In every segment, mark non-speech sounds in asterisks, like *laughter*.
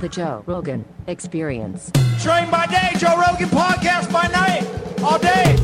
The Joe Rogan Experience. Train by day, Joe Rogan podcast by night, all day.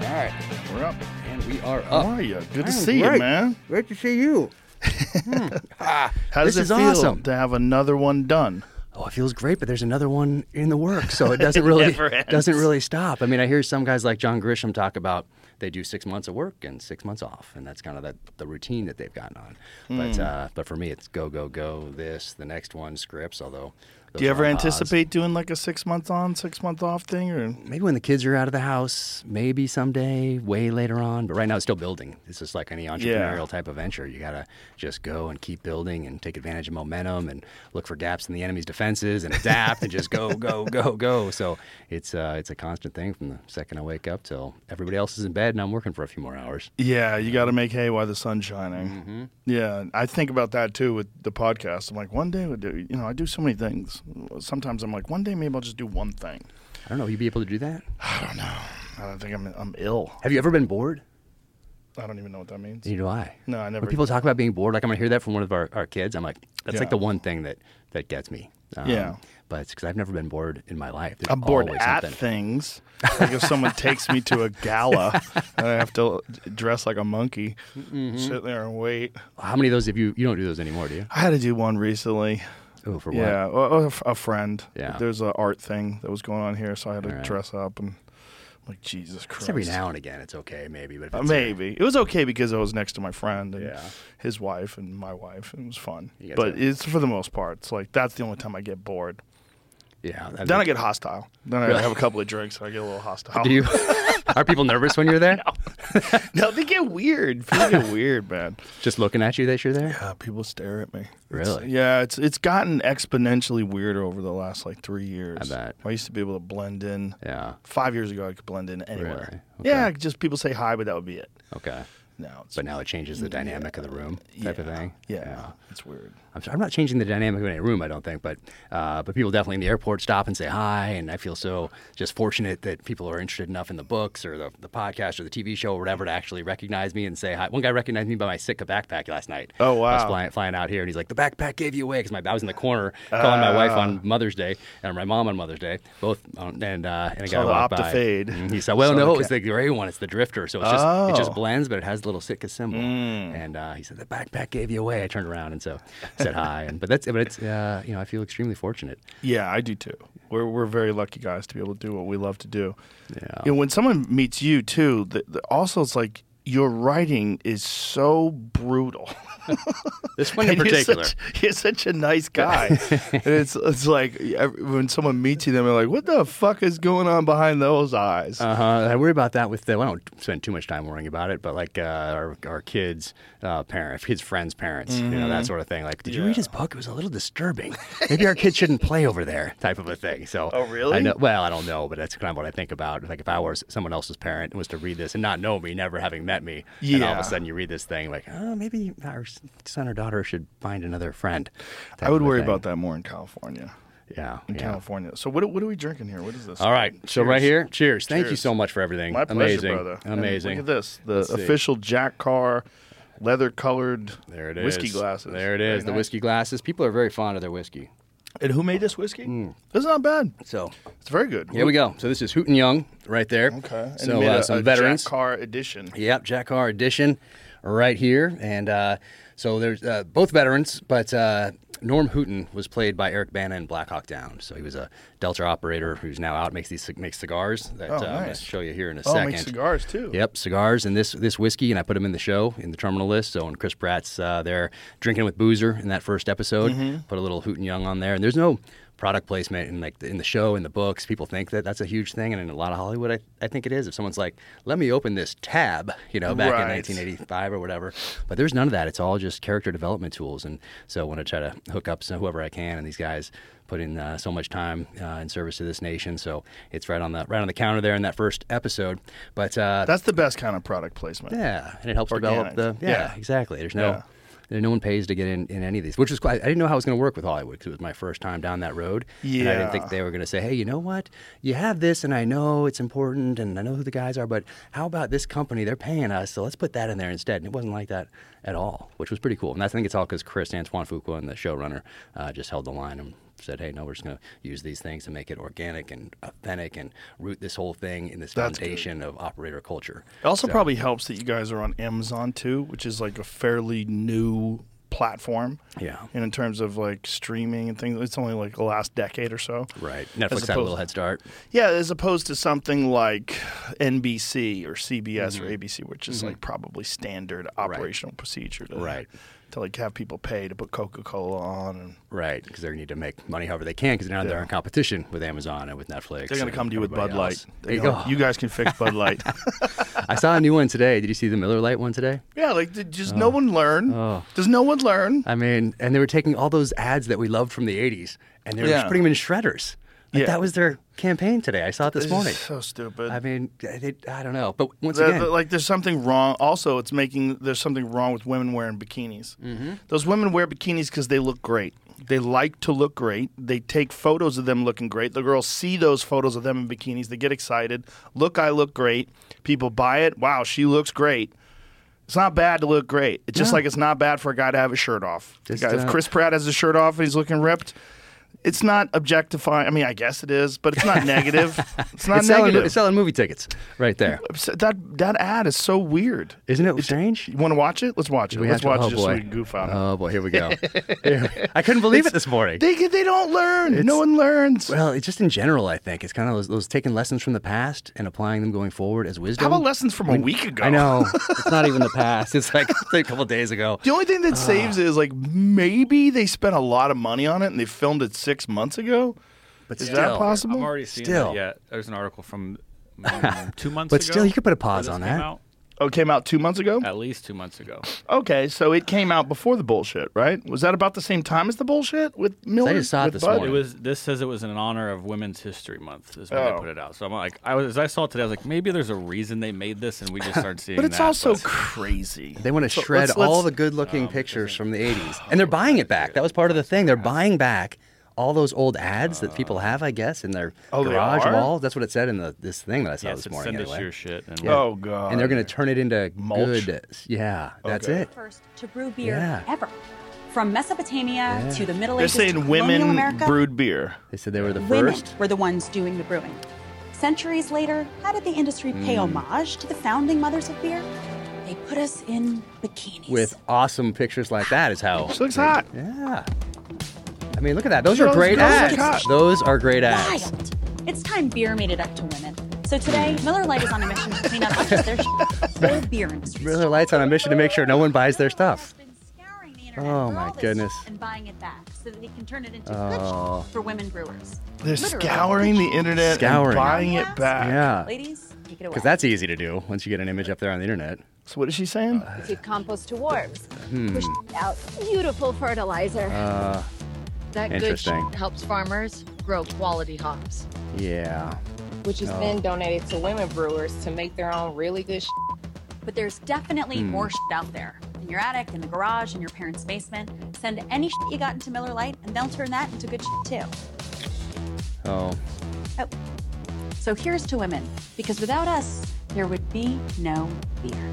All right, We're up. and we are up. How are you? Good to I'm see you, man. Great to see you. *laughs* Hmm. How does This it is feel awesome. to have another one done? It feels great, but there's another one in the works, so it doesn't *laughs* really *laughs* ends. doesn't really stop. I mean, I hear some guys like John Grisham talk about they do six months of work and six months off, and that's kind of that, the routine that they've gotten on. But Hmm. uh, but for me, it's go go go. This the next one scripts. Although Do you ever are on pause. anticipate doing like a six month on, six month off thing, or Maybe when the kids are out of the house, maybe someday, way later on. But right now, it's still building. It's just like any entrepreneurial type of venture. You got to just go and keep building and take advantage of momentum and look for gaps in the enemy's defenses and adapt and just go, *laughs* go, go, go. So it's uh, it's a constant thing from the second I wake up till everybody else is in bed and I'm working for a few more hours. yeah, you got to make hay while the sun's shining. Mm-hmm. Yeah, I think about that too with the podcast. I'm like, one day, would do, you know, I do so many things. Sometimes I'm like, one day maybe I'll just do one thing. I don't know. You'd be able to do that? I don't know. I don't think I'm I'm ill. Have you ever been bored? I don't even know what that means. Neither do I. No, I never. When people talk about being bored, like I'm gonna hear that from one of our, our kids, I'm like, that's Yeah. like the one thing that that gets me. Um, Yeah. But it's because I've never been bored in my life. There's I'm bored at something. things. Like if someone takes me to a gala *laughs* and I have to dress like a monkey, Mm-hmm. sit there and wait. How many of those have you? You don't do those anymore, do you? I had to do one recently. Oh, for what? Yeah, a, a, friend. Yeah. There's an art thing that was going on here, so I had to right. dress up and I'm like Jesus Christ. It's every now and again. It's okay, maybe, but if Uh, maybe it was okay because I was next to my friend and Yeah. his wife and my wife, and it was fun. But are- it's for the most part. It's like that's the only time I get bored. yeah. Then I get hostile. Then I Really? have a couple of drinks and I get a little hostile. Do you? *laughs* Are people nervous when you're there? *laughs* no, they get weird. People get *laughs* weird, man. Just looking at you that you're there? Yeah, people stare at me. It's- Really? yeah, it's it's gotten exponentially weirder over the last like three years. I bet. I used to be able to blend in. Yeah. Five years ago, I could blend in anywhere. Really? Yeah, Okay. just people say hi, but that would be it. Okay. Now it's But now it changes the dynamic of the room, type of yeah, thing. Yeah, it's weird. I'm, sorry, I'm not changing the dynamic of any room, I don't think, but uh, but people definitely in the airport stop and say hi, and I feel so just fortunate that people are interested enough in the books or the, the podcast or the TV show or whatever to actually recognize me and say hi. One guy recognized me by my Sitka backpack last night. Oh, wow! I was flying, flying out here, and he's like, "The backpack gave you away," because my I was in the corner calling my wife Ah. on Mother's Day and my mom on Mother's Day, both, on, and uh, and a guy walked by. And he said, "Well, Saw no, the it's the gray one. It's the Drifter, so it's just it just Oh. blends, but it has the little Sitka symbol." Mm. And uh, he said, "The backpack gave you away." I turned around and so said hi, and but that's but it's uh, you know I feel extremely fortunate. Yeah, I do too. We're we're very lucky guys to be able to do what we love to do. Yeah. You know, when someone meets you too, the, the, also it's like your writing is so brutal. *laughs* *laughs* This one in And particular. such, *laughs* you're such a nice guy. and it's it's like when someone meets you, they're like, "What the fuck is going on behind those eyes?" Uh huh. I worry about that with the. Well, I don't spend too much time worrying about it, but like uh, our our kids' uh, parents, kids' friends' parents, you know that sort of thing. Like, did you read Mm-hmm. His book? It was a little disturbing. Maybe our kids shouldn't play over there, type of a thing. So. Oh, really? I know. Well, I don't know, but that's kind of what I think about. Like, if I was someone else's parent and was to read this and not know me, never having met me, and all of a sudden you read this thing, like, oh, maybe our son or daughter should find another friend. I would worry thing. about that more in California. Yeah. In yeah. California. So what what are we drinking here? What is this? All right. So right Cheers. here, cheers. Thank you so much for everything. My pleasure, Amazing. brother. And Amazing. Look at this. The Let's see. official Jack Carr leather colored There it is. whiskey glasses. There it Very. The nice. whiskey glasses. People are very fond of their whiskey. And who made this whiskey? This is not bad. So It's very good. Here we go. So this is Hooten Young right there. Okay. And So uh, a, some a veterans. Jack Carr edition. Yep, Jack Carr edition, right here, and uh, so there's uh, both veterans, but uh, Norm Hooten was played by Eric Bana in Black Hawk Down. So he was a Delta operator who's now out makes these makes cigars that Oh, uh, I'm going to show you here in a Oh, second. make cigars too. Yep, cigars and this this whiskey, and I put them in the show in the terminal list. So when Chris Pratt's uh, there drinking with Boozer in that first episode, Mm-hmm. put a little Hooten Young on there, and there's no product placement in like the, in the show in the books. People think that that's a huge thing, and in a lot of Hollywood, I, I think it is. If someone's like, "Let me open this tab," you know, back in 1985 or whatever, but there's none of that. It's all just character development tools, and so I want to try to hook up so whoever I can, and these guys put in uh, so much time uh, in service to this nation. So it's right on the right on the counter there in that first episode. But uh, That's the best kind of product placement. yeah, and it helps develop the yeah, Yeah. exactly. There's no Yeah. And no one pays to get in, in any of these, which was quite. I didn't know how it was going to work with Hollywood because it was my first time down that road. And I didn't think they were going to say, hey, you know what? You have this, and I know it's important, and I know who the guys are, but how about this company? They're paying us, so let's put that in there instead. And it wasn't like that at all, which was pretty cool. And I think it's all because Chris Antoine Fuqua and the showrunner uh, just held the line and said, hey, no, we're just going to use these things to make it organic and authentic and root this whole thing in this That's good. foundation of operator culture. It also So- probably helps that you guys are on Amazon too, which is like a fairly new platform. Yeah. And in terms of like streaming and things, it's only like the last decade or so. Right. Netflix had a little head start. Yeah, as opposed to something like NBC or CBS Mm-hmm. or ABC, which is like probably standard operational procedure. To, Right. To like have people pay to put Coca Cola on, and Right, because they need to make money however they can, because now they're in competition with Amazon and with Netflix. they're gonna come to you with Bud Light. else. There you go. You guys can fix Bud Light. *laughs* I saw a new one today. Did you see the Miller Lite one today? yeah, like did- does no oh. one learn? Oh. Does no one learn? I mean, and they were taking all those ads that we loved from the '80s, and they were Yeah. just putting them in shredders. Like Yeah. that was their campaign today. I saw it this It's morning. so stupid. I mean, they, I don't know, but once The- again, the- like there's something wrong. Also, it's making there's something wrong with women wearing bikinis. Mm-hmm. Those women wear bikinis because they look great. They like to look great. They take photos of them looking great. The girls see those photos of them in bikinis. They get excited. Look, I look great. People buy it. Wow, she looks great. It's not bad to look great. It's just No. like it's not bad for a guy to have his shirt off. Just, guy- if uh, Chris Pratt has his shirt off and he's looking ripped, it's not objectifying. I mean, I guess it is, but it's not negative. *laughs* It's not it's selling, negative. it's selling movie tickets right there. That that ad is so weird. Isn't it It's- strange? You want to watch it? Let's watch it. We Let's have to- watch oh it just so we can goof on it. Oh boy, here we go. *laughs* Here- I couldn't believe it this morning. They they don't learn. It's- no one learns. Well, it's just in general, I think it's kind of those, those taking lessons from the past and applying them going forward as wisdom. How about lessons from a week ago? I know *laughs* it's not even the past. It's like a couple days ago. The only thing that ah. saves is like maybe they spent a lot of money on it and they filmed it six months ago. But Is still, that possible? I'm already seeing Still. that yet. There's an article from *laughs* mm, two months ago. But ago. still, you could put a pause on that. out. Oh, it came out two months ago. At least two months ago. Okay, so it came out before the bullshit, right? Was that about the same time as the bullshit with Miller? just saw it this Bud? morning. It was. This says it was in honor of Women's History Month. Is when Oh. they put it out. So I'm like, I was as I saw it today. I was like, maybe there's a reason they made this, and we just started *laughs* seeing. It. But it's that, also but- crazy. They want to So shred let's- let's- all the good-looking pictures from the '80s, and they're buying it back. That was part of the thing. They're buying back all those old ads that people have, I guess, in their Oh, garage are? walls. That's what it said in the this thing that I saw Yes, this it morning. send us your shit. And Yeah. Oh god. And they're going to turn it into Mulch? good. Yeah, that's Okay. it. first to brew beer Yeah. ever. From Mesopotamia to the Middle Ages. They're Ages to saying colonial women America, brewed beer. They said they were the women first. were the ones doing the brewing. Centuries later, how did the industry pay Hmm. homage to the founding mothers of beer? They put us in bikinis. with awesome pictures like that is how. She looks hot. Yeah. I mean, look at that. Those Those are great girls ads. Those are great ads. wild. It's time beer made it up to women. So today, Miller Lite is on a mission to clean up *laughs* their shit, the whole beer industry. Miller Lite's on a mission to make sure no one buys their stuff. Been scouring the internet Oh, my goodness. And buying it back so that they can turn it into Oh. good for women brewers. They're Literally. scouring the internet Scouring. and buying it back. Yeah. Ladies, take it away. Because that's easy to do once you get an image up there on the internet. So what is she saying? Give compost to dwarves. Hmm. Push out beautiful fertilizer. Uh, that good interesting. shit helps farmers grow quality hops. yeah. which is then donated to women brewers to make their own really good sh- But there's definitely Hmm. more shit out there. In your attic, in the garage, in your parents' basement. Send any shit you got into Miller Lite, and they'll turn that into good shit too. Oh. Oh. So here's to women, because without us, there would be no beer.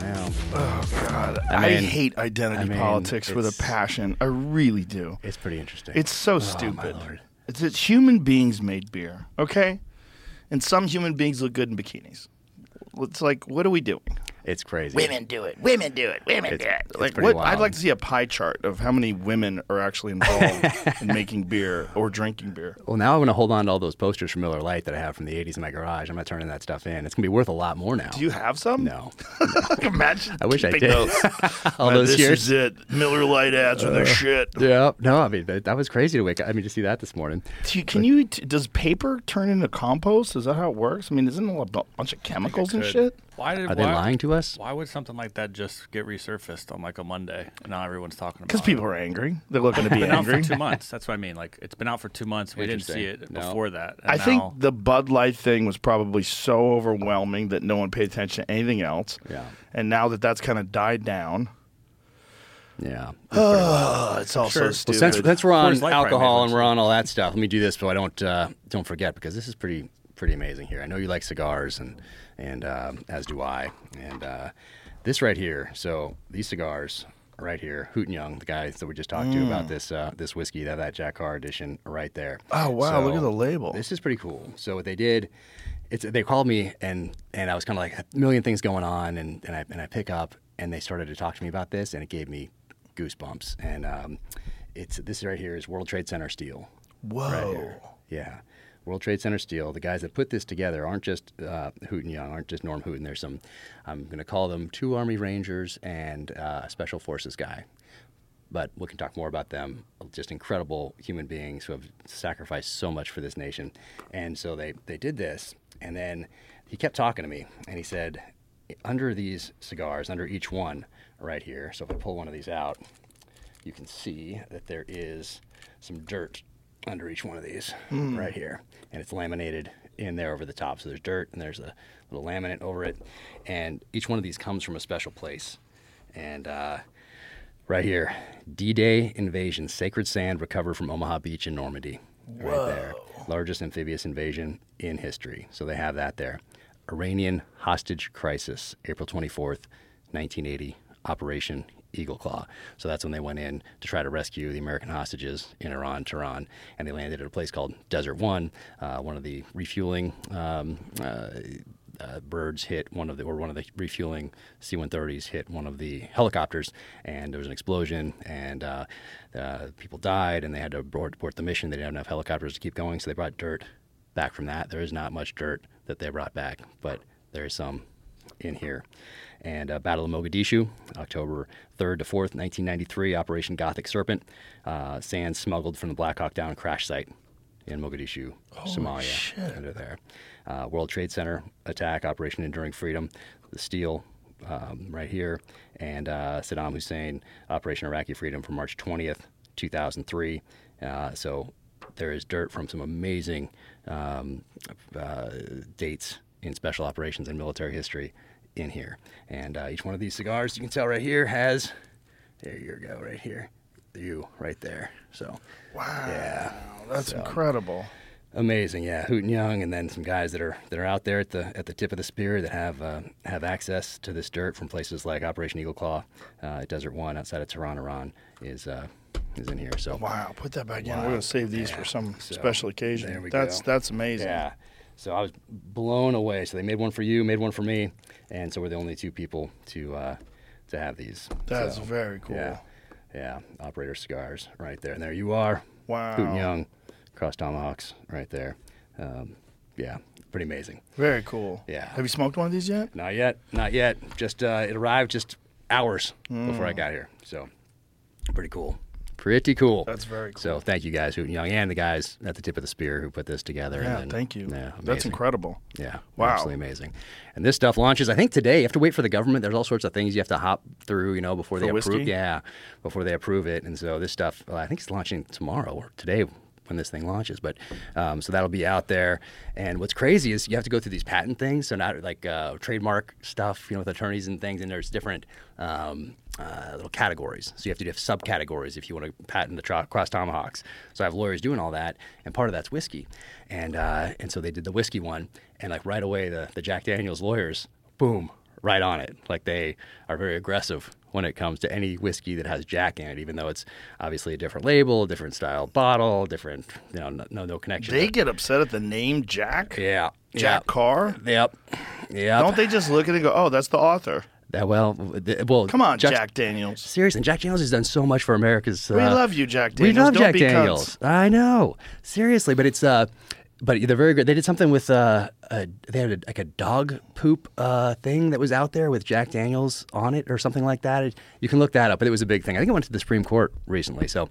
Wow. God, I I, hate identity I mean, politics with a passion. I really do. It's pretty interesting. It's so Oh, stupid. It's, it's human beings made beer, okay? And some human beings look good in bikinis. It's like, what are we doing? It's crazy. Women do it. Women do it. Women It's- it. Like, pretty what? I'd like to see a pie chart of how many women are actually involved in *laughs* making beer or drinking beer. Well, now I'm going to hold on to all those posters from Miller Lite that I have from the 80s in my garage. I'm not turning that stuff in. It's going to be worth a lot more now. Do you have some? No. *laughs* Imagine. I wish I keeping did. those. *laughs* all Man, those this years. is it. Miller Lite ads are the shit. Yeah. No, I mean, that, that was crazy to wake up. I mean, to see that this morning. Do you- Can you? t- Does paper turn into compost? Is that how it works? I mean, isn't it a bunch of chemicals and shit? Why did? Are they why, lying to us? Why would something like that just get resurfaced on like a Monday? And now everyone's talking about. It. Because people are angry. They're looking to be It's been out for two months. *laughs* That's what I mean. Like it's been out for two months. We didn't see it No. before that. And I think the Bud Light thing was probably so overwhelming that no one paid attention to anything else. Yeah. And now that that's kind of died down, Yeah. Oh, *sighs* it's all so Well, stupid. since, since we're on Coors Light probably alcohol and one we're on all that stuff, let me do this, so I don't uh, don't forget because this is pretty pretty amazing here. I know you like cigars, and and uh, as do I. And uh, this right here, so these cigars right here, Hooten Young, the guys that we just talked to about this uh, this whiskey, that that Jack Carr edition, right there. Mm. Oh, wow, look at the label. This is pretty cool. So what they did. It's, they called me and and I was kind of like a million things going on and, and I and I pick up and they started to talk to me about this and it gave me goosebumps and um, it's this right here is World Trade Center steel. Whoa. Right. Yeah. World Trade Center Steel. The guys that put this together aren't just uh, Hooten Young, aren't just Norm Hooten. There's some, I'm going to call them two Army Rangers and uh, a Special Forces guy. But we can talk more about them. Just incredible human beings who have sacrificed so much for this nation. And so they, they did this. And then he kept talking to me and he said, under these cigars, under each one right here, so if I pull one of these out, you can see that there is some dirt under each one of these right here, and it's laminated in there over the top. So there's dirt and there's a little laminate over it, and each one of these comes from a special place. And uh, right here, D-Day invasion, sacred sand recovered from Omaha Beach in Normandy. Right there, largest amphibious invasion in history. So they have that there. Iranian hostage crisis, April 24th, 1980, Operation Eagle Claw. So that's when they went in to try to rescue the American hostages in Iran, Tehran, and they landed at a place called Desert One. Uh, one of the refueling um, uh, uh, birds hit one of the, or one of the refueling C-130s hit one of the helicopters, and there was an explosion, and uh, uh, people died, and they had to abort, abort the mission. They didn't have enough helicopters to keep going, so they brought dirt back from that. There is not much dirt that they brought back, but there is some in here. And uh, Battle of Mogadishu, October 3rd to 4th, 1993, Operation Gothic Serpent. Uh, sand smuggled from the Black Hawk Down crash site in Mogadishu, Somalia. Under there. Uh, World Trade Center attack, Operation Enduring Freedom, the steel um, right here. And uh, Saddam Hussein, Operation Iraqi Freedom from March 20th, 2003. Uh, so there is dirt from some amazing um, uh, dates in special operations and military history in here. And uh, each one of these cigars, you can tell right here, has there you go, right here, you right there. So Wow. yeah, That's So, incredible. amazing. Yeah, Hooten Young, and then some guys that are that are out there at the at the tip of the spear that have uh, have access to this dirt from places like Operation Eagle Claw, uh, Desert One outside of Tehran, Iran, is uh, is in here. So Wow. Put that back in. We're to save these Yeah. for some So, special occasion. there we that's go. that's amazing. Yeah. So I was blown away. So they made one for you, made one for me, and so we're the only two people to uh, to have these. That's So, very cool. Yeah, yeah. Operator cigars right there, and there you are. Wow. Hooten Young, cross tomahawks right there. Um, yeah, pretty amazing. Very cool. Yeah. Have you smoked one of these yet? Not yet, not yet. Just uh, it arrived just hours before Mm. I got here. So pretty cool. Pretty cool. That's very cool. So thank you guys, Hooten Young, and the guys at the tip of the spear who put this together. Yeah, and then- thank you. Yeah, That's incredible. Yeah. Wow. Absolutely amazing. And this stuff launches, I think today. You have to wait for the government. There's all sorts of things you have to hop through, you know, before For they whiskey? approve. Yeah. Before they approve it. And so this stuff, well, I think it's launching tomorrow or today when this thing launches. But um, so that'll be out there. And what's crazy is you have to go through these patent things. So not like uh, trademark stuff, you know, with attorneys and things. And there's different um, uh, little categories. So you have to do subcategories if you want to patent the tro- cross tomahawks. So I have lawyers doing all that, and part of that's whiskey. And uh, and so they did the whiskey one, and like right away the the Jack Daniel's lawyers, boom, right on it. Like they are very aggressive when it comes to any whiskey that has Jack in it, even though it's obviously a different label, a different style bottle, different you know no no, no connection. They get upset at the name Jack. yeah Jack yeah. Carr. Yep. Yep. Don't they just look at it and go, "Oh, that's the author"? That well, th- well. Come on, Jack- Jack Daniels. Seriously, Jack Daniels has done so much for America's. Uh, We love you, Jack Daniels. We love Don't Jack be cunts. Daniels. I know. Seriously, but it's uh, but they're very good. They did something with uh, a, they had a, like a dog poop uh thing that was out there with Jack Daniels on it or something like that. It- you can look that up, but it was a big thing. I think it went to the Supreme Court recently. So.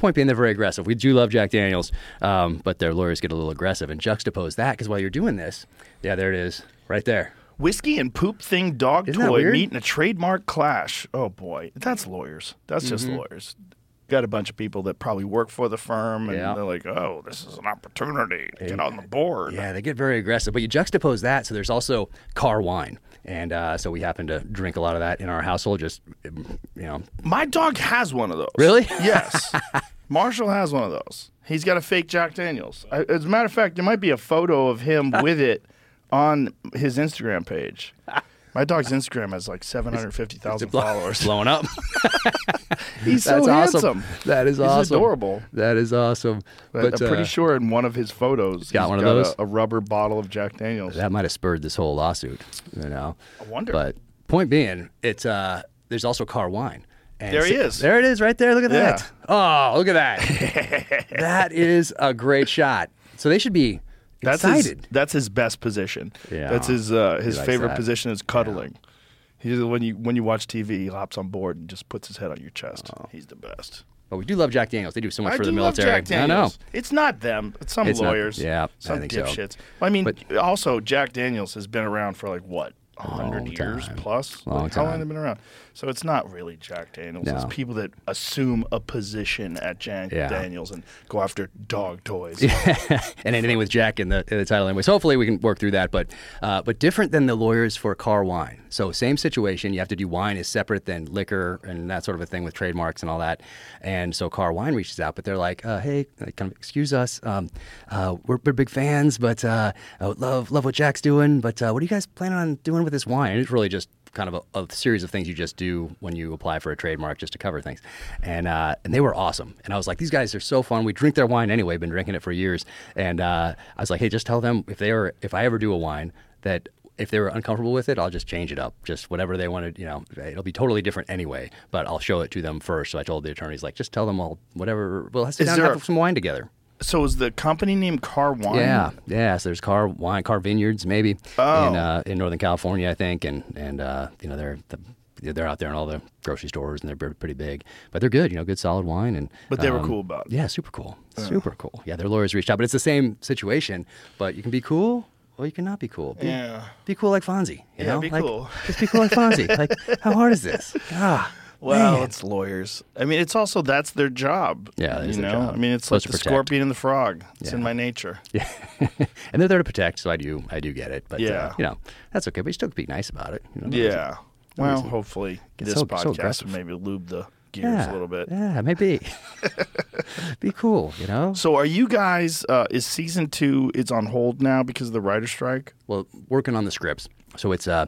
Point being, they're very aggressive. We do love Jack Daniels, um, but their lawyers get a little aggressive and juxtapose that because while you're doing this, yeah, there it is, right there. Whiskey and poop thing dog Isn't toy meet in a trademark clash. Oh boy, that's lawyers. That's just Mm-hmm. lawyers. got a bunch of people that probably work for the firm, and Yeah. they're like, "Oh, this is an opportunity to get on the board." Yeah, they get very aggressive. But you juxtapose that, so there's also car wine. And uh, so we happen to drink a lot of that in our household, just, you know. My dog has one of those. Really? Yes. *laughs* Marshall has one of those. He's got a fake Jack Daniels. I, as a matter of fact, there might be a photo of him *laughs* with it on his Instagram page. My dog's Instagram has like 750,000 *laughs* followers. Blowing up. *laughs* He's so That's awesome. handsome. That is He's awesome. adorable. That is awesome. But, But I'm pretty uh, sure in one of his photos, got one of got a- those? A, rubber bottle of Jack Daniels. that might have spurred this whole lawsuit, you know. I wonder. But point being, it's uh, there's also car wine. And There he is. There it is, right there. Look at Yeah. that. Oh, look at that. *laughs* that is a great shot. So they should be That's his, that's his best position. Yeah. That's his uh, his favorite that. position is cuddling. He's when you when you watch TV, he hops on board and just puts his head on your chest. He's the best. But we do love Jack Daniels. They do so much I for the love military. Jack I know. Daniels. It's not them. It's some It's not- lawyers. yeah, I some so. dipshits. Well, I mean, But- also Jack Daniels has been around for like what a hundred years plus. Long Like, How long time. have they been around? So it's not really Jack Daniels. It's people that assume a position at Jack Yeah. Daniels and go after dog toys. *laughs* and anything with Jack in the, in the title, anyways. Hopefully, we can work through that. But uh, but different than the lawyers for car wine. So same situation. You have to do wine is separate than liquor and that sort of a thing with trademarks and all that. And so car wine reaches out, but they're like, uh, hey, kind of excuse us. Um, uh, we're, we're big fans, but uh, I would love love what Jack's doing. But uh, what are you guys planning on doing with this wine? And it's really just kind of a, a series of things you just do when you apply for a trademark just to cover things. And uh, and they were awesome. And I was like, these guys are so fun. We drink their wine anyway. Been drinking it for years. And uh, I was like, hey, just tell them if they are if I ever do a wine that. If they were uncomfortable with it, I'll just change it up. Just whatever they wanted, you know, it'll be totally different anyway. But I'll show it to them first. So I told the attorneys, like, just tell them all whatever. We'll sit Is down and have a- some wine together. So is the company named Car Wine? Yeah, yeah. So there's car wine, car vineyards maybe Oh. in uh, in Northern California, I think, and and uh, you know they're the, they're out there in all the grocery stores and they're pretty big, but they're good. You know, good solid wine and. But they were um, cool about it. Yeah, super cool, super cool. Yeah, their lawyers reached out, but it's the same situation. But you can be cool. Or you can not be cool. Be, Yeah. Be cool like Fonzie. You Yeah, know? be Like, cool. Just be cool like Fonzie. *laughs* like, how hard is this? Ah. Well, man. it's lawyers. I mean, it's also that's their job. Yeah, you know. job. I mean, it's like Supposed to the protect. scorpion and the frog. It's in my nature. Yeah, *laughs* and they're there to protect, so I do, I do get it. But Yeah. uh, you know, that's okay. But you still could be nice about it. You know, Yeah. no Well, reason. hopefully this so- so podcast will maybe lube the gears yeah, a little bit. Yeah, maybe. *laughs* *laughs* be cool, you know. So, are you guys? Uh, is season two? It's on hold now because of the writer strike. Well, working on the scripts, so it's uh.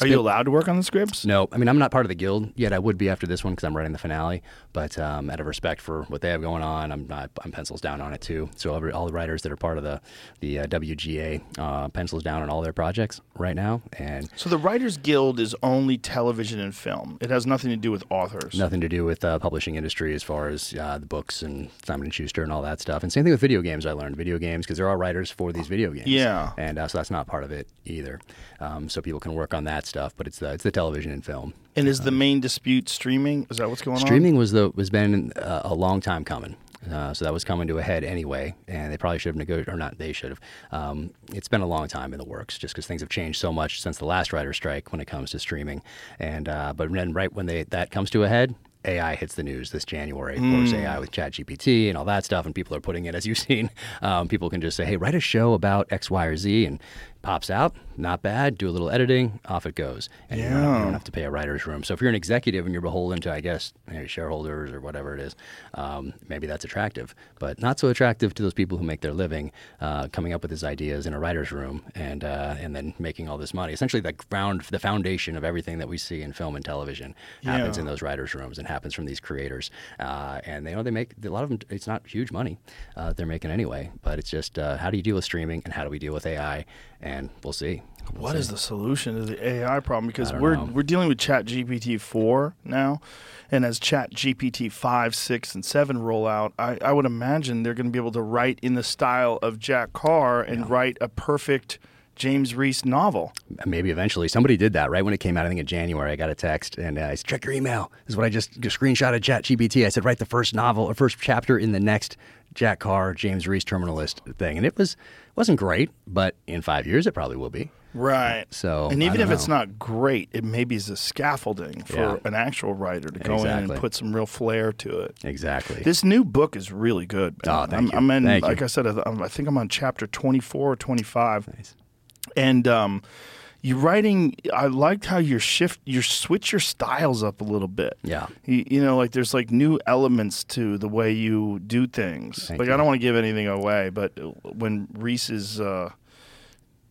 Are you allowed to work on the scripts? No, I mean I'm not part of the guild yet. I would be after this one because I'm writing the finale. But um, out of respect for what they have going on, I'm not, I'm pencils down on it too. So every, all the writers that are part of the the uh, WGA uh, pencils down on all their projects right now, and So the Writers Guild is only television and film. It has nothing to do with authors. nothing to do with uh, publishing industry as far as uh, the books and Simon and Schuster and all that stuff. And same thing with video games. I learned video games because there are writers for these video games. Yeah. and uh, so that's not part of it either. Um, so people can work on that stuff, but it's the it's the television and film. And is the main dispute streaming? Is that what's going on? Streaming was the was been uh, a long time coming. Uh, so that was coming to a head anyway, and they probably should have negotiated, or not. They should have. Um, it's been a long time in the works, just because things have changed so much since the last writer strike when it comes to streaming. And uh, but then right when they that comes to a head, AI hits the news this January. Of course, AI with ChatGPT and all that stuff, and people are putting it, as you've seen. *laughs* Um, people can just say, "Hey, write a show about X, Y, or Z," and pops out. Not bad. Do a little editing, off it goes, and you, don't, you don't have to pay a writer's room. So if you're an executive and you're beholden to, I guess, you know, shareholders or whatever it is, um, maybe that's attractive, but not so attractive to those people who make their living uh, coming up with these ideas in a writer's room and uh, and then making all this money. Essentially, the ground, the foundation of everything that we see in film and television happens Yeah. in those writers' rooms and happens from these creators. Uh, and they you know they make a lot of them. It's not huge money uh, they're making anyway, but it's just uh, how do you deal with streaming and how do we deal with AI? And we'll see. We'll What see. is the solution to the AI problem? Because we're know. we're dealing with Chat GPT four now, and as Chat GPT five, six, and seven roll out, I, I would imagine they're going to be able to write in the style of Jack Carr and write a perfect James Reese novel. maybe eventually somebody did that right when it came out. I think in January, I got a text and uh, I said, "Check your email." This is what I just, screenshot of Chat GPT. I said, "Write the first novel or first chapter in the next Jack Carr James Reese Terminal List thing," and it was wasn't great, but in five years it probably will be. Right. So, and even if it's not great, it maybe is a scaffolding for Yeah. an actual writer to go in and put some real flair to it. Exactly. This new book is really good. man. Oh, thank I'm, you. I'm in, Thank you. like I said, I'm- I think I'm on chapter 24 or 25. And um, you writing, I liked how you shift, you switch your styles up a little bit. Yeah. You, you know, like there's like new elements to the way you do things. Thank like you. I don't want to give anything away, but when Reese is uh,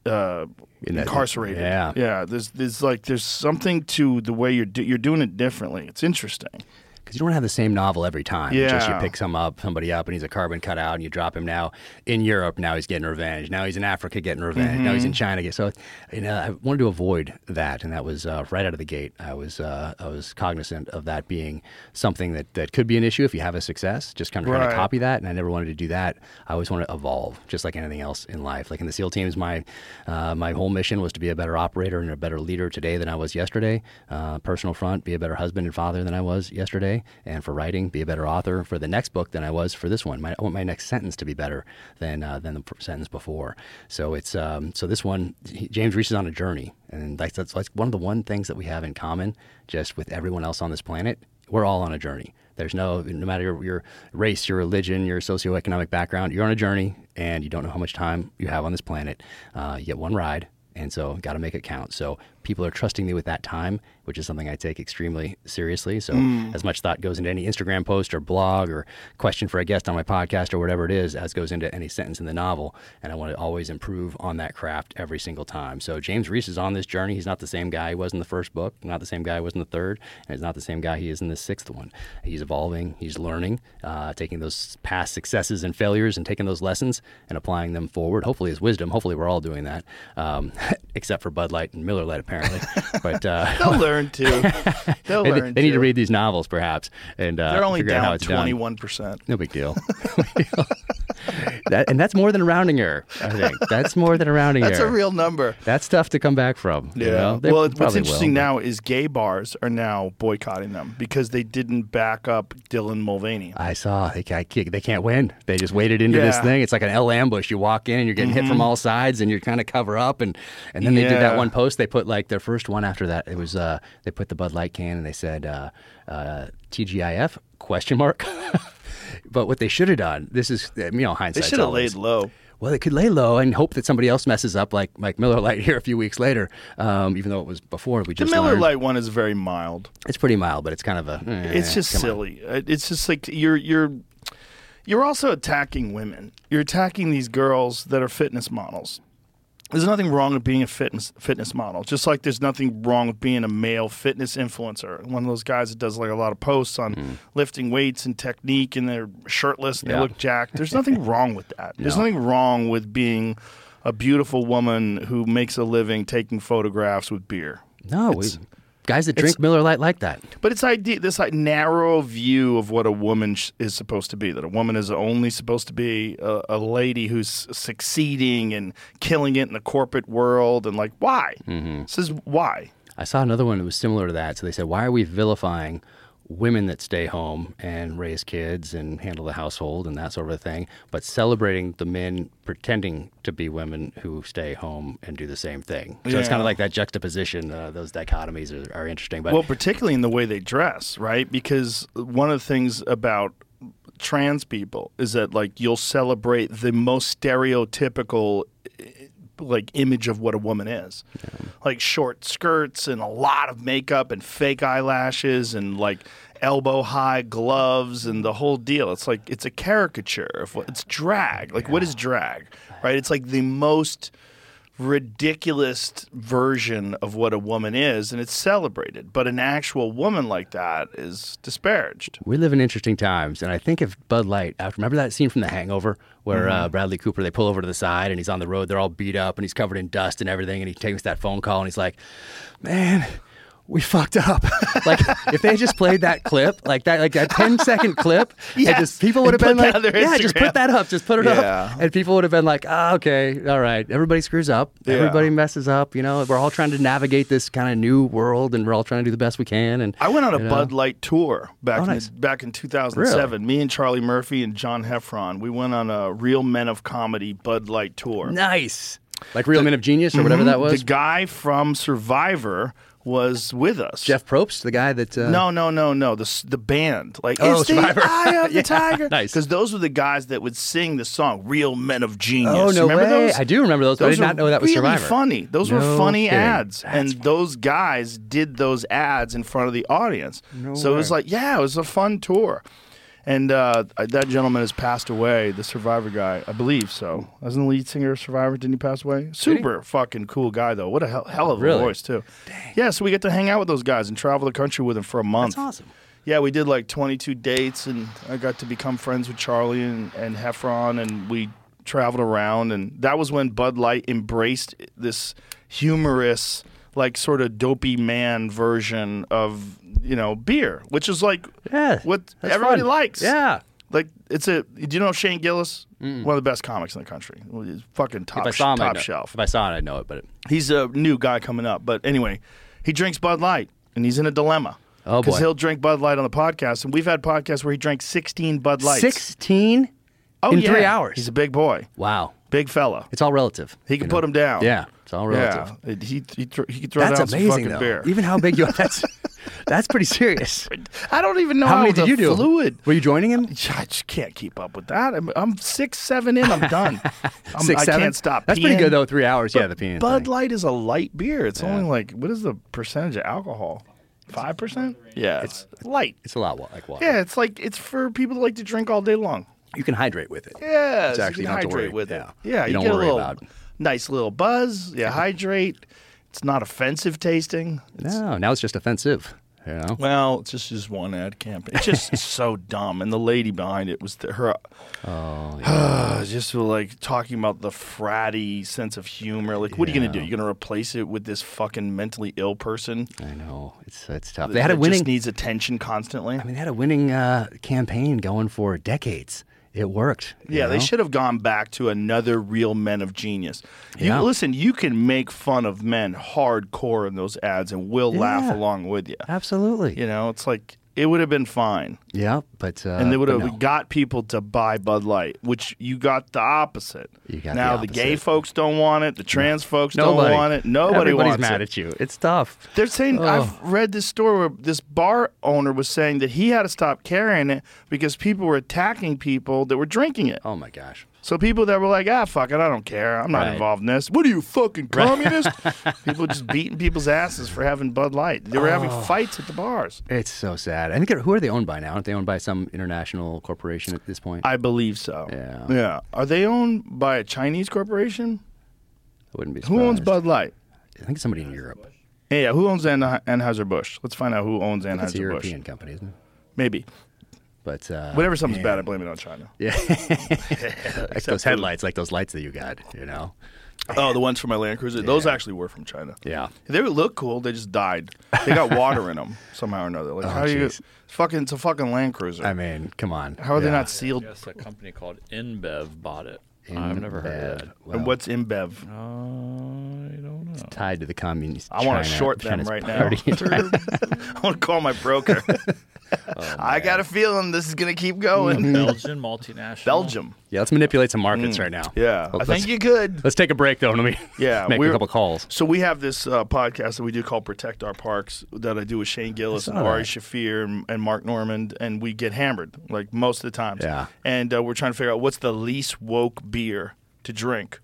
uh, incarcerated, yeah. yeah, there's there's like there's something to the way you're do, you're doing it differently. It's interesting. Because you don't have the same novel every time. It's Just you pick some up, somebody up, and he's a carbon cutout, and you drop him now in Europe. Now he's getting revenge. Now he's in Africa getting revenge. Now he's in China. So, you know, I wanted to avoid that, and that was uh, right out of the gate. I was uh, I was cognizant of that being something that, that could be an issue if you have a success. Just kind of trying Right. to copy that, and I never wanted to do that. I always wanted to evolve, just like anything else in life. Like in the SEAL teams, my uh, my whole mission was to be a better operator and a better leader today than I was yesterday. Uh, personal front, be a better husband and father than I was yesterday, and for writing, be a better author for the next book than I was for this one. My, I want my next sentence to be better than uh, than the sentence before. So it's um, so this one, James Reese is on a journey, and that's, that's that's one of the one things that we have in common, just with everyone else on this planet. We're all on a journey. There's no, no matter your, your race, your religion, your socioeconomic background, you're on a journey, and you don't know how much time you have on this planet. Uh, you get one ride, and so got to make it count. So people are trusting me with that time, which is something I take extremely seriously. So as much thought goes into any Instagram post or blog or question for a guest on my podcast or whatever it is, as goes into any sentence in the novel. And I want to always improve on that craft every single time. So James Reese is on this journey. He's not the same guy he was in the first book, not the same guy he was in the third, and he's not the same guy he is in the sixth one. He's evolving, he's learning, uh, taking those past successes and failures and taking those lessons and applying them forward, hopefully as wisdom. Hopefully we're all doing that, um, *laughs* except for Bud Light and Miller Lite, apparently. *laughs* but uh, learn too. *laughs* They'll they, learn. they need to read these novels, perhaps, and uh, They're only figure out how down twenty one percent. No big deal. *laughs* *laughs* that, and that's more than a rounding error. I think that's more than a rounding error. *laughs* That's a real number. That's tough to come back from. you know? Well, what's interesting will, but- now is gay bars are now boycotting them because they didn't back up Dylan Mulvaney. I saw they can't, they can't win. They just waded into this Yeah. Mm-hmm. thing. It's like an L ambush. You walk in and you're getting hit from all sides, and you kind of cover up. And and then they did that one post. They put like their first one after that. It was uh, they put the Bud Light can and they said uh, uh, TGIF question mark. *laughs* but what they should have done. This is you know hindsight. They should have laid low. Well, they could lay low and hope that somebody else messes up, like Mike Miller *laughs* Lite here a few weeks later. Um, even though it was before, we just The Miller learned. Lite one is very mild. It's pretty mild, but it's kind of a. eh, It's just come on. silly. Uh, It's just like you're you're you're also attacking women. You're attacking these girls that are fitness models. There's nothing wrong with being a fitness fitness model. Just like there's nothing wrong with being a male fitness influencer. One of those guys that does like a lot of posts on Mm. lifting weights and technique, and they're shirtless and Yeah. they look jacked. There's nothing *laughs* wrong with that. There's No. nothing wrong with being a beautiful woman who makes a living taking photographs with beer. No, we, It's- guys that it's- drink Miller Lite like that. But it's idea this like narrow view of what a woman sh- is supposed to be. That a woman is only supposed to be a, a lady who's succeeding and killing it in the corporate world, and like why? Mm-hmm. This is why. I saw another one that was similar to that. So they said, why are we vilifying women that stay home and raise kids and handle the household and that sort of thing, but celebrating the men pretending to be women who stay home and do the same thing? So it's kind of like that juxtaposition. Uh, those dichotomies are, are interesting. But well, particularly in the way they dress, right? Because one of the things about trans people is that like you'll celebrate the most stereotypical like image of what a woman is. Like short skirts and a lot of makeup and fake eyelashes and like elbow high gloves and the whole deal. It's like it's a caricature of what it's drag. Like what is drag? Right? It's like the most ridiculous version of what a woman is and it's celebrated but an actual woman like that is disparaged We live in interesting times, and I think if Bud Light, after remember that scene from The Hangover where uh, Bradley Cooper they pull over to the side and he's on the road, they're all beat up and he's covered in dust and everything, and he takes that phone call and he's like, "Man." We fucked up. *laughs* like if they just played that clip, like that, like that 10 second clip, Yes, just people would have been like, yeah, just put that up, just put it Yeah. up, and people would have been like, ah, okay, all right, everybody screws up, Yeah. everybody messes up, you know, we're all trying to navigate this kind of new world, and we're all trying to do the best we can. And I went on a know? Bud Light tour back Oh, in back in 2007. Me and Charlie Murphy and John Heffron. We went on a Real Men of Comedy Bud Light tour. Nice. Like Real Men of Genius or whatever that was. Mm-hmm. The guy from Survivor was with us. Jeff Probst, the guy that. Uh, No, no, no, no. The the band, like Oh, it's Survivor. the eye of *laughs* the Yeah, tiger. nice. Because those were the guys that would sing the song "Real Men of Genius." Oh, no Remember way. those? I do remember those, but I did not know that was really Survivor. funny. Those were funny kidding. ads, and those guys did those ads in front of the audience. so it was like, yeah, it was a fun tour. And uh, that gentleman has passed away, the Survivor guy, I believe so. Wasn't the lead singer of Survivor? Didn't he pass away? Super fucking cool guy, though. What a hell, hell of a Really? voice, too. Yeah, so we get to hang out with those guys and travel the country with them for a month. That's awesome. Yeah, we did like 22 dates, and I got to become friends with Charlie and, and Heffron, and we traveled around. And that was when Bud Light embraced this humorous, like sort of dopey man version of you know beer, which is like Yeah, what everybody fun. likes. Yeah. Like it's a. Do you know Shane Gillis? One of the best comics in the country. He's fucking top, If I saw him, top shelf. If I saw it, I'd know it. But He's a new guy coming up. But anyway, he drinks Bud Light and he's in a dilemma. Oh, Because he'll drink Bud Light on the podcast. And we've had podcasts where he drank 16 Bud Lights. sixteen oh, in yeah. three hours. He's a big boy, wow. big fella. It's all relative. He can you put him down. Yeah, it's all relative. Yeah. It- He, he, thro- he can throw That's down some amazing, fucking though. beer. Even how big you are. *laughs* That's that's pretty serious. I don't even know How how, many did you do? fluid. Were you joining him? I just can't keep up with that. I'm, I'm six, seven in. I'm done. *laughs* I'm, Six, I seven? can't stop. That's pretty good though. Three hours. yeah, the peeing. Bud thing. Light is a light beer. It's Yeah. only like what is the percentage of alcohol? Five percent? Yeah, it's light. It's a lot like water. Yeah, it's like it's for people that like to drink all day long. You can hydrate with it. Yeah, It's actually you not can to worry. hydrate with Yeah. it. Yeah, You you, don't get a worry little about- nice little buzz. You hydrate. It's not offensive tasting. No, now it's just offensive. You know. Well, it's just just one ad campaign. It's just so *laughs* dumb. And the lady behind it was the, her. Oh, *sighs* just like talking about the fratty sense of humor. Like, what are you gonna do? Yeah. You're gonna replace it with this fucking mentally ill person? I know it's it's tough. They had a winning. Just needs attention constantly. I mean, they had a winning uh, campaign going for decades. It worked. Yeah, they should have gone back to another real men of genius. You, Yeah. Listen, you can make fun of men hardcore in those ads, and we'll laugh along with you. Absolutely. You know, it's like it would have been fine, Yeah, but uh, and they would have no. got people to buy Bud Light, which you got the opposite. You got the now the, gay folks don't want it, the trans folks Nobody don't want it, nobody Everybody's wants mad it. at you. It's tough. They're saying Oh. I've read this story where this bar owner was saying that he had to stop carrying it because people were attacking people that were drinking it. Oh my gosh. So people that were like, ah, fuck it, I don't care. I'm not Right. involved in this. What are you, fucking communist? *laughs* people just beating people's asses for having Bud Light. They were having Oh. fights at the bars. It's so sad. I think who are they owned by now? Aren't they owned by some international corporation at this point? I believe so. Yeah. Yeah. Are they owned by a Chinese corporation? I wouldn't be surprised. Who owns. Bud Light? I think somebody in Europe. Yeah, yeah. Who owns Anhe- Anheuser-Busch? Let's find out who owns think It's a Anheuser-Busch. European company, isn't it? Maybe. But uh, Whenever something's man. bad, I blame it on China. *laughs* Yeah. *laughs* like those headlights, like those lights that you got, you know? Oh, the ones from my Land Cruiser? Those actually were from China. Yeah. They would look cool. They just died. They got water in them *laughs* somehow or another. Like Oh, how do you? jeez. Fucking, it's a fucking Land Cruiser. I mean, come on. how are they not sealed? Yes, a company called InBev bought it. I've never heard of Bad. it. Well, and what's InBev? I don't know. It's tied to the communist? I want to China- short them China's right now. party in *laughs* China. *laughs* I want to call my broker. *laughs* Oh, I got a feeling this is gonna keep going. Mm-hmm. Belgian multinational. Belgium. yeah, let's manipulate some markets right now. Mm. Yeah, Let's- I think you could. Let's take a break though. Let me Yeah, make a we're- couple calls. So we have this uh, podcast that we do called Protect Our Parks that I do with Shane Gillis and Ari that. Shafir and, and Mark Normand, and we get hammered like most of the times. Yeah. And uh, we're trying to figure out what's the least woke beer to drink.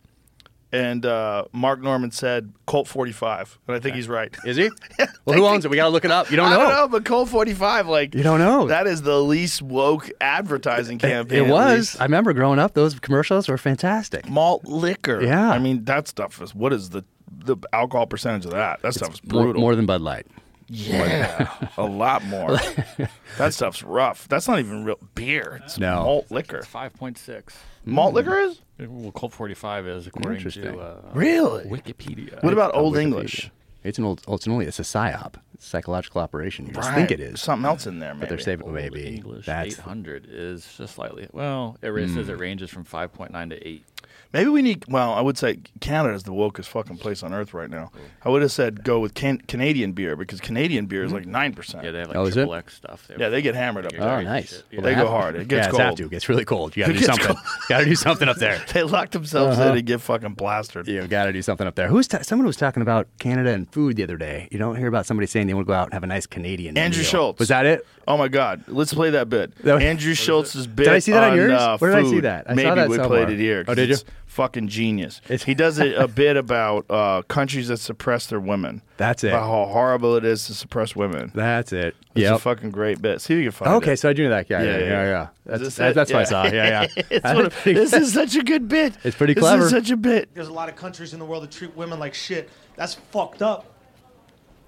And uh, Mark Normand said Colt 45, and I think he's right. Is he? *laughs* well, who owns it? We gotta look it up. You don't I know. don't know, but Colt 45, like You don't know. that is the least woke advertising campaign. It at was. I remember growing up; those commercials were fantastic. malt liquor. Yeah. I mean that stuff is what is the the alcohol percentage of that? That stuff is More, brutal. more than Bud Light. yeah, *laughs* a lot more. *laughs* that stuff's rough. That's not even real beer. It's No. malt liquor. Five point six. Malt liquor is Well, Colt 45 is according Interesting. to uh, really. Wikipedia. What about on Old English? It's an old. It's an only. It's a psyop. It's psychological operation. You just Right. think it is, something else in there. Maybe. but they're saving. Old Maybe English that's. 800 is just slightly. Well, it ra- says Hmm. it ranges from 5.9 to 8. Maybe we need. Well, I would say Canada is the wokest fucking place on earth right now. I would have said go with can- Canadian beer because Canadian beer is like nine percent. Yeah, they have like Oh, is triple? X stuff. They Yeah, they get hammered up there. Oh, nice. shit. Well, They go hard. It yeah, gets it's have cold. to. It gets really cold. You *laughs* got to do gets something. Got to do something up there. *laughs* They lock themselves Uh-huh. in and get fucking plastered. You got to do something up there. Who's ta- someone was talking about Canada and food the other day? You don't hear about somebody saying they want to go out and have a nice Canadian. Andrew meal. Schulz. Was that it? Oh my God! Let's play that bit. That was- Andrew Schulz's bit. Did I see that on yours? Uh, Where did I see food. that? I saw Maybe that we somewhere. played it here. Oh, 'cause did you? it's Fucking genius. It's- he does a, a bit about uh, countries that suppress their women. That's it. About how horrible it is to suppress women. That's it. It's a fucking great bit. See if you can find Okay, it. so I do know that. Yeah, yeah, Yeah, yeah, yeah. yeah. That's, this that- it? that's what I saw. Yeah, yeah. *laughs* It's of- this is such a good bit. It's pretty This clever. is such a bit. There's a lot of countries in the world that treat women like shit. That's fucked up.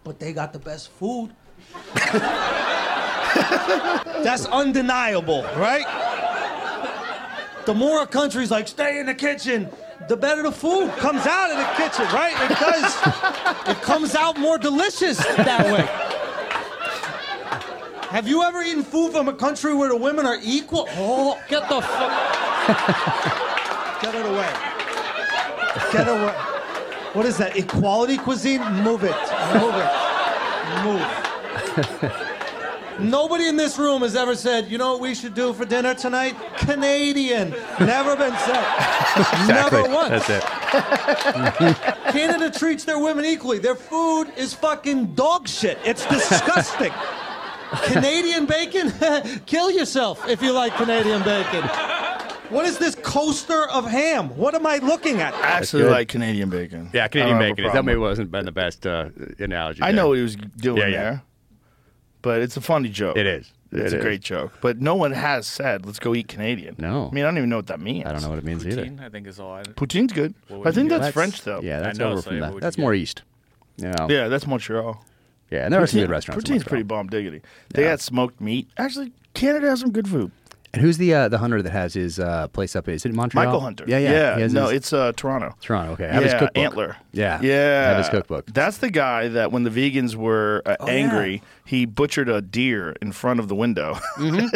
But they got the best food. *laughs* That's undeniable, right? The more a country's like, stay in the kitchen, the better the food comes out of the kitchen, right? It does. it comes out more delicious that way. Have you ever eaten food from a country where the women are equal? Oh, get the fuck. get it away. Get away. What is that? Equality cuisine? Move it. Move it. Move. Nobody in this room has ever said, you know what we should do for dinner tonight? Canadian. Never been said. *laughs* Exactly. Never once. That's it. *laughs* Canada treats their women equally. Their food is fucking dog shit. It's disgusting. *laughs* Canadian bacon? Kill yourself if you like Canadian bacon. What is this coaster of ham? What am I looking at? I actually like Canadian bacon. Yeah, Canadian don't have a bacon. That problem maybe it. wasn't been the best uh, analogy. I there. know what he was doing Yeah, yeah. there, but it's a funny joke. It is. It's It a is. great joke. But no one has said, let's go eat Canadian. No. I mean, I don't even know what that means. I don't know what it means either. Poutine, I think is all. I, Poutine's good. What I think you that's. French, though. Yeah, that's know, over so from yeah, that. That's more get? east. Yeah. Yeah, that's Montreal. Yeah, and there are some good restaurants. Poutine's Montreal. pretty bomb diggity. They Yeah. got smoked meat. Actually, Canada has some good food. And who's the uh, the hunter that has his uh, place up? Is it in Montreal? Michael Hunter. Yeah, yeah. He has no, his- it's uh, Toronto. Toronto. Okay, I have his yeah, cookbook. Antler. Yeah, Yeah. I have his cookbook. That's the guy that when the vegans were uh, Oh, yeah. He butchered a deer in front of the window. *laughs*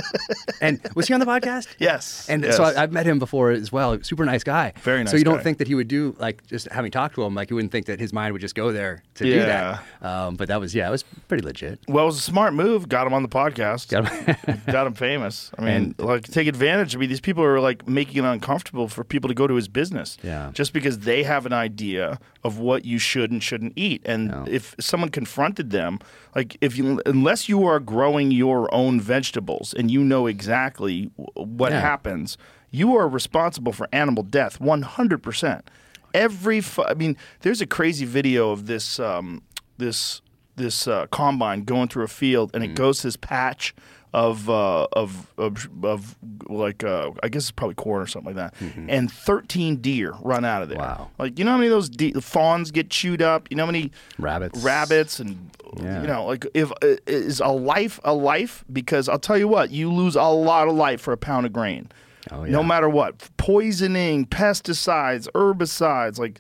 And was he on the podcast? yes. And yes. so I, I've met him before as well. Super nice guy. Very nice. So you don't think that he would do like just having talked to him, like you wouldn't think that his mind would just go there to do that. Um, but that was yeah, it was pretty legit. Well, it was a smart move. Got him on the podcast. Got him- *laughs* Got him famous. I mean, And- like take advantage. I mean, these people are like making it uncomfortable for people to go to his business. Yeah. Just because they have an idea of what you should and shouldn't eat, and No. if someone confronted them, like if you unless you are growing your own vegetables and you know exactly what Yeah. happens, you are responsible for animal death one hundred percent. Every, fu- I mean, there's a crazy video of this um, this this uh, combine going through a field, and it Mm. goes to this patch of uh, of, of of like uh, I guess it's probably corn or something like that, and 13 deer run out of there. Mm-hmm. Wow. Like you know how many of those de- fawns get chewed up? You know how many Rabbits. rabbits and Yeah. you know like if uh, is a life a life because I'll tell you what you lose a lot of life for a pound of grain. Oh, yeah. No matter what, poisoning, pesticides, herbicides, like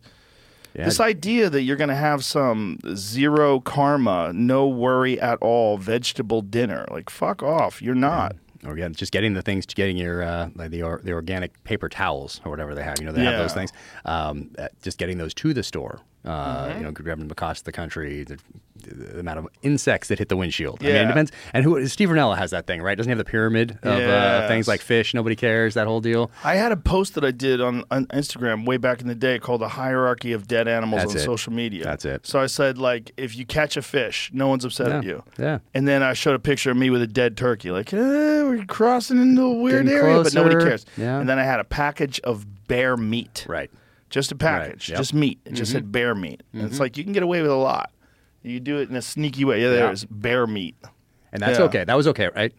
Yeah. this idea that you're going to have some zero karma, no worry at all vegetable dinner, like fuck off. You're not. or yeah, just getting the things, getting your uh, like the or, the organic paper towels or whatever they have. You know, they Yeah. have those things. Um, uh, just getting those to the store. Uh, Mm-hmm. You know, grabbing them across the country. The, the amount of insects that hit the windshield. I mean, it depends. And who Steve Rinella has that thing, right? Doesn't he have the pyramid of uh, things like fish? Nobody cares. That whole deal. I had a post that I did on, on Instagram way back in the day called "The Hierarchy of Dead Animals That's on it. Social Media." That's it. So I said, like, if you catch a fish, no one's upset at you. Yeah. And then I showed a picture of me with a dead turkey, like, eh, we're crossing into a weird Getting area, but nobody cares. Yeah. And then I had a package of bear meat. Right. Just a package, Yep. Mm-hmm. just meat. It just said bear meat. And it's like you can get away with a lot. You do it in a sneaky way. Yeah, Yeah. there's bear meat. And that's Yeah. okay. That was okay, right?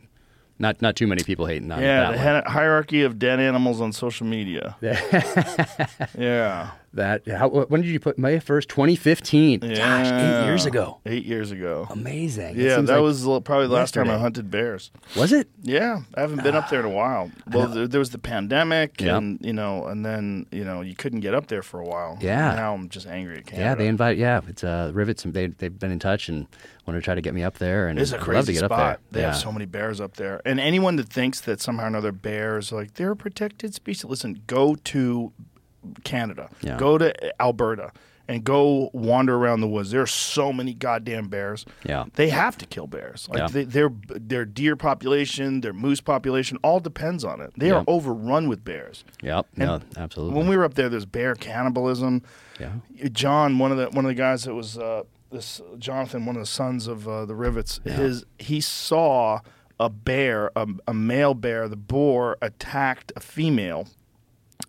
Not not too many people hating on that. Yeah, that the hierarchy of dead animals on social media. *laughs* yeah. That how, when did you put May first, twenty fifteen? Gosh, eight years ago. Eight years ago. Amazing. Yeah, that like- was probably the last time I hunted bears. Was it? Yeah, I haven't been up there in a while. *sighs* Well, there, there was the pandemic, Yeah. and you know, and then you know, you couldn't get up there for a while. Yeah. Now I'm just angry at Canada. Yeah, they invite. Yeah, it's uh, Rivets. and They they've been in touch and want to try to get me up there. And It's a crazy love to get spot. up there. They yeah. have so many bears up there, and anyone that thinks that somehow or another bears like they're a protected species, listen, go to Canada, Yeah. go to Alberta, and go wander around the woods. There are so many goddamn bears. Yeah. they have to kill bears. Like Yeah. they, their their deer population, their moose population, all depends on it. They are overrun with bears. Yep. And no, absolutely. When we were up there, there's bear cannibalism. Yeah. John, one of the one of the guys that was uh, this Jonathan, one of the sons of uh, the Rivets, his he saw a bear, a, a male bear, the boar attacked a female,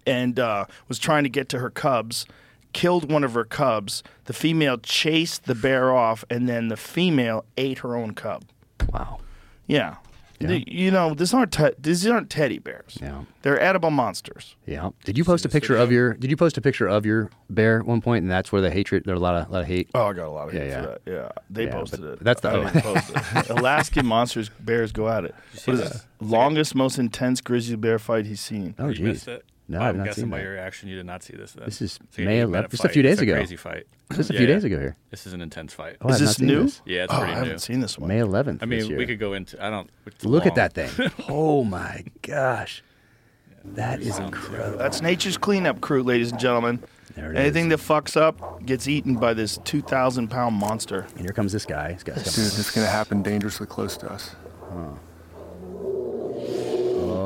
and uh, was trying to get to her cubs. Killed one of her cubs. The female chased the bear off, and then the female ate her own cub. wow. Yeah. Yeah. The- you know, these aren't te- these aren't teddy bears. Yeah. They're edible monsters. Yeah. Did you post a picture of your? Did you post a picture of your bear at one point, and that's where the hatred? There's a lot of lot of hate. Oh, I got a lot of hate Yeah, for that. Yeah, they Yeah, posted but it. that's the- I didn't post it. *laughs* Alaskan monsters bears go at it. What is it? Longest, most intense grizzly bear fight he's seen. Oh, You missed it. No, I'm I've not guessing seen by that. your reaction, you did not see this. Then. This is It's like May 11th, just a few days It's ago. Crazy fight. Just a Yeah, few yeah. days ago here. This is an intense fight. Oh, I've is not this seen new? this. Yeah, it's oh, pretty I new. haven't seen this one. May 11th. I mean, this year. we could go into. I don't. It's look at that thing. *laughs* oh my gosh, that is incredible. That's nature's cleanup crew, ladies and gentlemen. There it Anything is. that fucks up gets eaten by this 2,000 pound monster. And here comes this guy. This guy's Dude, coming. it's gonna happen dangerously close to us.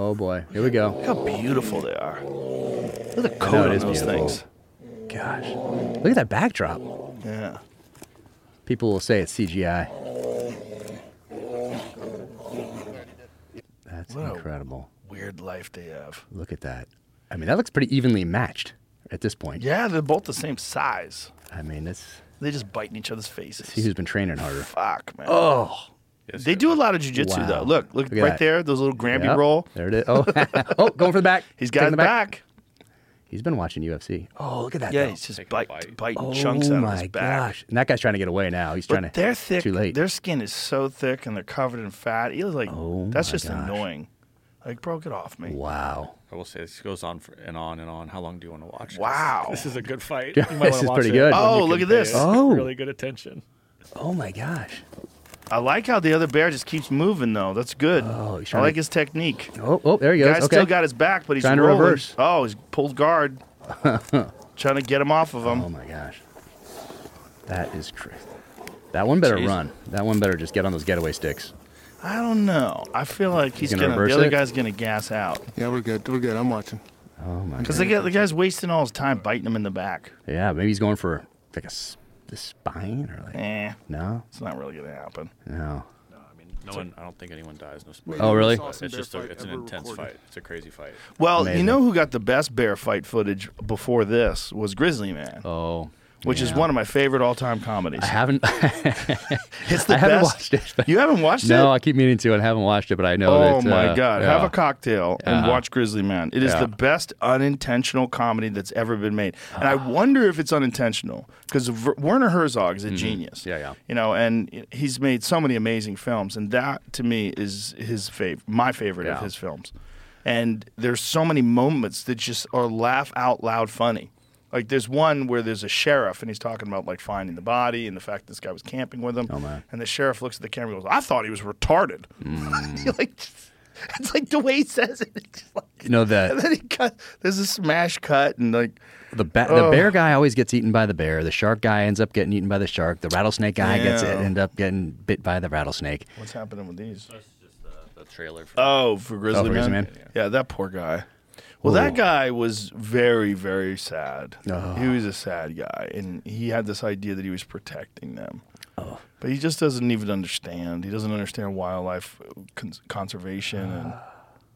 Oh boy, here we go. Look how beautiful they are. Look at the coat on is those beautiful. things. Gosh, look at that backdrop. Yeah. People will say it's CGI. That's Wow. incredible. Weird life they have. Look at that. I mean, that looks pretty evenly matched at this point. Yeah, they're both the same size. I mean, it's They just bite in each other's faces. see who's been training harder. Fuck, man. Oh, They do a lot of jujitsu Wow. though. Look, look, Look right that. there, those little Granby Yep, roll. There it is. Oh, *laughs* oh, going for the back. He's got Taking his the back. He's been watching UFC. Oh, look at that. Yeah, though. he's just bite, bite. biting oh chunks out my of his back. gosh! And that guy's trying to get away now. He's trying to. they're thick. Too late. Their skin is so thick and they're covered in fat. He was like, Oh that's just gosh. annoying. Like, bro, get off me. Wow. I will say this goes on for, and on and on. How long do you want to watch? Wow. This is a good fight. Yeah, *laughs* You might this is watch pretty good. Oh, look at this. Oh. Really good attention. Oh my gosh. I like how the other bear just keeps moving though. That's good. Oh, he's I trying like to- his technique. Oh, oh, there he goes. Guy's okay. still got his back, but he's Trying to rolling. reverse. Oh, he's pulled guard. *laughs* Trying to get him off of him. Oh my gosh. That is crazy. That one better Jeez. run. That one better just get on those getaway sticks. I don't know. I feel like he's gonna gonna. reverse the other it? guy's gonna gas out Yeah, we're good. We're good. I'm watching. Oh my. Gosh. Because the, guy- the guy's wasting all his time biting him in the back. Yeah, maybe he's going for like a s- the spine or like. Eh, No, it's not really gonna happen. no. No, I mean, no one. I don't think anyone dies. No spoilers. Oh, really? But It's just a, it's an intense fight. It's a crazy fight. Well, you Amazing. know who got the best bear fight footage before this was Grizzly Man, Oh. Which is one of my favorite all-time comedies. I haven't. *laughs* It's the I haven't best. watched it. You haven't watched no, it? No, I keep meaning to, and I haven't watched it, but I know Oh that. my uh, God! yeah. Have a cocktail and Uh-huh. watch Grizzly Man. It is Yeah. the best unintentional comedy that's ever been made, and I wonder if it's unintentional because Werner Herzog is a genius. Mm-hmm. Yeah, yeah. You know, and he's made so many amazing films, and that to me is his favorite, my favorite of his films. And there's so many moments that just are laugh out loud funny. Like there's one where there's a sheriff and he's talking about like finding the body and the fact this guy was camping with him. Oh, man. And the sheriff looks at the camera and goes, "I thought he was retarded." Mm. *laughs* Like, it's like the way he says it. It's like, You know and that then he cut. There's a smash cut and like, the ba- the Oh. bear guy always gets eaten by the bear. The shark guy ends up getting eaten by the shark. The rattlesnake guy gets Yeah. end up getting bit by the rattlesnake. what's happening with these? That's just the, the trailer. For Oh, for Grizzly, Oh, for Grizzly Man? Man? Yeah, that poor guy. Well, that guy was very, very sad. Oh. He was a sad guy, and he had this idea that he was protecting them. Oh. But he just doesn't even understand. He doesn't understand wildlife uh, con- conservation, and ah,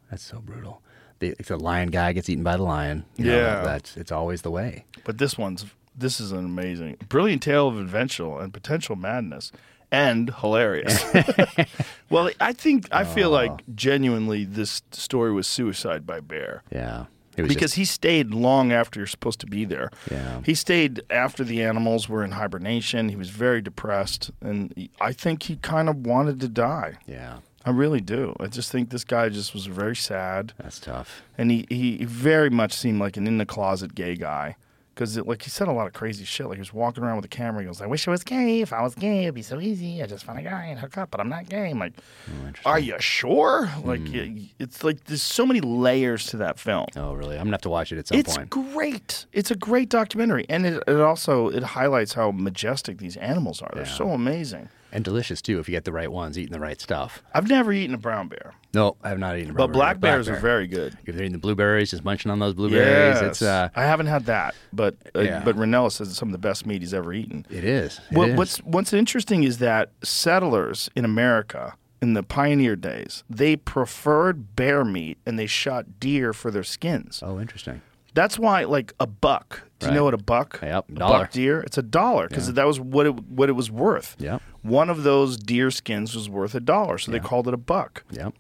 That's so brutal. The, the lion guy gets eaten by the lion. You know, Yeah. that's it's always the way. but this one's this is an amazing, brilliant tale of adventure and potential madness, and hilarious. *laughs* well, I think I feel like genuinely this story was suicide by bear. Yeah, it was because just- he stayed long after you're supposed to be there. Yeah. He stayed after the animals were in hibernation. He was very depressed, and he- I think he kind of wanted to die. yeah, I really do. I just think this guy just was very sad, that's tough. and he, he very much seemed like an in the closet gay guy. Because like he said a lot of crazy shit. Like he was walking around with a camera. He goes, "I wish I was gay. If I was gay, it'd be so easy. I just find a guy and hook up, but I'm not gay." I'm like, hmm, "Are you sure?" Like hmm. y- it's like there's so many layers to that film. Oh, really? I'm gonna have to watch it at some It's point. It's great. It's a great documentary, and it, it also it highlights how majestic these animals are. They're so amazing. And delicious too if you get the right ones, eating the right stuff. I've never eaten a brown bear, No, I have not eaten. a but brown black bear. bears are very good. If they're eating the blueberries, just munching on those blueberries, it's uh, I haven't had that, but uh, Yeah. but Rinella says it's some of the best meat he's ever eaten. it is. It What, is. what's what's interesting is that settlers in America in the pioneer days they preferred bear meat and they shot deer for their skins. oh, interesting. That's why, like a buck. Do you know what a buck? Yep, a dollar. buck deer. It's a dollar because that was what it what it was worth. Yep. One of those deer skins was worth a dollar, so they called it a buck. Yep.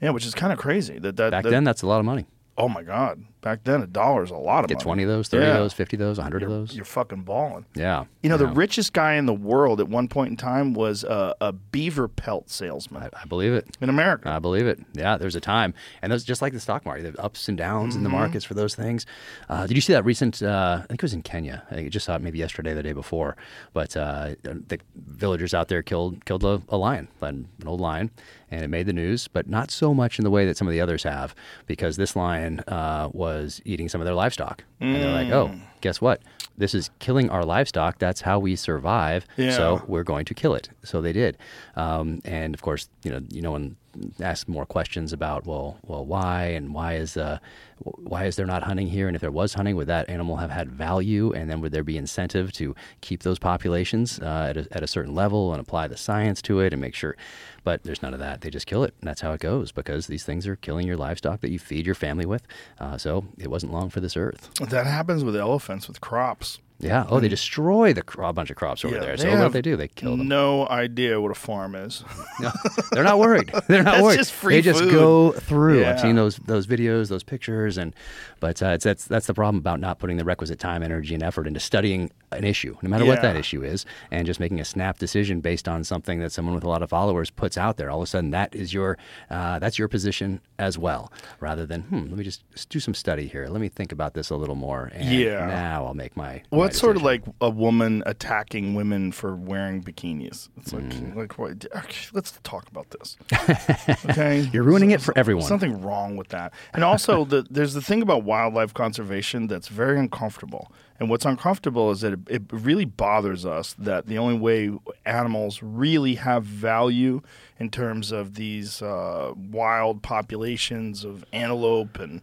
Yeah, which is kind of crazy. That that Back that- then, that's a lot of money. Oh my god! Back then, a dollar is a lot of money. Get money. 20 of those, 30 Yeah. of those, 50 of those, 100 of those. You're fucking balling. Yeah. You know, the richest guy in the world at one point in time was a, a beaver pelt salesman I, I believe it. in America. I believe it. Yeah, there's a time, and those just like the stock market, the ups and downs in the Mm-hmm. markets for those things. Uh, did you see that recent? Uh, I think it was in Kenya. I just saw it maybe yesterday, or the day before. But uh, the villagers out there killed killed a, a lion, an an old lion, and it made the news. But not so much in the way that some of the others have, because this lion uh, was eating some of their livestock, and they're like, "Oh, Mm. guess what? This is killing our livestock. That's how we survive. Yeah. So we're going to kill it. So they did. Um, and of course, you know, you know, and ask more questions about, well, well, why and why is uh, why is there not hunting here? And if there was hunting, would that animal have had value? And then would there be incentive to keep those populations uh, at, a, at a certain level and apply the science to it and make sure? But there's none of that. They just kill it, and that's how it goes because these things are killing your livestock that you feed your family with. Uh, so it wasn't long for this earth. That happens with elephants with crops. Yeah. Oh, they destroy the cro- a bunch of crops over Yeah, there. they So what have they do? They kill them. No idea what a farm is. *laughs* No, they're not worried. *laughs* They're not That's worried. just free they just food. go through. I've Yeah. seen those those videos, those pictures, and but uh, it's, that's that's the problem about not putting the requisite time, energy, and effort into studying an issue, no matter what that Yeah. issue is, and just making a snap decision based on something that someone with a lot of followers puts out there. All of a sudden, that is your uh, that's your position as well, rather than hmm, let me just, do some study here. Let me think about this a little more, and Yeah. now I'll make my. My it's sort of like a woman attacking women for wearing bikinis. It's like, Mm. like what? Let's talk about this. *laughs* Okay, You're ruining it for everyone. Something wrong with that. And also, the, there's the thing about wildlife conservation that's very uncomfortable. And what's uncomfortable is that it, it really bothers us that the only way animals really have value in terms of these uh, wild populations of antelope and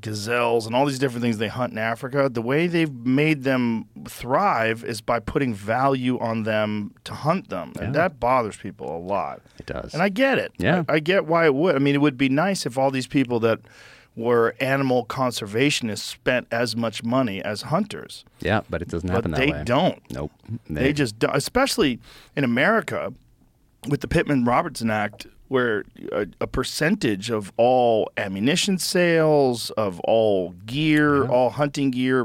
gazelles and all these different things they hunt in Africa, the way they've made them thrive is by putting value on them to hunt them. And that bothers people a lot. It does. And I get it. Yeah. I, I get why it would. I mean, it would be nice if all these people that were animal conservationists spent as much money as hunters. yeah, but it doesn't But happen that they way. They don't. Nope. They just don't, especially in America with the Pittman Robertson Act, where a, a percentage of all ammunition sales, of all gear, all hunting gear,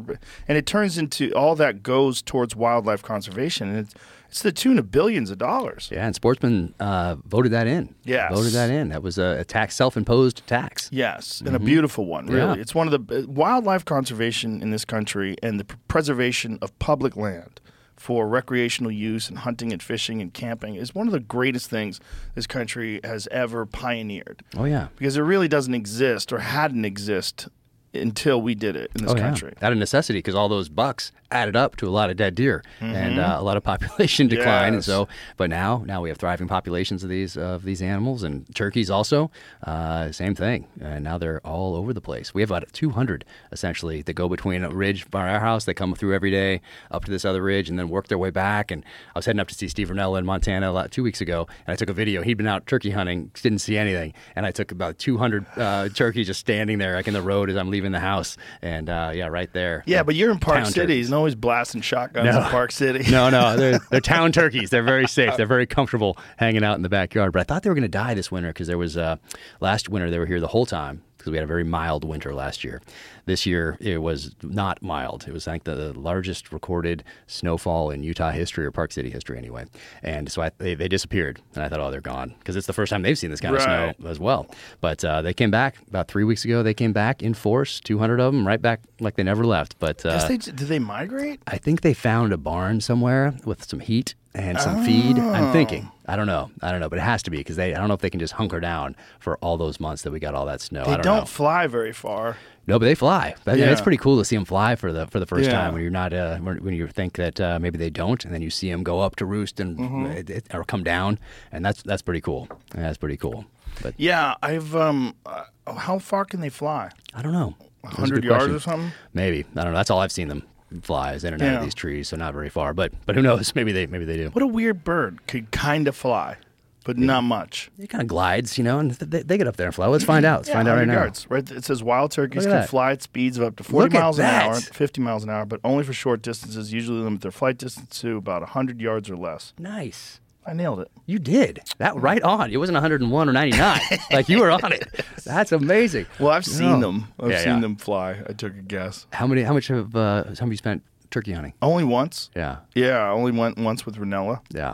and it turns into all that goes towards wildlife conservation, and it's, it's the tune of billions of dollars. Yeah, and sportsmen uh, voted that in. Yes. voted that in. That was a, a tax, self-imposed tax. Yes, and a beautiful one, really. Mm-hmm. Yeah. It's one of the uh, wildlife conservation in this country and the preservation of public land for recreational use and hunting and fishing and camping is one of the greatest things this country has ever pioneered. Oh yeah. Because it really doesn't exist or hadn't exist until we did it in this oh, country. Yeah. Out of necessity, because all those bucks added up to a lot of dead deer and uh, a lot of population *laughs* decline. And so, but now, now we have thriving populations of these of these animals and turkeys also. Uh, same thing. And now they're all over the place. We have about 200 essentially that go between a ridge by our house. They come through every day up to this other ridge and then work their way back. And I was heading up to see Steve Rinella in Montana lot, two weeks ago, and I took a video. He'd been out turkey hunting, didn't see anything, and I took about 200 uh, turkeys just standing there, like in the road as I'm leaving the house. And uh, yeah, right there. Yeah, but you're in Park Town City. Always blasting shotguns No. in Park City. no, no, they're, *laughs* they're town turkeys. They're very safe. They're very comfortable hanging out in the backyard. But I thought they were going to die this winter because there was uh, last winter they were here the whole time because we had a very mild winter last year. This year it was not mild. It was think the largest recorded snowfall in Utah history or Park City history anyway. And so I, they, they disappeared, and I thought, oh, they're gone because it's the first time they've seen this kind of snow as well. But uh, they came back about three weeks ago. They came back in force, 200 of them, right back like they never left. But uh, they, did they migrate? I think they found a barn somewhere with some heat and some feed. I'm thinking. I don't know. I don't know, but it has to be because they. I don't know if they can just hunker down for all those months that we got all that snow. They I don't, don't fly very far. No, but they fly. But, yeah. It's pretty cool to see them fly for the for the first Yeah. time when you're not uh, when, when you think that uh, maybe they don't, and then you see them go up to roost and Mm-hmm. it, it- or come down, and that's that's pretty cool. That's pretty cool. But Yeah, I've um. Uh, how far can they fly? I don't know. 100 yards question. or something? Maybe I don't know. That's all I've seen them fly is in and out Yeah. of these trees, so not very far. But but who knows? *laughs* Maybe they maybe they do. What a weird bird could kind of fly, but not much. It kind of glides, you know, and th- they, they get up there and fly. Let's find out. Let's Yeah, find out right 100 now. yards. Right, it says wild turkeys can that. fly at speeds of up to 40 Look miles an hour, 50 miles an hour, but only for short distances. Usually limit their flight distance to about 100 yards or less. Nice. I nailed it. You did that right on. It wasn't 101 or 99. *laughs* like you were on it. That's amazing. Well, I've seen No. them. I've Yeah, seen yeah. them fly. I took a guess. How many? How much have uh, how have you spent turkey hunting? Only once. Yeah, Yeah, I only went once with Rinella. yeah.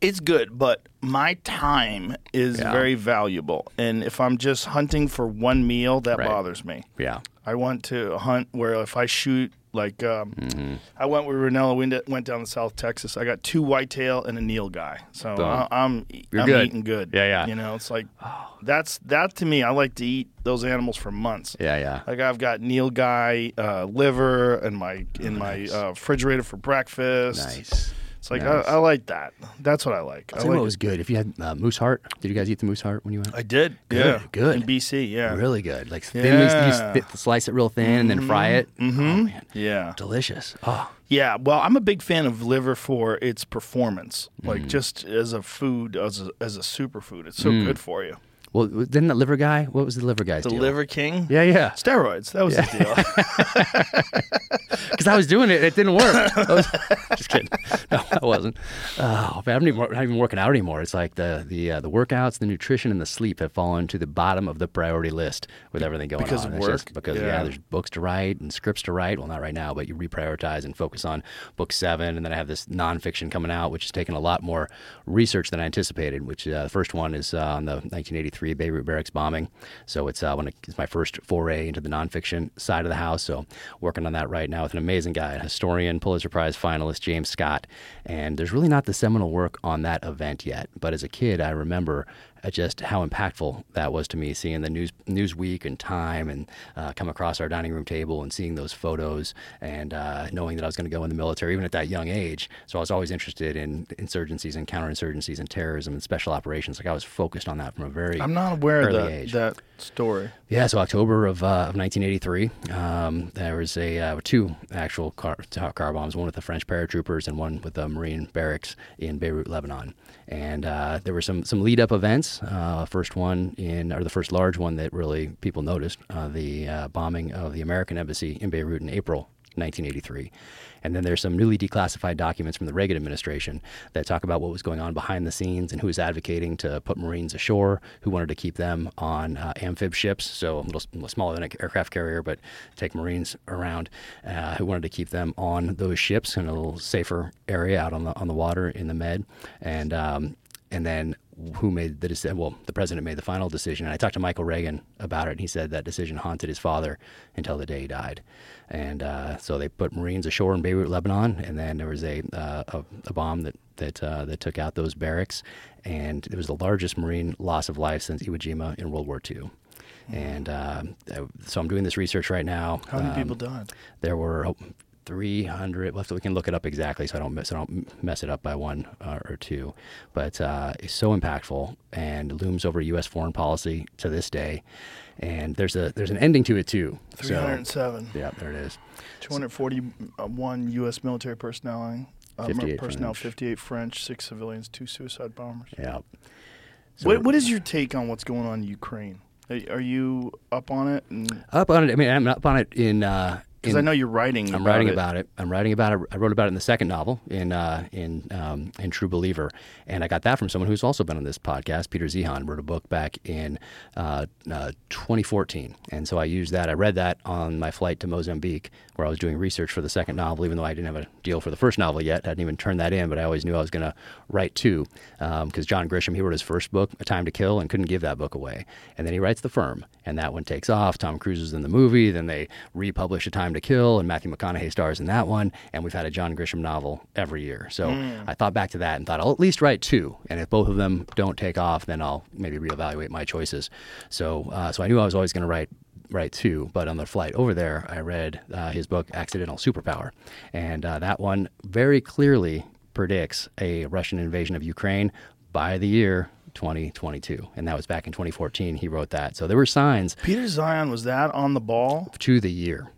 It's good, but my time is Yeah. very valuable. And if I'm just hunting for one meal, that Right. bothers me. Yeah. I want to hunt where if I shoot like um, Mm-hmm. I went with Rinella. We went- went down to South Texas. I got two whitetail and a nilgai. So Boom. I, I'm You're I'm good. eating good. Yeah, yeah. You know, it's like that's that to me. I like to eat those animals for months. Yeah, yeah. Like I've got nilgai uh, liver in my in my uh, refrigerator for breakfast. Nice. It's like Nice. I, I like that. That's what I like. I'll I tell you like what was good. If you had uh, moose heart, did you guys eat the moose heart when you went? I did. Good, Yeah. good. In BC. Yeah. Really good. Like thin, you Yeah. th- slice it real thin and then fry it. Oh man, Yeah. delicious. Oh, Yeah, well, I'm a big fan of liver for its performance, Mm. like just as a food, as a, as a superfood. It's so Mm. good for you. Well, didn't that liver guy? What was the liver guy's The deal? liver king, Yeah, yeah. steroids. That was his deal. *laughs* Because I was doing it, it didn't work. *laughs* I was, *laughs* just kidding. No, I wasn't. Oh, but I'm not even, not even working out anymore. It's like the the uh, the workouts, the nutrition, and the sleep have fallen to the bottom of the priority list with everything going Because on. of It's just work? because yeah. Yeah. there's books to write and scripts to write. Well, not right now, but you reprioritize and focus on book seven, and then I have this nonfiction coming out, which has taken a lot more research than I anticipated. Which uh, the first one is uh, on the 1983 Beirut barracks bombing. So it's uh, when it, it's my first foray into the nonfiction side of the house. So working on that right now with an amazing guy, historian, Pulitzer Prize finalist James Scott. And there's really not the seminal work on that event yet. But as a kid, I remember just how impactful that was to me, seeing the news Newsweek and Time and uh, come across our dining room table and seeing those photos and uh, knowing that I was going to go in the military even at that young age. So I was always interested in insurgencies and counterinsurgencies and terrorism and special operations. Like I was focused on that from a very I'm not aware of that, that story. Yeah, so October of, uh, of 1983, um, there was a uh, two actual car, car bombs, one with the French paratroopers and one with the Marine barracks in Beirut, Lebanon. And uh, there were some some lead up events. Uh, first one in, or the first large one that really people noticed, uh, the uh, bombing of the American embassy in Beirut in April 1983. And then there's some newly declassified documents from the Reagan administration that talk about what was going on behind the scenes and who was advocating to put Marines ashore, who wanted to keep them on uh, amphib ships, so a little, little smaller than an aircraft carrier, but take Marines around, uh, who wanted to keep them on those ships in a little safer area out on the on the water in the Med, and um, and then who made the decision? Well, the president made the final decision. And I talked to Michael Reagan about it, and he said that decision haunted his father until the day he died. And uh, so they put Marines ashore in Beirut, Lebanon, and then there was a uh, a, a bomb that that uh, that took out those barracks, and it was the largest Marine loss of life since Iwo Jima in World War II. And uh, so I'm doing this research right now. How many Um, people died? There were oh, 300. Well, we can look it up exactly, so I don't mess, I don't mess it up by one uh, or two. But uh, it's so impactful and looms over U.S. foreign policy to this day. And there's a there's an ending to it too. So- 307. yeah, there it is. 241 U.S. military personnel. Uh, 58 personnel, French. 58 French, six civilians, two suicide bombers. Yeah. So- what, what is your take on what's going on in Ukraine? Are, are you up on it? And Up on it. I mean, I'm up on it in uh, Because I know you're writing. I'm about writing it. about it. I'm writing about it. I wrote about it in the second novel in uh, in um, in True Believer, and I got that from someone who's also been on this podcast. Peter Zeihan wrote a book back in uh, uh, 2014, and so I used that. I read that on my flight to Mozambique, where I was doing research for the second novel. Even though I didn't have a deal for the first novel yet, I hadn't even turned that in, but I always knew I was going to write two because John Grisham he wrote his first book, A Time to Kill, and couldn't give that book away, and then he writes The Firm, and that one takes off. Tom Cruise is in the movie. Then they republish A Time to Kill, and Matthew McConaughey stars in that one. And we've had a John Grisham novel every year. So I thought back to that and thought I'll at least write two. And if both of them don't take off, then I'll maybe reevaluate my choices. So uh, so I knew I was always going to write write two. But on the flight over there, I read uh, his book Accidental Superpower, and uh, that one very clearly predicts a Russian invasion of Ukraine by the year 2022. And that was back in 2014. He wrote that. So there were signs Peter Zeihan was that on the ball? to the year.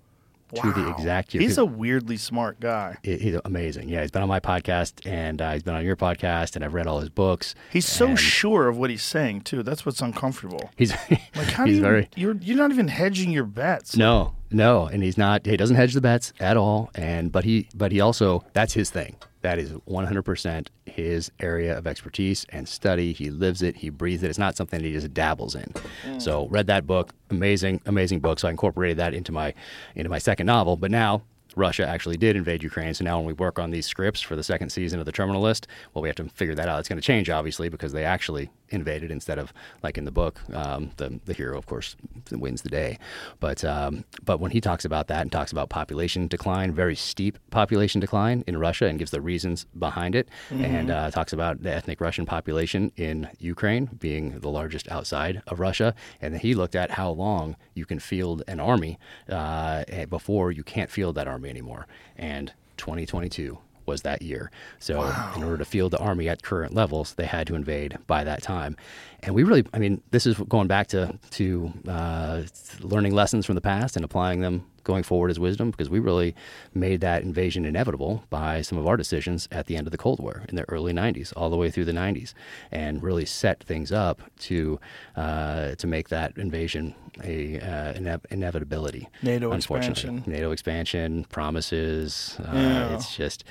To the exact year. He's a weirdly smart guy. He's amazing. Yeah, he's been on my podcast and uh, he's been on your podcast, and I've read all his books. He's so sure of what he's saying too. That's what's uncomfortable. He's Like *laughs* how he's do you? very You're you're not even hedging your bets. no, no, and he's not. He doesn't hedge the bets at all. And but he but he also that's his thing. That is 100% his area of expertise and study. He lives it. He breathes it. It's not something that he just dabbles in. Mm. So read that book. Amazing, amazing book. So I incorporated that into my into my second novel. But now Russia actually did invade Ukraine. So now when we work on these scripts for the second season of the Terminal List, well, we have to figure that out. It's going to change, obviously, because they actually invaded instead of like in the book, um, the the hero, of course, wins the day. But um, but when he talks about that and talks about population decline, very steep population decline in Russia, and gives the reasons behind it, and uh, talks about the ethnic Russian population in Ukraine being the largest outside of Russia, and then he looked at how long you can field an army uh, before you can't field that army anymore, and 2022 was that year. So in order to field the army at current levels, they had to invade by that time. And we really, I mean, this is going back to to uh, learning lessons from the past and applying them going forward as wisdom because we really made that invasion inevitable by some of our decisions at the end of the Cold War in the early 90s, all the way through the 90s, and really set things up to uh, to make that invasion a uh, ine- inevitability. NATO unfortunately. expansion. NATO expansion, promises. Uh, Yeah. It's just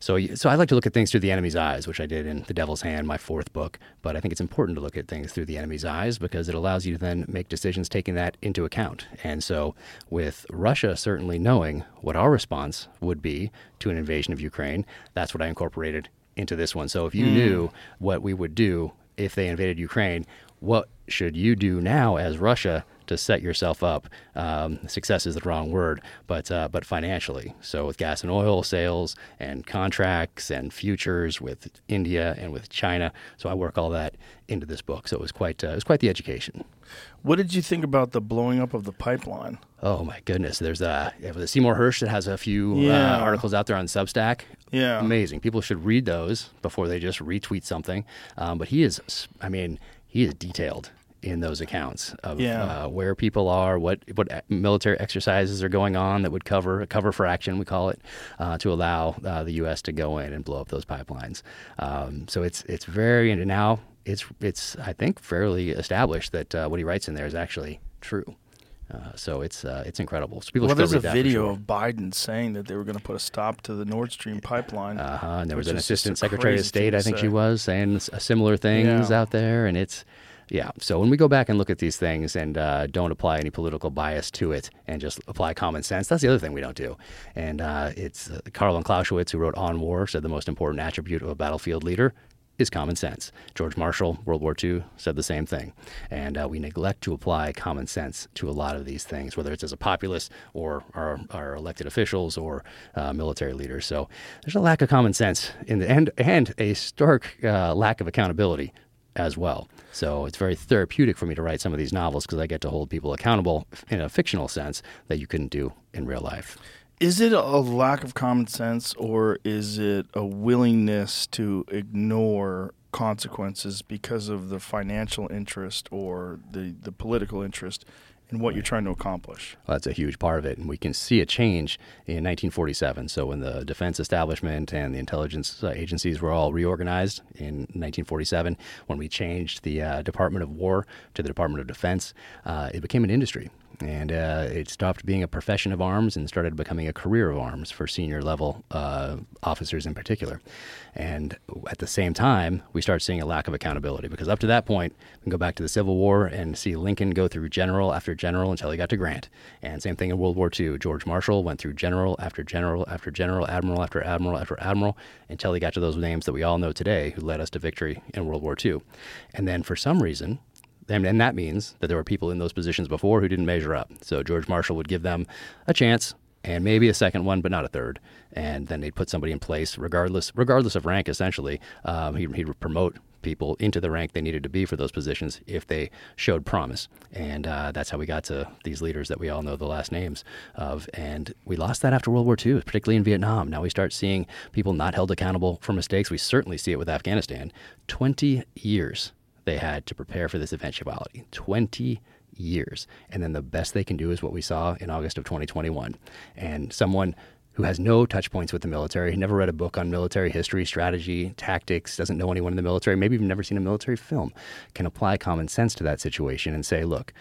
so. So I like to look at things through the enemy's eyes, which I did in The Devil's Hand, my fourth book. But I think it's important to look at things through the enemy's eyes because it allows you to then make decisions taking that into account. And so, with Russia certainly knowing what our response would be to an invasion of Ukraine, that's what I incorporated into this one. So if you hmm. knew what we would do if they invaded Ukraine, what should you do now as Russia to set yourself up? Um, success is the wrong word, but uh, but financially. So with gas and oil sales and contracts and futures with India and with China. So I work all that into this book. So it was quite uh, it was quite the education. What did you think about the blowing up of the pipeline? Oh my goodness! There's a yeah, the Seymour Hersh that has a few Yeah. uh, articles out there on Substack. Yeah. amazing. People should read those before they just retweet something. Um, but he is, I mean, he is detailed in those accounts of Yeah. uh, where people are, what what military exercises are going on that would cover a cover for action, we call it, uh, to allow uh, the U.S. to go in and blow up those pipelines. Um, so it's it's very and now it's it's I think fairly established that uh, what he writes in there is actually true. Uh, so it's uh, it's incredible. So people Well, there's a video sure. of Biden saying that they were going to put a stop to the Nord Stream pipeline. Uh-huh. And there was an a assistant secretary of state, I think she was, saying s- uh, similar things Yeah. out there. And it's, yeah. So when we go back and look at these things and uh, don't apply any political bias to it and just apply common sense, that's the other thing we don't do. And uh, it's uh, Karl Clausewitz, who wrote On War, said the most important attribute of a battlefield leader is common sense. George Marshall, World War II, said the same thing. And uh, we neglect to apply common sense to a lot of these things, whether it's as a populace or our, our elected officials or uh, military leaders. So there's a lack of common sense in the end and a stark uh, lack of accountability as well. So it's very therapeutic for me to write some of these novels because I get to hold people accountable in a fictional sense that you couldn't do in real life. Is it a lack of common sense or is it a willingness to ignore consequences because of the financial interest or the, the political interest in what you're trying to accomplish? Well, that's a huge part of it. And we can see a change in 1947. So, when the defense establishment and the intelligence uh, agencies were all reorganized in 1947, when we changed the uh, Department of War to the Department of Defense, uh, it became an industry. And uh, it stopped being a profession of arms and started becoming a career of arms for senior level uh, officers in particular. And at the same time, we start seeing a lack of accountability because up to that point, we can go back to the Civil War and see Lincoln go through general after general until he got to Grant. And same thing in World War II. George Marshall went through general after general after general, admiral after admiral after admiral until he got to those names that we all know today who led us to victory in World War II. And then for some reason, and, and that means that there were people in those positions before who didn't measure up. So George Marshall would give them a chance and maybe a second one, but not a third. And then they'd put somebody in place, regardless regardless of rank. Essentially, um, he, he'd promote people into the rank they needed to be for those positions if they showed promise. And uh, that's how we got to these leaders that we all know the last names of. And we lost that after World War II, particularly in Vietnam. Now we start seeing people not held accountable for mistakes. We certainly see it with Afghanistan. 20 years they had to prepare for this eventuality 20 years. And then the best they can do is what we saw in August of 2021. And someone who has no touch points with the military, never read a book on military history, strategy, tactics, doesn't know anyone in the military, maybe even never seen a military film, can apply common sense to that situation and say, look,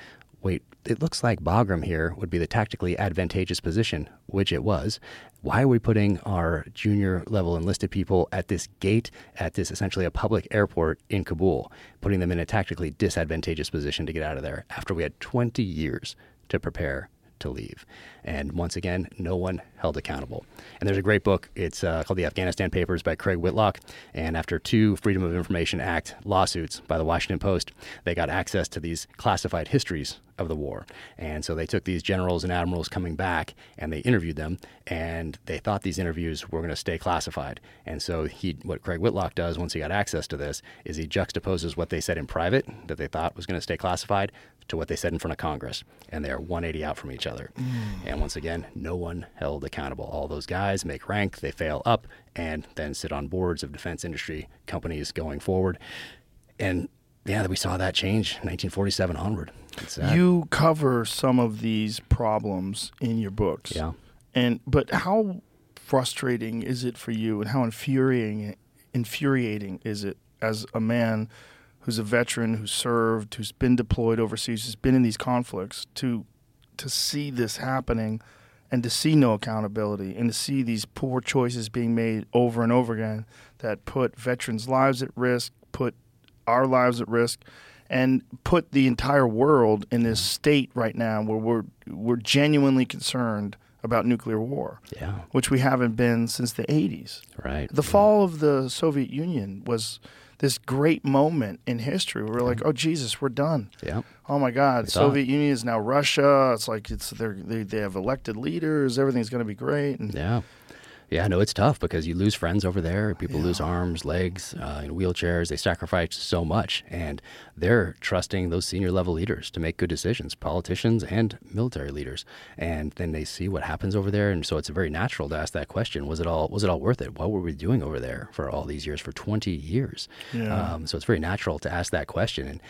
wait, it looks like Bagram here would be the tactically advantageous position, which it was. Why are we putting our junior level enlisted people at this gate, at this essentially a public airport in Kabul, putting them in a tactically disadvantageous position to get out of there after we had 20 years to prepare to leave. And once again, no one held accountable. And there's a great book. It's uh, called The Afghanistan Papers by Craig Whitlock. And after two Freedom of Information Act lawsuits by the Washington Post, they got access to these classified histories of the war. And so they took these generals and admirals coming back and they interviewed them. And they thought these interviews were going to stay classified. And so he, what Craig Whitlock does once he got access to this is he juxtaposes what they said in private that they thought was going to stay classified to what they said in front of Congress. And they're 180 out from each other. Mm. And once again, no one held accountable. All those guys make rank, they fail up, and then sit on boards of defense industry companies going forward. And yeah, we saw that change 1947 onward. You cover some of these problems in your books. Yeah. And but how frustrating is it for you and how infuriating infuriating is it as a man who's a veteran, who's served, who's been deployed overseas, who's been in these conflicts to to see this happening and to see no accountability and to see these poor choices being made over and over again that put veterans' lives at risk, put our lives at risk, and put the entire world in this state right now where we're we're genuinely concerned about nuclear war. Yeah. Which we haven't been since the 80s. Right. The fall of the Soviet Union was this great moment in history. where We're like, oh Jesus, we're done. Yeah. Oh my God, Soviet Union is now Russia. It's like it's they they have elected leaders. Everything's going to be great. And yeah. Yeah, no, it's tough because you lose friends over there. People yeah. lose arms, legs, uh, in wheelchairs. They sacrifice so much, and they're trusting those senior level leaders to make good decisions, politicians and military leaders. And then they see what happens over there, and so it's very natural to ask that question: Was it all was it all worth it? What were we doing over there for all these years, for twenty years? Yeah. Um, so it's very natural to ask that question, and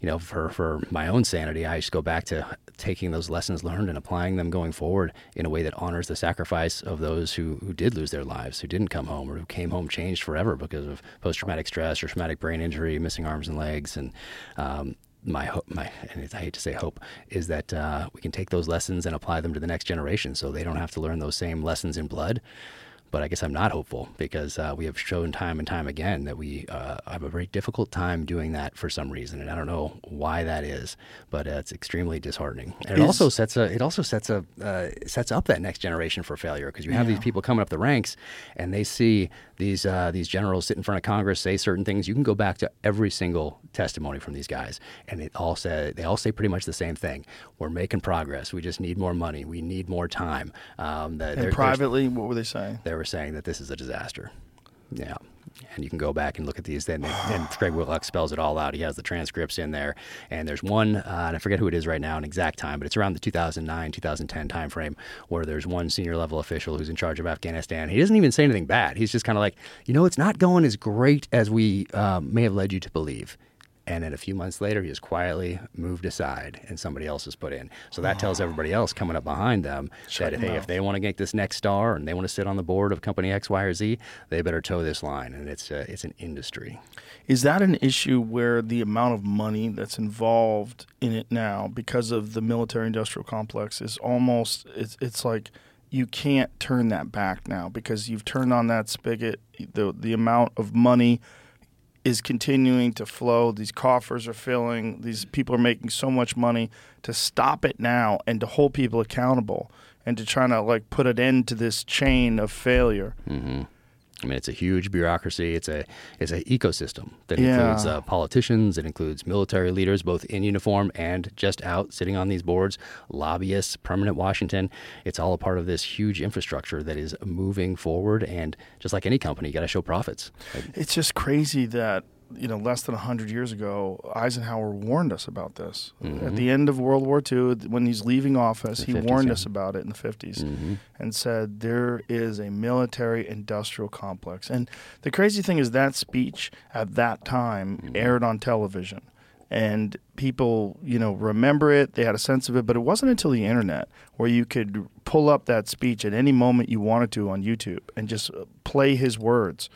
you know, for, for my own sanity, I just go back to taking those lessons learned and applying them going forward in a way that honors the sacrifice of those who, who did lose their lives, who didn't come home, or who came home changed forever because of post traumatic stress or traumatic brain injury, missing arms and legs. And um, my hope, my and I hate to say hope, is that uh, we can take those lessons and apply them to the next generation, so they don't have to learn those same lessons in blood. But I guess I'm not hopeful because uh, we have shown time and time again that we uh, have a very difficult time doing that for some reason, and I don't know why that is, but uh, it's extremely disheartening. And it also sets a it also sets a uh, sets up that next generation for failure because you have yeah. these people coming up the ranks, and they see these uh, these generals sit in front of Congress say certain things. You can go back to every single testimony from these guys, and they all say they all say pretty much the same thing. We're making progress. We just need more money. We need more time. Um, the, and privately, what were they saying? Were saying that this is a disaster. Yeah. And you can go back and look at these. Then, and *sighs* Craig Whitlock spells it all out. He has the transcripts in there. And there's one, uh, and I forget who it is right now, an exact time, but it's around the 2009, 2010 timeframe where there's one senior level official who's in charge of Afghanistan. He doesn't even say anything bad. He's just kind of like, you know, it's not going as great as we uh, may have led you to believe And then a few months later, he is quietly moved aside and somebody else is put in. So that tells everybody else coming up behind them Shut that hey, if they want to get this next star and they want to sit on the board of company X, Y, or Z, they better toe this line. And it's, uh, it's an industry. Is that an issue where the amount of money that's involved in it now because of the military industrial complex is almost it's it's like you can't turn that back now because you've turned on that spigot the the amount of money is continuing to flow. These coffers are filling. These people are making so much money to stop it now and to hold people accountable and to try to like put an end to this chain of failure. Hmm I mean, it's a huge bureaucracy. It's a it's an ecosystem that Yeah. includes uh, politicians. It includes military leaders, both in uniform and just out sitting on these boards, lobbyists, permanent Washington. It's all a part of this huge infrastructure that is moving forward. And just like any company, you got to show profits. It's just crazy that you know less than hundred years ago, Eisenhower warned us about this. At the end of World War II, when he's leaving office, Mm-hmm. He 50s, warned yeah. us about it in the 50s Mhm. and said there is a military-industrial complex. And the crazy thing is that speech at that time Mm-hmm. aired on television. And people, you know, remember it. They had a sense of it, but it wasn't until the internet where you could pull up that speech at any moment you wanted to on YouTube and just uh, play his words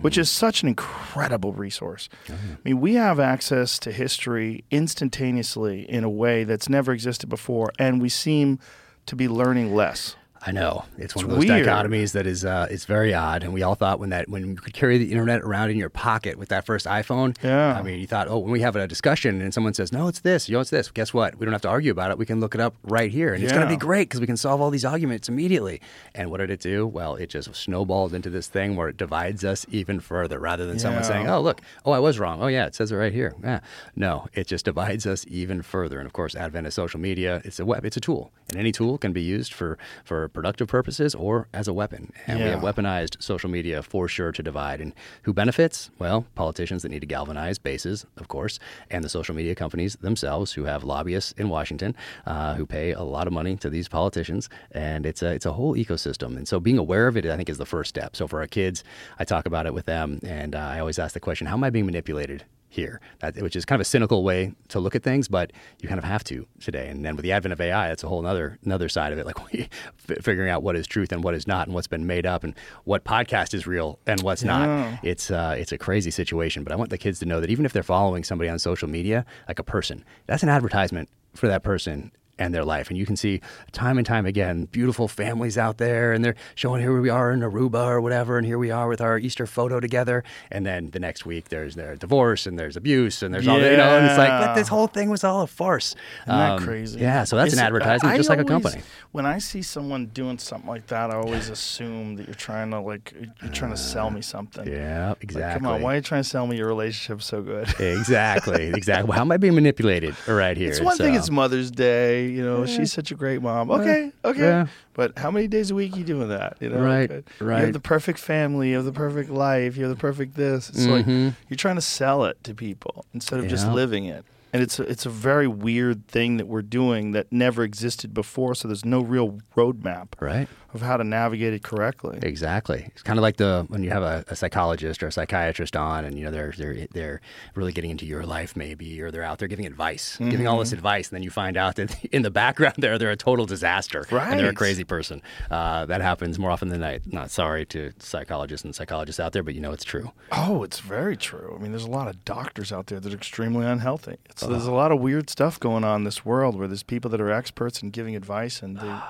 which is such an incredible resource. I mean, we have access to history instantaneously in a way that's never existed before, and we seem to be learning less. I know it's one It's of those weird. dichotomies that is uh, it's very odd, and we all thought when that when you could carry the internet around in your pocket with that first iPhone. Yeah. I mean, you thought, oh, when we have a discussion and someone says, no, it's this, you know, it's this. Guess what? We don't have to argue about it. We can look it up right here, and it's going to be great because we can solve all these arguments immediately. And what did it do? Well, it just snowballed into this thing where it divides us even further, rather than someone saying, oh, look, oh, I was wrong. Oh, yeah, it says it right here. Yeah, no, it just divides us even further. And of course, advent of social media, it's a web, it's a tool, and any tool can be used for for productive purposes or as a weapon. And we have weaponized social media for sure to divide. And who benefits? Well, politicians that need to galvanize bases, of course, and the social media companies themselves who have lobbyists in Washington uh, who pay a lot of money to these politicians. And it's a, it's a whole ecosystem. And so being aware of it, I think, is the first step. So for our kids, I talk about it with them. And uh, I always ask the question, how am I being manipulated? Here, that, which is kind of a cynical way to look at things, but you kind of have to today. And then with the advent of AI, that's a whole other another side of it, like *laughs* we, f- figuring out what is truth and what is not, and what's been made up, and what podcast is real and what's Yeah. not. It's uh, it's a crazy situation. But I want the kids to know that even if they're following somebody on social media, like a person, that's an advertisement for that person and their life. And you can see time and time again beautiful families out there, and they're showing here we are in Aruba or whatever, and here we are with our Easter photo together. And then the next week there's their divorce and there's abuse and there's all the, you know, and it's like, but this whole thing was all a farce. Isn't that Um, crazy? Yeah, so that's Is an advertisement, just like a company. When I see someone doing something like that, I always assume that you're trying to like you're trying to sell me something. Yeah, Like, exactly. come on, why are you trying to sell me your relationship so good? exactly, exactly. Well, how am I being manipulated right *laughs* here? It's one thing. It's Mother's Day. You know, she's such a great mom. Okay, okay. yeah. But how many days a week you doing that? You know, Right, Like, You have the perfect family. You have the perfect life. You have the perfect this. It's like Mhm. you're trying to sell it to people instead of just living it. And it's a, it's a very weird thing that we're doing that never existed before. So there's no real roadmap right. Of how to navigate it correctly. Exactly. It's kind of like the when you have a, a psychologist or a psychiatrist on, and you know they're they're they're really getting into your life maybe, or they're out there giving advice, giving all this Mm-hmm. advice, and then you find out that *laughs* in the background *laughs* there they're a total disaster, and they're a crazy person. Uh, that happens more often than not. Not sorry to psychologists and psychologists out there, but you know it's true. Oh, it's very true. I mean, there's a lot of doctors out there that are extremely unhealthy. It's, There's a lot of weird stuff going on in this world where there's people that are experts in giving advice, and they. I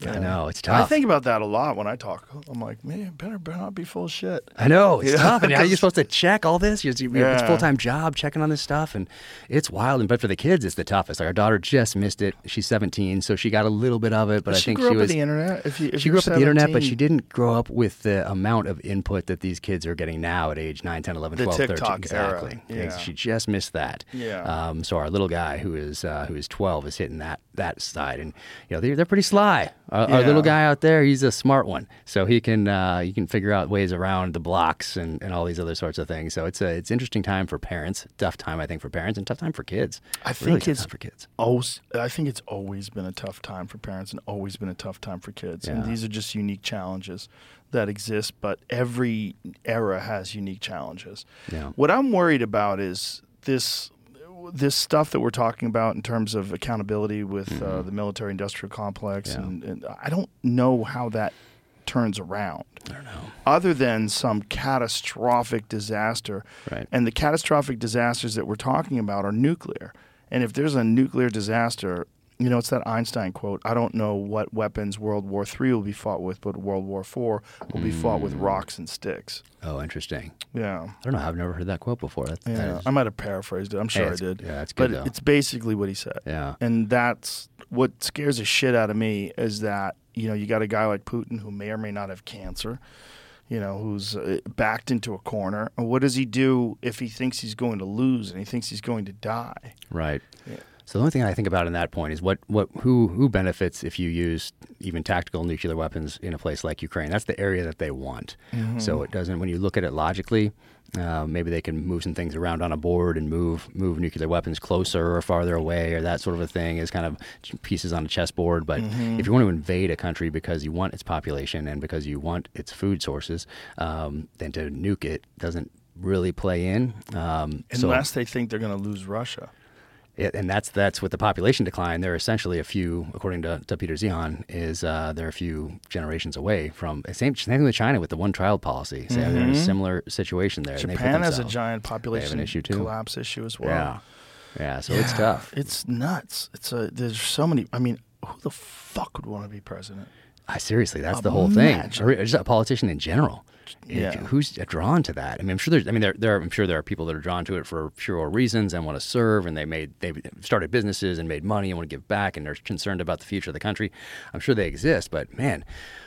Yeah. know it's tough. I think about that a lot when I talk. I'm like, man, better, better not be full of shit. I know it's *laughs* Yeah, tough, and how are you *laughs* supposed to check all this? You, you, It's Yeah. a full time job checking on this stuff, and it's wild. And but for the kids, it's the toughest. Like our daughter just missed it. She's 17, so she got a little bit of it, but I she think grew she up was. with the internet. If you, if she grew up with the internet, but she didn't grow up with the amount of input that these kids are getting now at age 9, 10, 11, The 12, 13. TikTok era. Exactly. Yeah. She just missed that. Yeah. Um, so our little guy, who is uh, who is 12, is hitting that that side, and you know they're, they're pretty sly. Our, our little guy out there, he's a smart one, so he can uh, he can figure out ways around the blocks and, and all these other sorts of things. So it's a it's interesting time for parents, tough time I think for parents, and tough time for kids. I think tough it's for kids. always, I think it's always been a tough time for parents and always been a tough time for kids. And these are just unique challenges that exist, but every era has unique challenges. Yeah. What I'm worried about is this this stuff that we're talking about in terms of accountability with uh, the military industrial complex, Mm-hmm. Yeah. and, and I don't know how that turns around. I don't know. Other than some catastrophic disaster, Right. and the catastrophic disasters that we're talking about are nuclear. And if there's a nuclear disaster, you know, it's that Einstein quote I don't know what weapons World War III will be fought with, but World War IV will be fought Mm. with rocks and sticks. Oh, interesting. Yeah. I don't know. I've never heard that quote before. That, that Yeah, is- I might have paraphrased it. I'm sure I did. yeah, it's but good, though. it's basically what he said. Yeah. And that's what scares the shit out of me is that you know you got a guy like Putin who may or may not have cancer, you know, who's uh, backed into a corner. And what does he do if he thinks he's going to lose and he thinks he's going to die? Right. So the only thing I think about in that point is what, what who who benefits if you use even tactical nuclear weapons in a place like Ukraine. That's the area that they want. Mm-hmm. So it doesn't. When you look at it logically, uh, maybe they can move some things around on a board and move move nuclear weapons closer or farther away or that sort of a thing is kind of pieces on a chessboard. But Mm-hmm. if you want to invade a country because you want its population and because you want its food sources, um, then to nuke it doesn't really play in. Um, so- Unless they think they're going to lose Russia. And that's that's with the population decline. They're essentially a few, according to, to Peter Zeihan, is uh, they're a few generations away from same same thing with China with the one child policy. So they're in a similar situation there. and they put Mm-hmm. Japan has a giant population issue, too. collapse issue as well. Yeah, yeah. So it's tough. It's nuts. It's a there's so many. I mean, who the fuck would want to be president? I, seriously, that's the whole thing. Or just a politician in general. Yeah. Who's drawn to that? I mean, I'm sure there's. I mean, there, there. I'm sure there are people that are drawn to it for pure reasons and want to serve, and they made they started businesses and made money and want to give back, and they're concerned about the future of the country. I'm sure they exist, but man,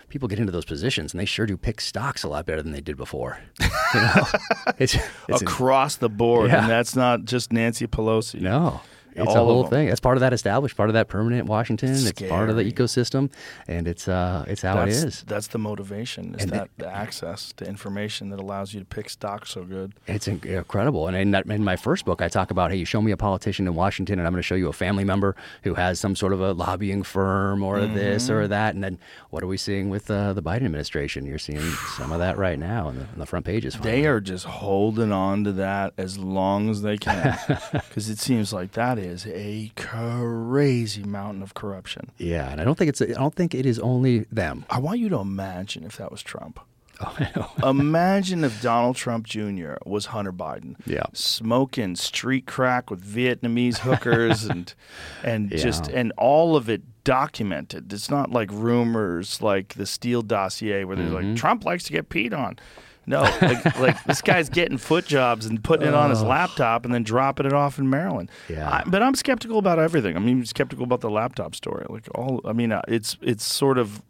people get into those positions and they sure do pick stocks a lot better than they did before. You know, *laughs* it's, it's Across the board, Yeah. and that's not just Nancy Pelosi. no. It's All a whole thing. That's part of that established, part of that permanent Washington. It's, part of the ecosystem, and it's uh, it's how that's, it is. That's the motivation. Is And that the- the access to information that allows you to pick stocks so good? It's incredible. And in, that, in my first book, I talk about, hey, you show me a politician in Washington, and I'm going to show you a family member who has some sort of a lobbying firm or this or that. And then what are we seeing with uh, the Biden administration? You're seeing some of that right now on the, on the front pages. They are just holding on to that as long as they can, *laughs* because it seems like that is a crazy mountain of corruption. Yeah, and I don't think it's. I don't think it is only them. I want you to imagine if that was Trump. *laughs* Oh, Imagine if Donald Trump Jr. was Hunter Biden. Yeah. Smoking street crack with Vietnamese hookers and *laughs* and just and all of it documented. It's not like rumors like the Steele dossier where they're Mm-hmm. like Trump likes to get peed on. No, like, *laughs* like this guy's getting foot jobs and putting it on his laptop and then dropping it off in Maryland. Yeah. I, but I'm skeptical about everything. I'm even skeptical about the laptop story. Like all, I mean, uh, it's it's sort of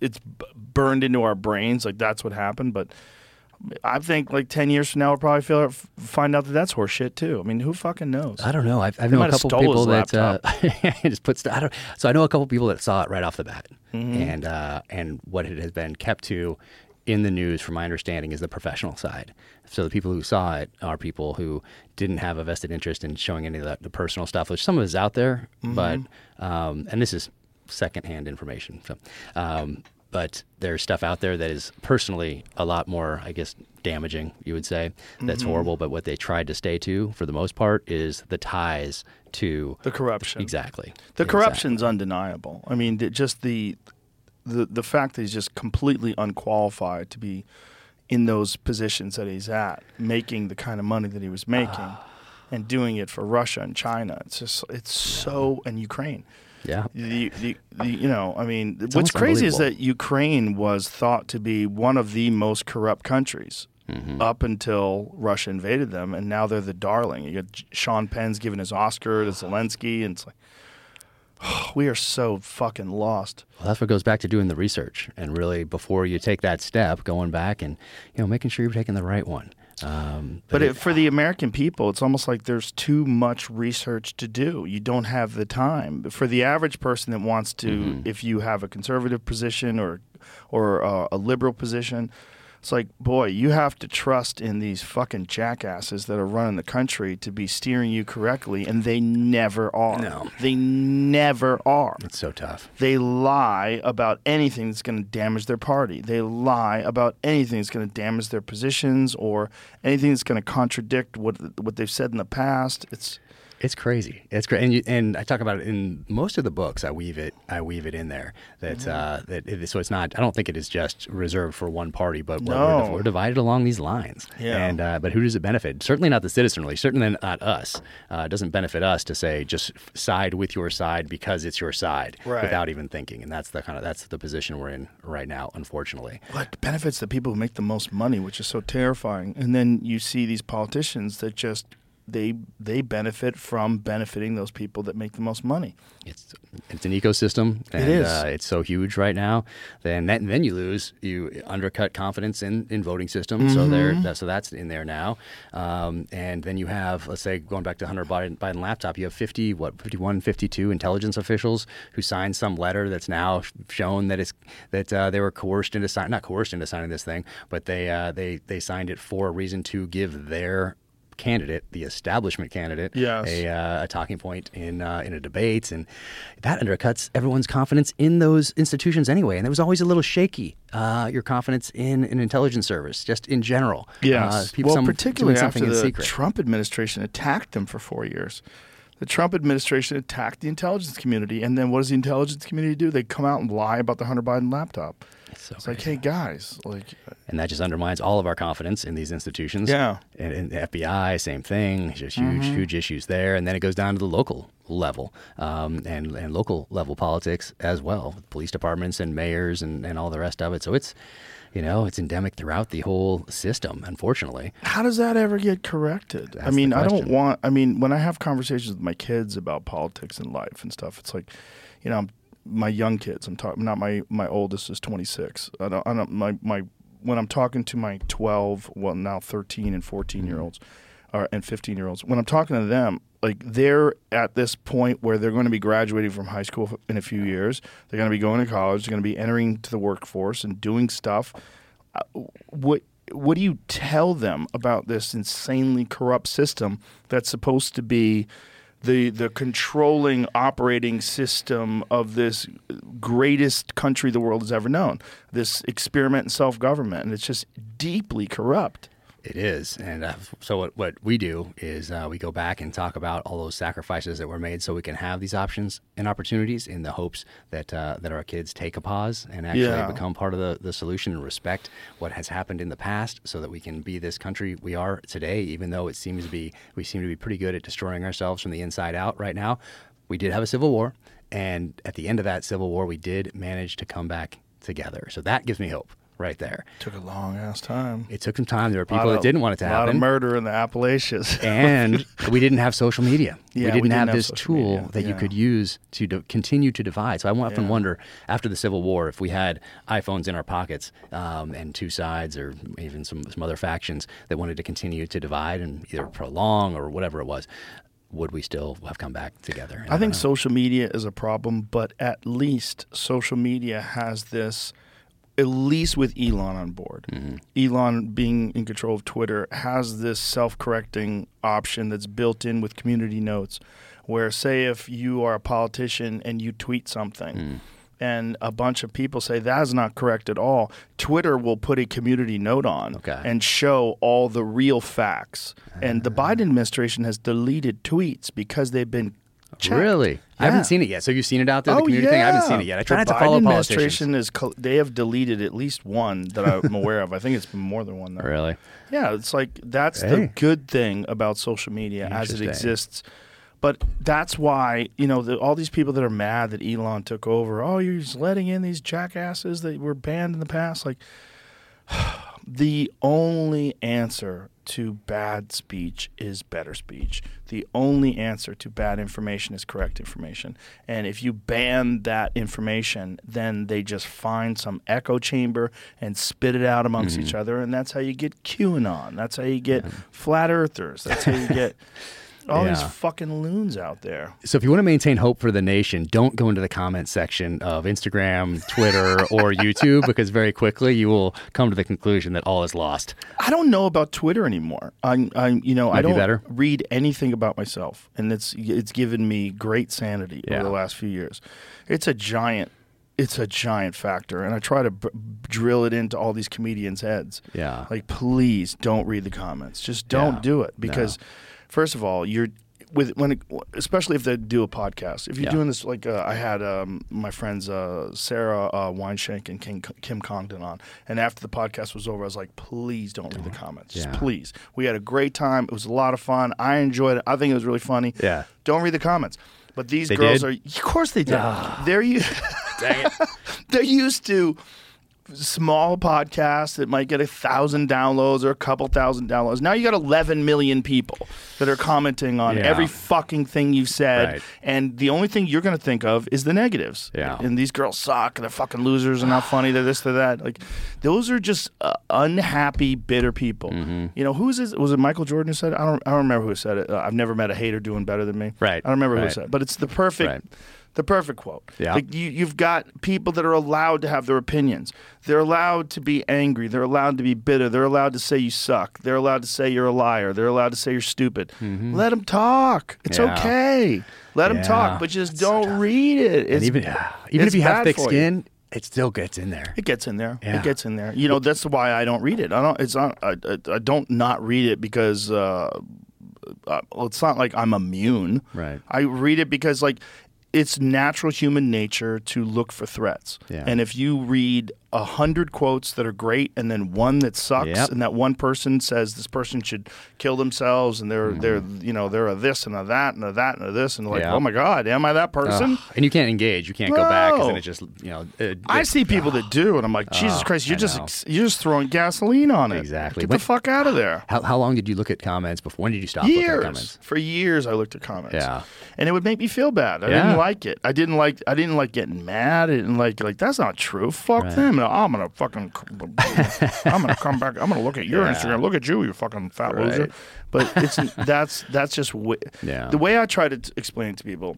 it's b- burned into our brains like that's what happened but i think like 10 years from now we'll probably feel, find out that that's horseshit too i mean who fucking knows I don't know. I've, I've known a couple people that uh, *laughs* just put. St- I don't. So I know a couple people that saw it right off the bat, and uh, and what it has been kept to in the news, from my understanding, is the professional side. So the people who saw it are people who didn't have a vested interest in showing any of the, the personal stuff, which some of is out there, but um, and this is secondhand information. So, um, but there's stuff out there that is personally a lot more, I guess, damaging. You would say that's horrible. But what they tried to stay to, for the most part, is the ties to the corruption exactly the Exactly. corruption's undeniable i mean just the, the the fact that he's just completely unqualified to be in those positions that he's at making the kind of money that he was making and doing it for russia and china. It's just it's so and ukraine. Yeah. the, the, the you know i mean what's crazy is that ukraine was thought to be one of the most corrupt countries Mm-hmm. up until russia invaded them and now they're the darling. You got sean penn's giving his oscar to zelensky and it's like *sighs* we are so fucking lost Well, that's what goes back to doing the research and really before you take that step, going back and you know making sure you're taking the right one. Um, But it, for the American people, it's almost like there's too much research to do. You don't have the time. But for the average person that wants to, Mm-hmm. if you have a conservative position or or uh, a liberal position, It's like, boy, you have to trust in these fucking jackasses that are running the country to be steering you correctly, and they never are. No. They never are. It's so tough. They lie about anything that's going to damage their party. They lie about anything that's going to damage their positions or anything that's going to contradict what what they've said in the past. It's It's crazy. It's great, and you, and I talk about it in most of the books. I weave it. I weave it in there. That Mm-hmm. uh, that it, so it's not. I don't think it is just reserved for one party, but we're, No. we're, we're divided along these lines. Yeah. And uh, but who does it benefit? Certainly not the citizenry. Certainly not us. Uh, it doesn't benefit us to say just side with your side because it's your side Right. without even thinking. And that's the kind of that's the position we're in right now. Unfortunately. what benefits the people who make the most money, which is so terrifying. And then you see these politicians that just they they benefit from benefiting those people that make the most money. it's it's an ecosystem and is. Uh, it's so huge right now then that, then you lose you undercut confidence in, in voting systems so there Mm-hmm. that, so that's in there now um, and then you have let's say going back to Hunter Biden, Biden laptop you have 50 what 51 52 intelligence officials who signed some letter that's now shown that it's that uh, they were coerced into sign not coerced into signing this thing but they uh, they they signed it for a reason to give their candidate, the establishment candidate, Yes. a, uh, a talking point in uh, in a debate, and that undercuts everyone's confidence in those institutions anyway. And it was always a little shaky. Uh, your confidence in an intelligence service, just in general. Yes. uh, people well, particularly after in the secret. Trump administration attacked them for four years. The Trump administration attacked the intelligence community, and then what does the intelligence community do? They come out and lie about the Hunter Biden laptop. So it's like, hey guys, like, and that just undermines all of our confidence in these institutions. Yeah. and, and the FBI, same thing. Just huge, Mm-hmm. huge issues there, and then it goes down to the local level um, and and local level politics as well, police departments and mayors and, and all the rest of it. So it's, you know, it's endemic throughout the whole system. Unfortunately, how does that ever get corrected? I That's the mean, I don't want. I mean, when I have conversations with my kids about politics and life and stuff, it's like, you know, I'm, my young kids. I'm talking. Not my my oldest is 26. I don't. I don't. My my when I'm talking to my 12, well now 13 and 14 year olds, or and 15 year olds, when I'm talking to them, like they're at this point where they're going to be graduating from high school in a few years. They're going to be going to college. They're going to be entering to the workforce and doing stuff. Uh, what what do you tell them about this insanely corrupt system that's supposed to be the the controlling operating system of this greatest country the world has ever known this experiment in self-government and it's just deeply corrupt It is, and uh, so what, what we do is uh, we go back and talk about all those sacrifices that were made, so we can have these options and opportunities, in the hopes that uh, that our kids take a pause and actually Yeah. become part of the, the solution and respect what has happened in the past, so that we can be this country we are today. Even though it seems to be we seem to be pretty good at destroying ourselves from the inside out right now, we did have a civil war, and at the end of that civil war, we did manage to come back together. So that gives me hope right there. took a long ass time It took some time. There were people that didn't want it to happen. a lot of murder in the appalachians *laughs* and we didn't have social media. Yeah, we didn't we didn't have have this tool media, that you could use to d- continue to divide. So I often Yeah. wonder, after the Civil War, if we had iPhones in our pockets um, and two sides, or even some some other factions that wanted to continue to divide and either prolong or whatever it was, would we still have come back together? And I think know. social media is a problem, but at least social media has this, at least with Elon on board. Mm-hmm. Elon being in control of Twitter has this self correcting option that's built in with community notes, where, say, if you are a politician and you tweet something, Mm. and a bunch of people say that is not correct at all, Twitter will put a community note on Okay. and show all the real facts. And the Biden administration has deleted tweets because they've been checked. Really? I haven't seen it yet. So you've seen it out there, the Oh, community yeah. thing? I haven't seen it yet. I try not to follow administration is col- they have deleted at least one that I'm *laughs* aware of. I think it's been more than one. Though. Really? Yeah, it's like that's the good thing about social media as it exists. But that's why you know the, all these people that are mad that Elon took over. Oh, you're just letting in these jackasses that were banned in the past. Like *sighs* the only answer to bad speech is better speech. The only answer to bad information is correct information. And if you ban that information, then they just find some echo chamber and spit it out amongst mm-hmm. each other. And that's how you get QAnon. That's how you get flat earthers. That's how you get. *laughs* All these fucking loons out there. So if you want to maintain hope for the nation, don't go into the comment section of Instagram, Twitter, *laughs* or YouTube because very quickly you will come to the conclusion that all is lost. I don't know about Twitter anymore. I'm, I'm you know, I Might be don't better. read anything about myself, and it's it's given me great sanity Yeah. over the last few years. It's a giant, it's a giant factor, and I try to b- drill it into all these comedians' heads. Yeah. like please don't read the comments. Just don't Yeah. do it because, first of all, you're with when it, especially if they do a podcast. If you're Yeah. doing this, like uh, I had um, my friends uh, Sarah uh, Weinshenk and King, Kim Congdon on, and after the podcast was over, I was like, please don't read the comments. Just Yeah. please. We had a great time. It was a lot of fun. I enjoyed it. I think it was really funny. Yeah. Don't read the comments. But these They girls did? are, of course they did. They're you. Dang it. *laughs* they're used to small podcasts that might get a thousand downloads or a couple thousand downloads. Now you got 11 million people that are commenting on Yeah. every fucking thing you've said, Right. and the only thing you're going to think of is the negatives. Yeah. And these girls suck. They're fucking losers. and not funny. They're this. They're that. Like, those are just uh, unhappy, bitter people. Mm-hmm. You know, who's this? Was it Michael Jordan who said it? I don't. I don't remember who said it. Uh, I've never met a hater doing better than me. Right. I don't remember who said it, but it's the perfect. Right. The perfect quote. Yeah. Like you, you've got people that are allowed to have their opinions. They're allowed to be angry. They're allowed to be bitter. They're allowed to say you suck. They're allowed to say you're a liar. They're allowed to say you're stupid. Let them talk. It's Mm-hmm. Yeah. okay. Let them Yeah. talk, but just don't tough. read it. It's, and even yeah, even if you have thick skin, it still gets in there. It gets in there. Yeah. It gets in there. You know, that's why I don't read it. I don't. It's not. I, I, I don't not read it because. Uh, uh, well, it's not like I'm immune. Right. I read it because like it's natural human nature to look for threats. Yeah. And if you read a hundred quotes that are great and then one that sucks Yep. and that one person says this person should kill themselves and they're they're you know they're a this and a that and a that and a this and like Mm-hmm. Oh my god am I that person? Ugh. and you can't engage. You can't go back then it just you know. It, I see people that do, and I'm like, Jesus Oh, Christ, you're I just ex- you're just throwing gasoline on it. Exactly. Get When- the fuck out of there. How, how long did you look at comments before? When did you stop looking at Years comments? for years, I looked at comments. Yeah. and it would make me feel bad. I Yeah. Like it. I didn't like. I didn't like getting mad. I didn't like like that's not true. Fuck Right. them. I'm gonna fucking. I'm gonna come back. I'm gonna look at your *laughs* Yeah. Instagram. Look at you, you fucking fat Right. loser. But it's that's that's just w- *laughs* Yeah. the way I try to t- explain it to people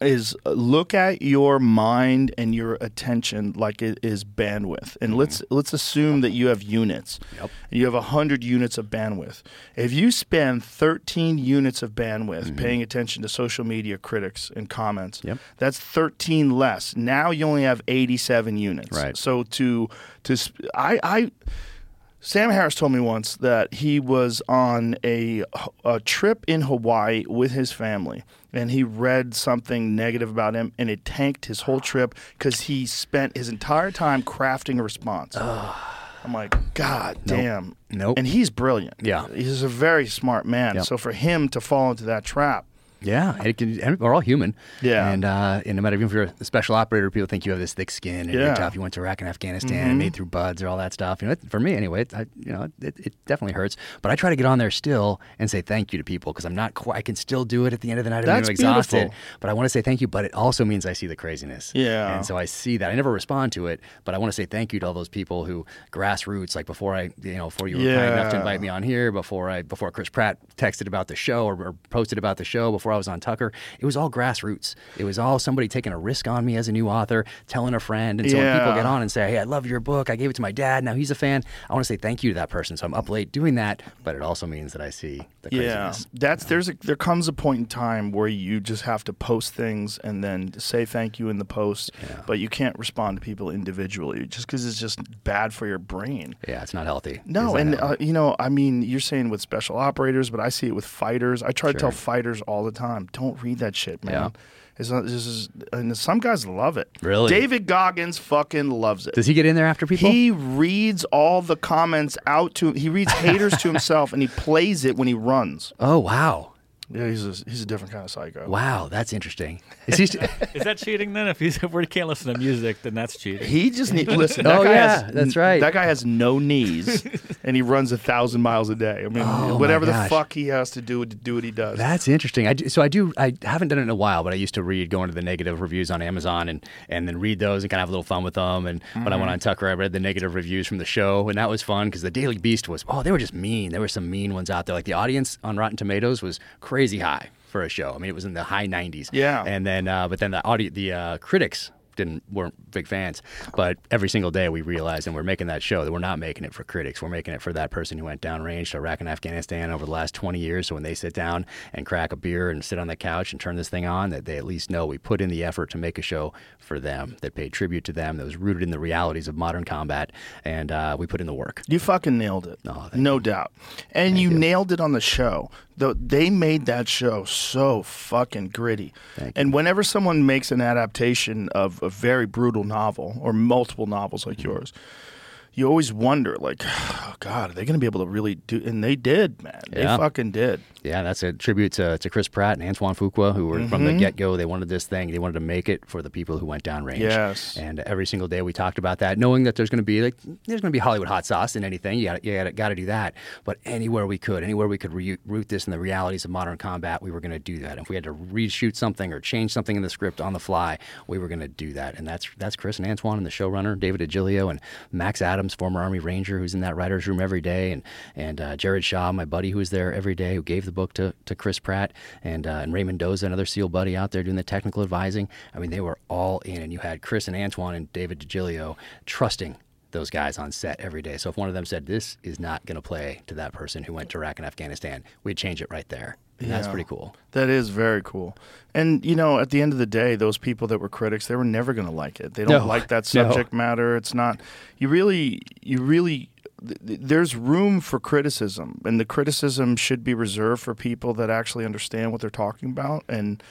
is uh, look at your mind and your attention like it is bandwidth and let's let's assume that you have units Mm-hmm. Yep. you have 100 units of bandwidth if you spend 13 units of bandwidth Mm-hmm. paying attention to social media critics and comments Yep. that's 13 less now you only have 87 units Right. so to to i i Sam Harris told me once that he was on a, a trip in Hawaii with his family and he read something negative about him and it tanked his whole trip because he spent his entire time crafting a response. I'm like, God damn. Nope. And he's brilliant. Yeah. He's a very smart man. Yep. So for him to fall into that trap, Yeah, and it can, and we're all human. Yeah. and uh, and no matter even if you're a special operator, people think you have this thick skin and Yeah. Mm-hmm. you're tough. You went to Iraq and Afghanistan and made through BUD/S or all that stuff. You know, it, for me anyway, it, I, you know, it, it definitely hurts. But I try to get on there still and say thank you to people because I'm not quite. I can still do it at the end of the night. I'm exhausted, beautiful. but I want to say thank you. But it also means I see the craziness. Yeah. and so I see that. I never respond to it, but I want to say thank you to all those people who grassroots, like before I, you know, before you were kind enough to invite me on here, before I, before Chris Pratt texted about the show or, or posted about the show, before I was on Tucker. It was all grassroots. It was all somebody taking a risk on me as a new author, telling a friend. And so when people get on and say, "Hey, I love your book. I gave it to my dad. Now he's a fan." I want to say thank you to that person. So I'm up late doing that, but it also means that I see the craziness. Yeah, that's there's a, there comes a point in time where you just have to post things and then say thank you in the post, but you can't respond to people individually just because it's just bad for your brain. Yeah, it's not healthy. No, and uh, you know, I mean, you're saying with special operators, but I see it with fighters. I try to tell fighters all the time, don't read that shit, man. Yeah. It's not, this is, and some guys love it. Really? David Goggins fucking loves it. Does he get in there after people? He reads all the comments out to he reads haters to *laughs* himself and he plays it when he runs. oh wow, Yeah, he's a, he's a different kind of psycho. wow, that's interesting. Is he? st- *laughs* *laughs* Is that cheating then? If he's if we can't listen to music, then that's cheating. He just need *laughs* listen. That Oh, guy yeah, has, that's right. That guy has no knees, and he runs a thousand miles a day. I mean, Oh, whatever the fuck he has to do to do what he does. That's interesting. I do, so I do. I haven't done it in a while, but I used to read, going to the negative reviews on Amazon, and and then read those and kind of have a little fun with them. And when I went mm-hmm. on Tucker, I read the negative reviews from the show, and that was fun because the Daily Beast was oh, they were just mean. There were some mean ones out there. Like the audience on Rotten Tomatoes was crazy high for a show. I mean, it was in the high 90s. Yeah. And then, uh, but then the audio, the uh, critics didn't weren't big fans. But every single day we realized, and we're making that show that we're not making it for critics. We're making it for that person who went downrange to Iraq and Afghanistan over the last 20 years. So when they sit down and crack a beer and sit on the couch and turn this thing on, that they at least know we put in the effort to make a show for them that paid tribute to them, that was rooted in the realities of modern combat, and uh, we put in the work. You fucking nailed it. Oh, no doubt. And you, nailed it on the show. Though they made that show so fucking gritty. And whenever someone makes an adaptation of a very brutal novel or multiple novels like Mm-hmm. yours, you always wonder, like, *sighs* oh God, are they going to be able to really do? And they did, man. They fucking did. Yeah, that's a tribute to, to Chris Pratt and Antoine Fuqua, who were from the Mhm. get go. They wanted this thing. They wanted to make it for the people who went downrange. Yes. And every single day we talked about that, knowing that there's going to be like there's going to be Hollywood hot sauce in anything. You got you got got to do that. But anywhere we could, anywhere we could re- root this in the realities of modern combat, we were going to do that. If we had to reshoot something or change something in the script on the fly, we were going to do that. And that's that's Chris and Antoine and the showrunner David DiGilio and Max Adams, former Army Ranger, who's in that writers' room every day, and and uh, Jared Shaw, my buddy, who was there every day, who gave the book to, to Chris Pratt, and uh, and Ray Mendoza, another SEAL buddy out there doing the technical advising. I mean, they were all in, and you had Chris and Antoine and David DiGilio trusting those guys on set every day. So if one of them said this is not going to play to that person who went to Iraq and Afghanistan, we'd change it right there. And that's pretty cool. That is very cool. And you know, at the end of the day, those people that were critics, they were never going to like it. They don't No. like that *laughs* No. subject matter. It's not. You really, you really. Th- th- There's room for criticism, and the criticism should be reserved for people that actually understand what they're talking about. And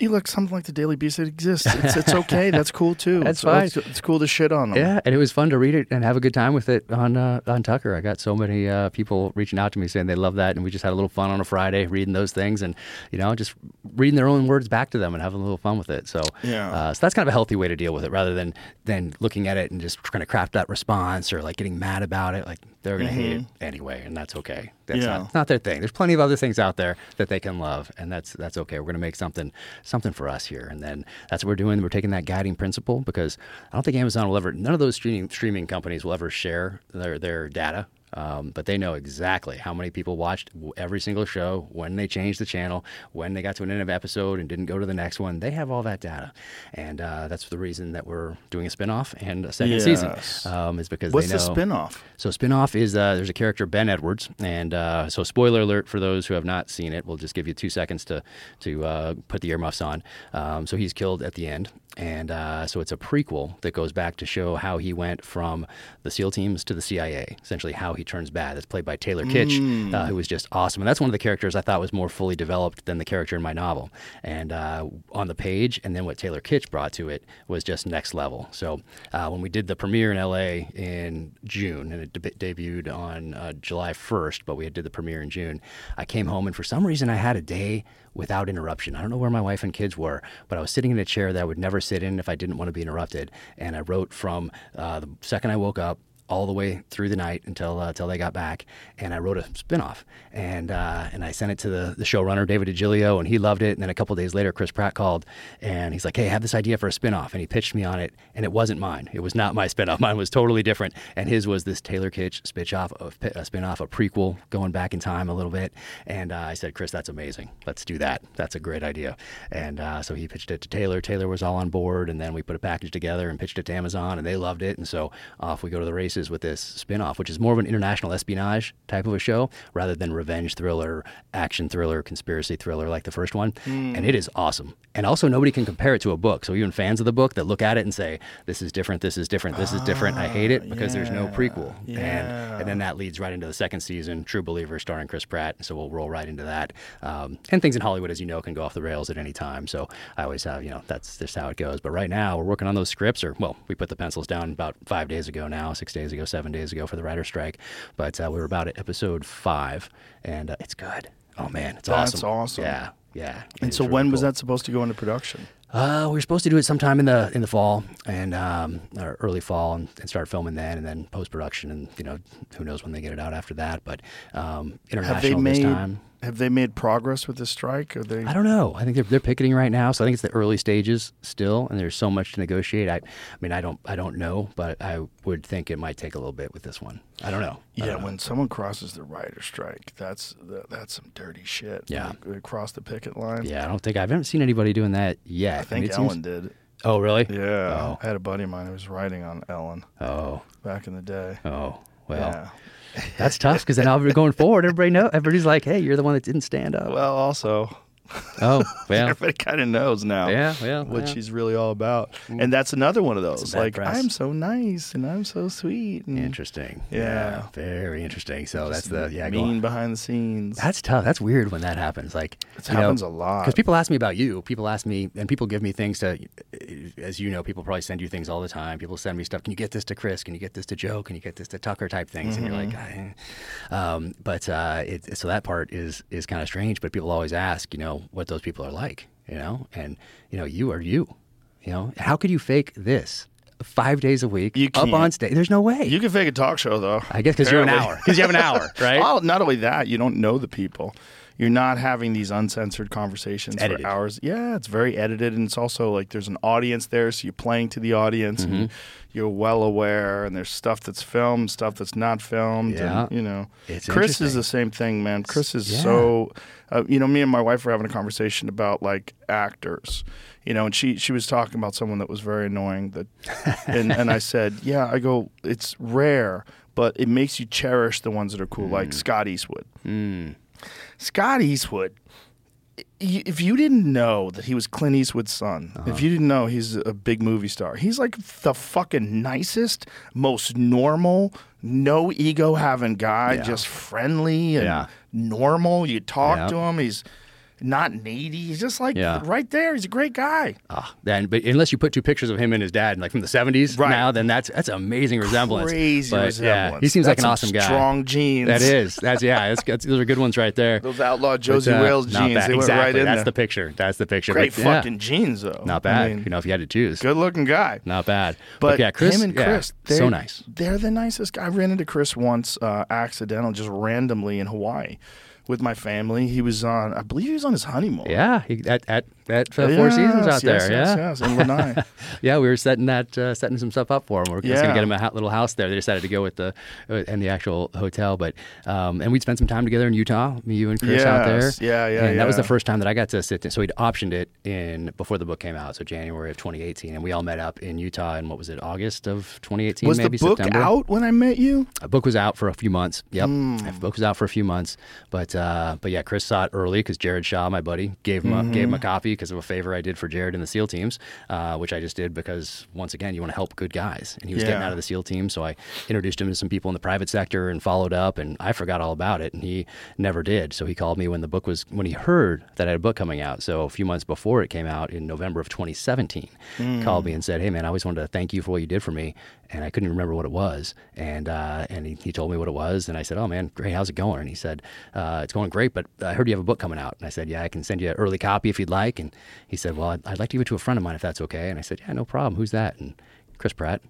you look something like the Daily Beast. It exists. It's, it's *laughs* okay. That's cool too. That's it's, fine. It's, it's cool to shit on them. Yeah, and it was fun to read it and have a good time with it on uh, on Tucker. I got so many uh, people reaching out to me saying they love that, and we just had a little fun on a Friday reading those things, and you know, just reading their own words back to them and having a little fun with it. So, Yeah. uh, so that's kind of a healthy way to deal with it, rather than than looking at it and just trying to craft that response or like getting mad about it. Like they're gonna hate it anyway, and that's okay. That's Yeah. not, not their thing. There's plenty of other things out there that they can love, and that's that's okay. We're gonna make something something for us here, and then that's what we're doing. We're taking that guiding principle because I don't think Amazon will ever. None of those streaming streaming companies will ever share their their data. Um, but they know exactly how many people watched every single show, when they changed the channel, when they got to an end of episode and didn't go to the next one. They have all that data, and uh, that's the reason that we're doing a spinoff and a second season. Um, is because What's they the know, spin-off? so spinoff is uh, there's a character Ben Edwards, and uh, so spoiler alert for those who have not seen it. We'll just give you two seconds to to uh, put the earmuffs on. Um, so he's killed at the end, and uh, so it's a prequel that goes back to show how he went from the SEAL teams to the CIA, essentially how he turns bad. That's played by Taylor Kitsch, uh, who was just awesome, and that's one of the characters I thought was more fully developed than the character in my novel. And uh, on the page, and then what Taylor Kitsch brought to it was just next level. So uh, when we did the premiere in LA in June, and it deb debuted on uh, July 1st, but we did the premiere in June, I came home, and for some reason, I had a day without interruption. I don't know where my wife and kids were, but I was sitting in a chair that I would never sit in if I didn't want to be interrupted. And I wrote from uh, the second I woke up all the way through the night until uh, until they got back, and I wrote a spinoff, and uh, and I sent it to the, the showrunner David DiGilio, and he loved it. And then a couple days later, Chris Pratt called, and he's like, "Hey, I have this idea for a spinoff," and he pitched me on it, and it wasn't mine. It was not my spinoff. *laughs* Mine was totally different, and his was this Taylor Kitsch spinoff, of a spinoff, a prequel going back in time a little bit. And uh, I said, "Chris, that's amazing. Let's do that. That's a great idea." And uh, so he pitched it to Taylor. Taylor was all on board, and then we put a package together and pitched it to Amazon, and they loved it. And so off we go to the races with this spin-off, which is more of an international espionage type of a show rather than revenge thriller, action thriller, conspiracy thriller like the first one. And it is awesome. And also nobody can compare it to a book. So even fans of the book that look at it and say, "This is different. This is different. This is different." I hate it because there's no prequel. And and then that leads right into the second season, True Believer, starring Chris Pratt. So we'll roll right into that. Um, and things in Hollywood, as you know, can go off the rails at any time. So I always have, you know, that's just how it goes. But right now, we're working on those scripts, or well, we put the pencils down about five days ago now, six days ago, seven days ago for the writer's strike. But uh, we were about at episode five, and uh, it's good. Oh man, it's That's awesome. That's awesome. Yeah, yeah. And so really when was that supposed to go into production? Uh, we were supposed to do it sometime in the in the fall and um, or early fall and, and start filming then, and then post production, and you know who knows when they get it out after that. But um, international Have they made this time. Have they made progress with the strike? Are they? I don't know. I think they're, they're picketing right now, so I think it's the early stages still, and there's so much to negotiate. I, I mean, I don't, I don't know, but I would think it might take a little bit with this one. I don't know. I Yeah, don't know. when someone crosses the writer strike, that's that, that's some dirty shit. Yeah. They, they cross the picket line. Yeah, I don't think I haven't seen anybody doing that yet. I think mean, it seems- Ellen did. Oh, really? Yeah, Oh. I had a buddy of mine who was writing on Ellen Oh, back in the day. oh, well, yeah. That's tough because then now we're going forward. Everybody know, everybody's like, "Hey, you're the one that didn't stand up." Well, also, *laughs* oh, well, everybody kind of knows now. Yeah, yeah, what yeah. she's really all about, and that's another one of those. Like press. I'm so nice and I'm so sweet. And interesting. Yeah. very interesting. So that's the yeah. mean on. behind the scenes. That's tough. That's weird when that happens. Like It happens a lot. Because people ask me about you. People ask me, and people give me things to, as you know, people probably send you things all the time. People send me stuff. Can you get this to Chris? Can you get this to Joe? Can you get this to Tucker? Type things, and you're like, Mm-hmm. "Ah, eh." um, but uh, it, so that part is is kind of strange. But people always ask, you know, what those people are like, you know, and you know, you are you, you know. How could you fake this? Five days a week, You up can't. on stage. There's no way. You can fake a talk show though. I guess because you're an hour. Because you have an hour, *laughs* right? Not only that, you don't know the people. You're not having these uncensored conversations for hours. Yeah, it's very edited, and it's also like there's an audience there, so you're playing to the audience, Mm-hmm. and you're well aware. And there's stuff that's filmed, stuff that's not filmed. Yeah. and, you know, It's Chris is the same thing, man. Chris is Yeah. so. Uh, you know, me and my wife were having a conversation about like actors. You know, and she she was talking about someone that was very annoying. That, and and I said, *laughs* yeah, I go, it's rare, but it makes you cherish the ones that are cool, Mm. like Scott Eastwood. Scott Eastwood. If you didn't know that he was Clint Eastwood's son, Uh-huh. if you didn't know he's a big movie star, he's like the fucking nicest, most normal, no ego having guy, Yeah. just friendly and Yeah. normal. You talk to him, he's not needy. He's just like Yeah. right there. He's a great guy. Ah, then, but unless you put two pictures of him and his dad, like from the '70s Right. now, then that's that's amazing resemblance. Crazy But, resemblance. Yeah, he seems like an some awesome guy. Strong genes. That is. That's yeah. That's, that's, those are good ones right there. Those outlaw But, Josey uh, Wales bad. They went exactly. right in That's there. the picture. That's the picture. Great But, yeah, fucking genes, though. Not I bad. mean, you know, if you had to choose. good looking guy. Not bad. But, yeah, Chris. him and yeah, Chris, so they're- nice. They're the nicest. guy. I ran into Chris once, uh, accidental, just randomly in Hawaii, with my family. He was on, I believe he was on his honeymoon. Yeah, he, at at at uh, Four Seasons out Yes, there. yes, yeah, yes, in Lanai. *laughs* yeah, we were setting that uh, setting some stuff up for him. We are just Yeah. gonna get him a little house there. They decided to go with the uh, and the actual hotel, but um, and we'd spent some time together in Utah. Me, you, and Chris out there. Yes, yeah, yeah, And that was the first time that I got to sit. So we'd optioned it in before the book came out, so January of 2018, and we all met up in Utah. in what was it, August of 2018? was maybe the book September. out when I met you? A book was out for a few months. Yep, the book was out for a few months. But uh, but yeah, Chris saw it early because Jared Shaw, my buddy, gave him a, gave Mm-hmm. him a copy because of a favor I did for Jared in the SEAL teams, uh, which I just did because once again you want to help good guys, and he was getting out of the SEAL team, so I introduced him to some people in the private sector and followed up, and I forgot all about it, and he never did. So he called me when the book was when he heard that I had a book coming out. So a few months before it came out in November of 2017, Hmm. called me and said, "Hey man, I always wanted to thank you for what you did for me." And I couldn't remember what it was, and uh, and he, he told me what it was, and I said, "Oh man, great, how's it going?" And he said, uh, "It's going great, but I heard you have a book coming out." And I said, "Yeah, I can send you an early copy if you'd like." And he said, "Well, I'd, I'd like to give it to a friend of mine if that's okay." And I said, "Yeah, no problem. Who's that?" And Chris Pratt.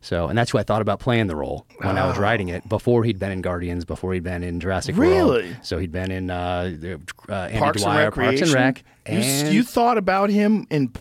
So, and that's who I thought about playing the role when I was writing it. Before he'd been in Guardians, before he'd been in Jurassic World. Really? So he'd been in uh, the, uh, Andy Parks Dwyer, and Parks and Rec. You, and you thought about him in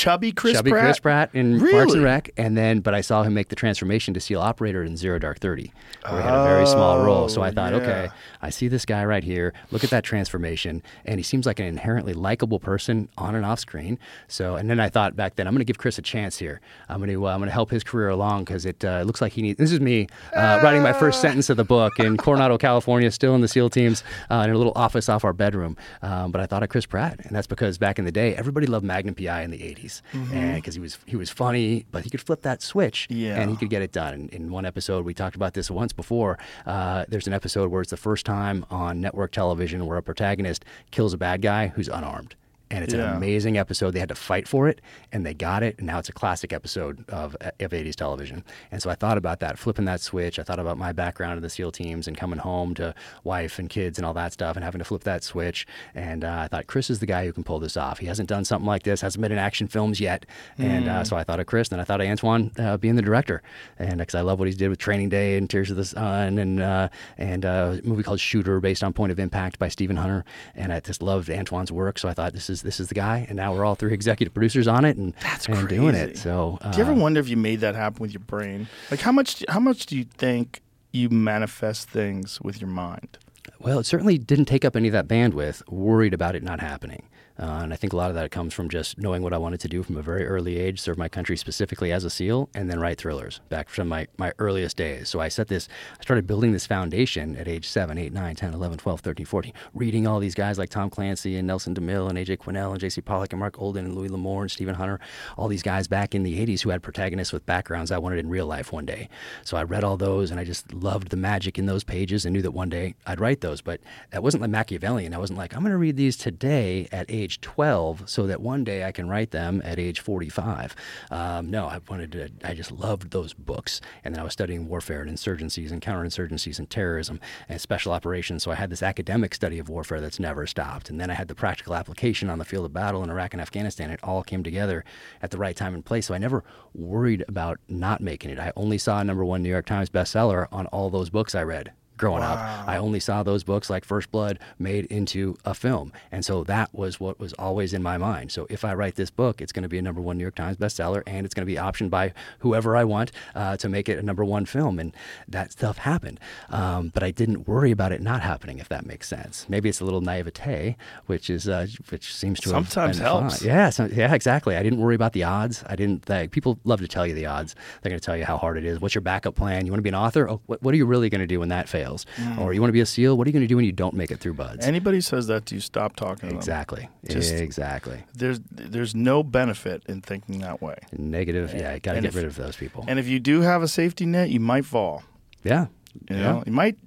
chubby Chris Chubby Pratt? Chris Pratt in really? Parks and Rec, and then but I saw him make the transformation to SEAL Operator in Zero Dark Thirty, where he had a very small role. So I thought, Oh, yeah. okay, I see this guy right here. Look at that transformation, and he seems like an inherently likable person on and off screen. So, and then I thought back then, I'm going to give Chris a chance here. I'm going to uh, I'm going to help his career along because it uh, looks like he needs. This is me uh, writing my first sentence of the book in Coronado, California, still in the SEAL teams uh, in a little office off our bedroom. Um, but I thought of Chris Pratt, and that's because back in the day, everybody loved Magnum PI in the '80s, and because he was he was funny, but he could flip that switch, Yeah. and he could get it done. In, in one episode, we talked about this once before. Uh, there's an episode where it's the first time on network television where a protagonist kills a bad guy who's unarmed. And it's Yeah. an amazing episode. They had to fight for it, and they got it, and now it's a classic episode of of 80s television. And so I thought about that, flipping that switch. I thought about my background in the SEAL teams and coming home to wife and kids and all that stuff, and having to flip that switch. And uh, I thought Chris is the guy who can pull this off. He hasn't done something like this, hasn't been in action films yet, and uh, Mm. so I thought of Chris, and then I thought of Antoine uh, being the director, and because I love what he did with Training Day and Tears of the Sun, and uh, and uh, a movie called Shooter based on Point of Impact by Stephen Hunter, and I just loved Antoine's work, so I thought this is this is the guy, and now we're all three executive producers on it, and that's and doing it. So uh, Do you ever wonder if you made that happen with your brain? Like how much how much do you think you manifest things with your mind? Well, it certainly didn't take up any of that bandwidth, worried about it not happening. Uh, and I think a lot of that comes from just knowing what I wanted to do from a very early age, serve my country specifically as a SEAL, and then write thrillers back from my, my earliest days. So I set this, I started building this foundation at age 7, 8, 9, 10, 11, 12, 13, 14, reading all these guys like Tom Clancy and Nelson DeMille and AJ Quinnell and JC Pollock and Marc Olden and Louis L'Amour and Stephen Hunter, all these guys back in the 80s who had protagonists with backgrounds I wanted in real life one day. So I read all those and I just loved the magic in those pages and knew that one day I'd write those. But that wasn't like Machiavellian. I wasn't like, I'm going to read these today at age 12 so that one day I can write them at age 45. Um, no, I wanted to, I just loved those books. And then I was studying warfare and insurgencies and counterinsurgencies and terrorism and special operations. So I had this academic study of warfare that's never stopped. And then I had the practical application on the field of battle in Iraq and Afghanistan. It all came together at the right time and place. So I never worried about not making it. I only saw a number one New York Times bestseller on all those books I read growing up. I only saw those books like First Blood made into a film. And so that was what was always in my mind. So if I write this book, it's going to be a number one New York Times bestseller and it's going to be optioned by whoever I want uh, to make it a number one film. And that stuff happened. Um, but I didn't worry about it not happening, if that makes sense. Maybe it's a little naivete, which is uh, which seems to Sometimes helps. fine. Yeah, so, yeah, exactly. I didn't worry about the odds. I didn't. Like, people love to tell you the odds. They're going to tell you how hard it is. What's your backup plan? You want to be an author? Oh, what, what are you really going to do when that fails? Mm. Or you want to be a SEAL? What are you going to do when you don't make it through BUD/S? Anybody says that to you, stop talking. Exactly. Just- exactly. There's there's no benefit in thinking that way. Negative. Yeah, you got to get if- rid of those people. And if you do have a safety net, you might fall. yeah. You yeah. know, you might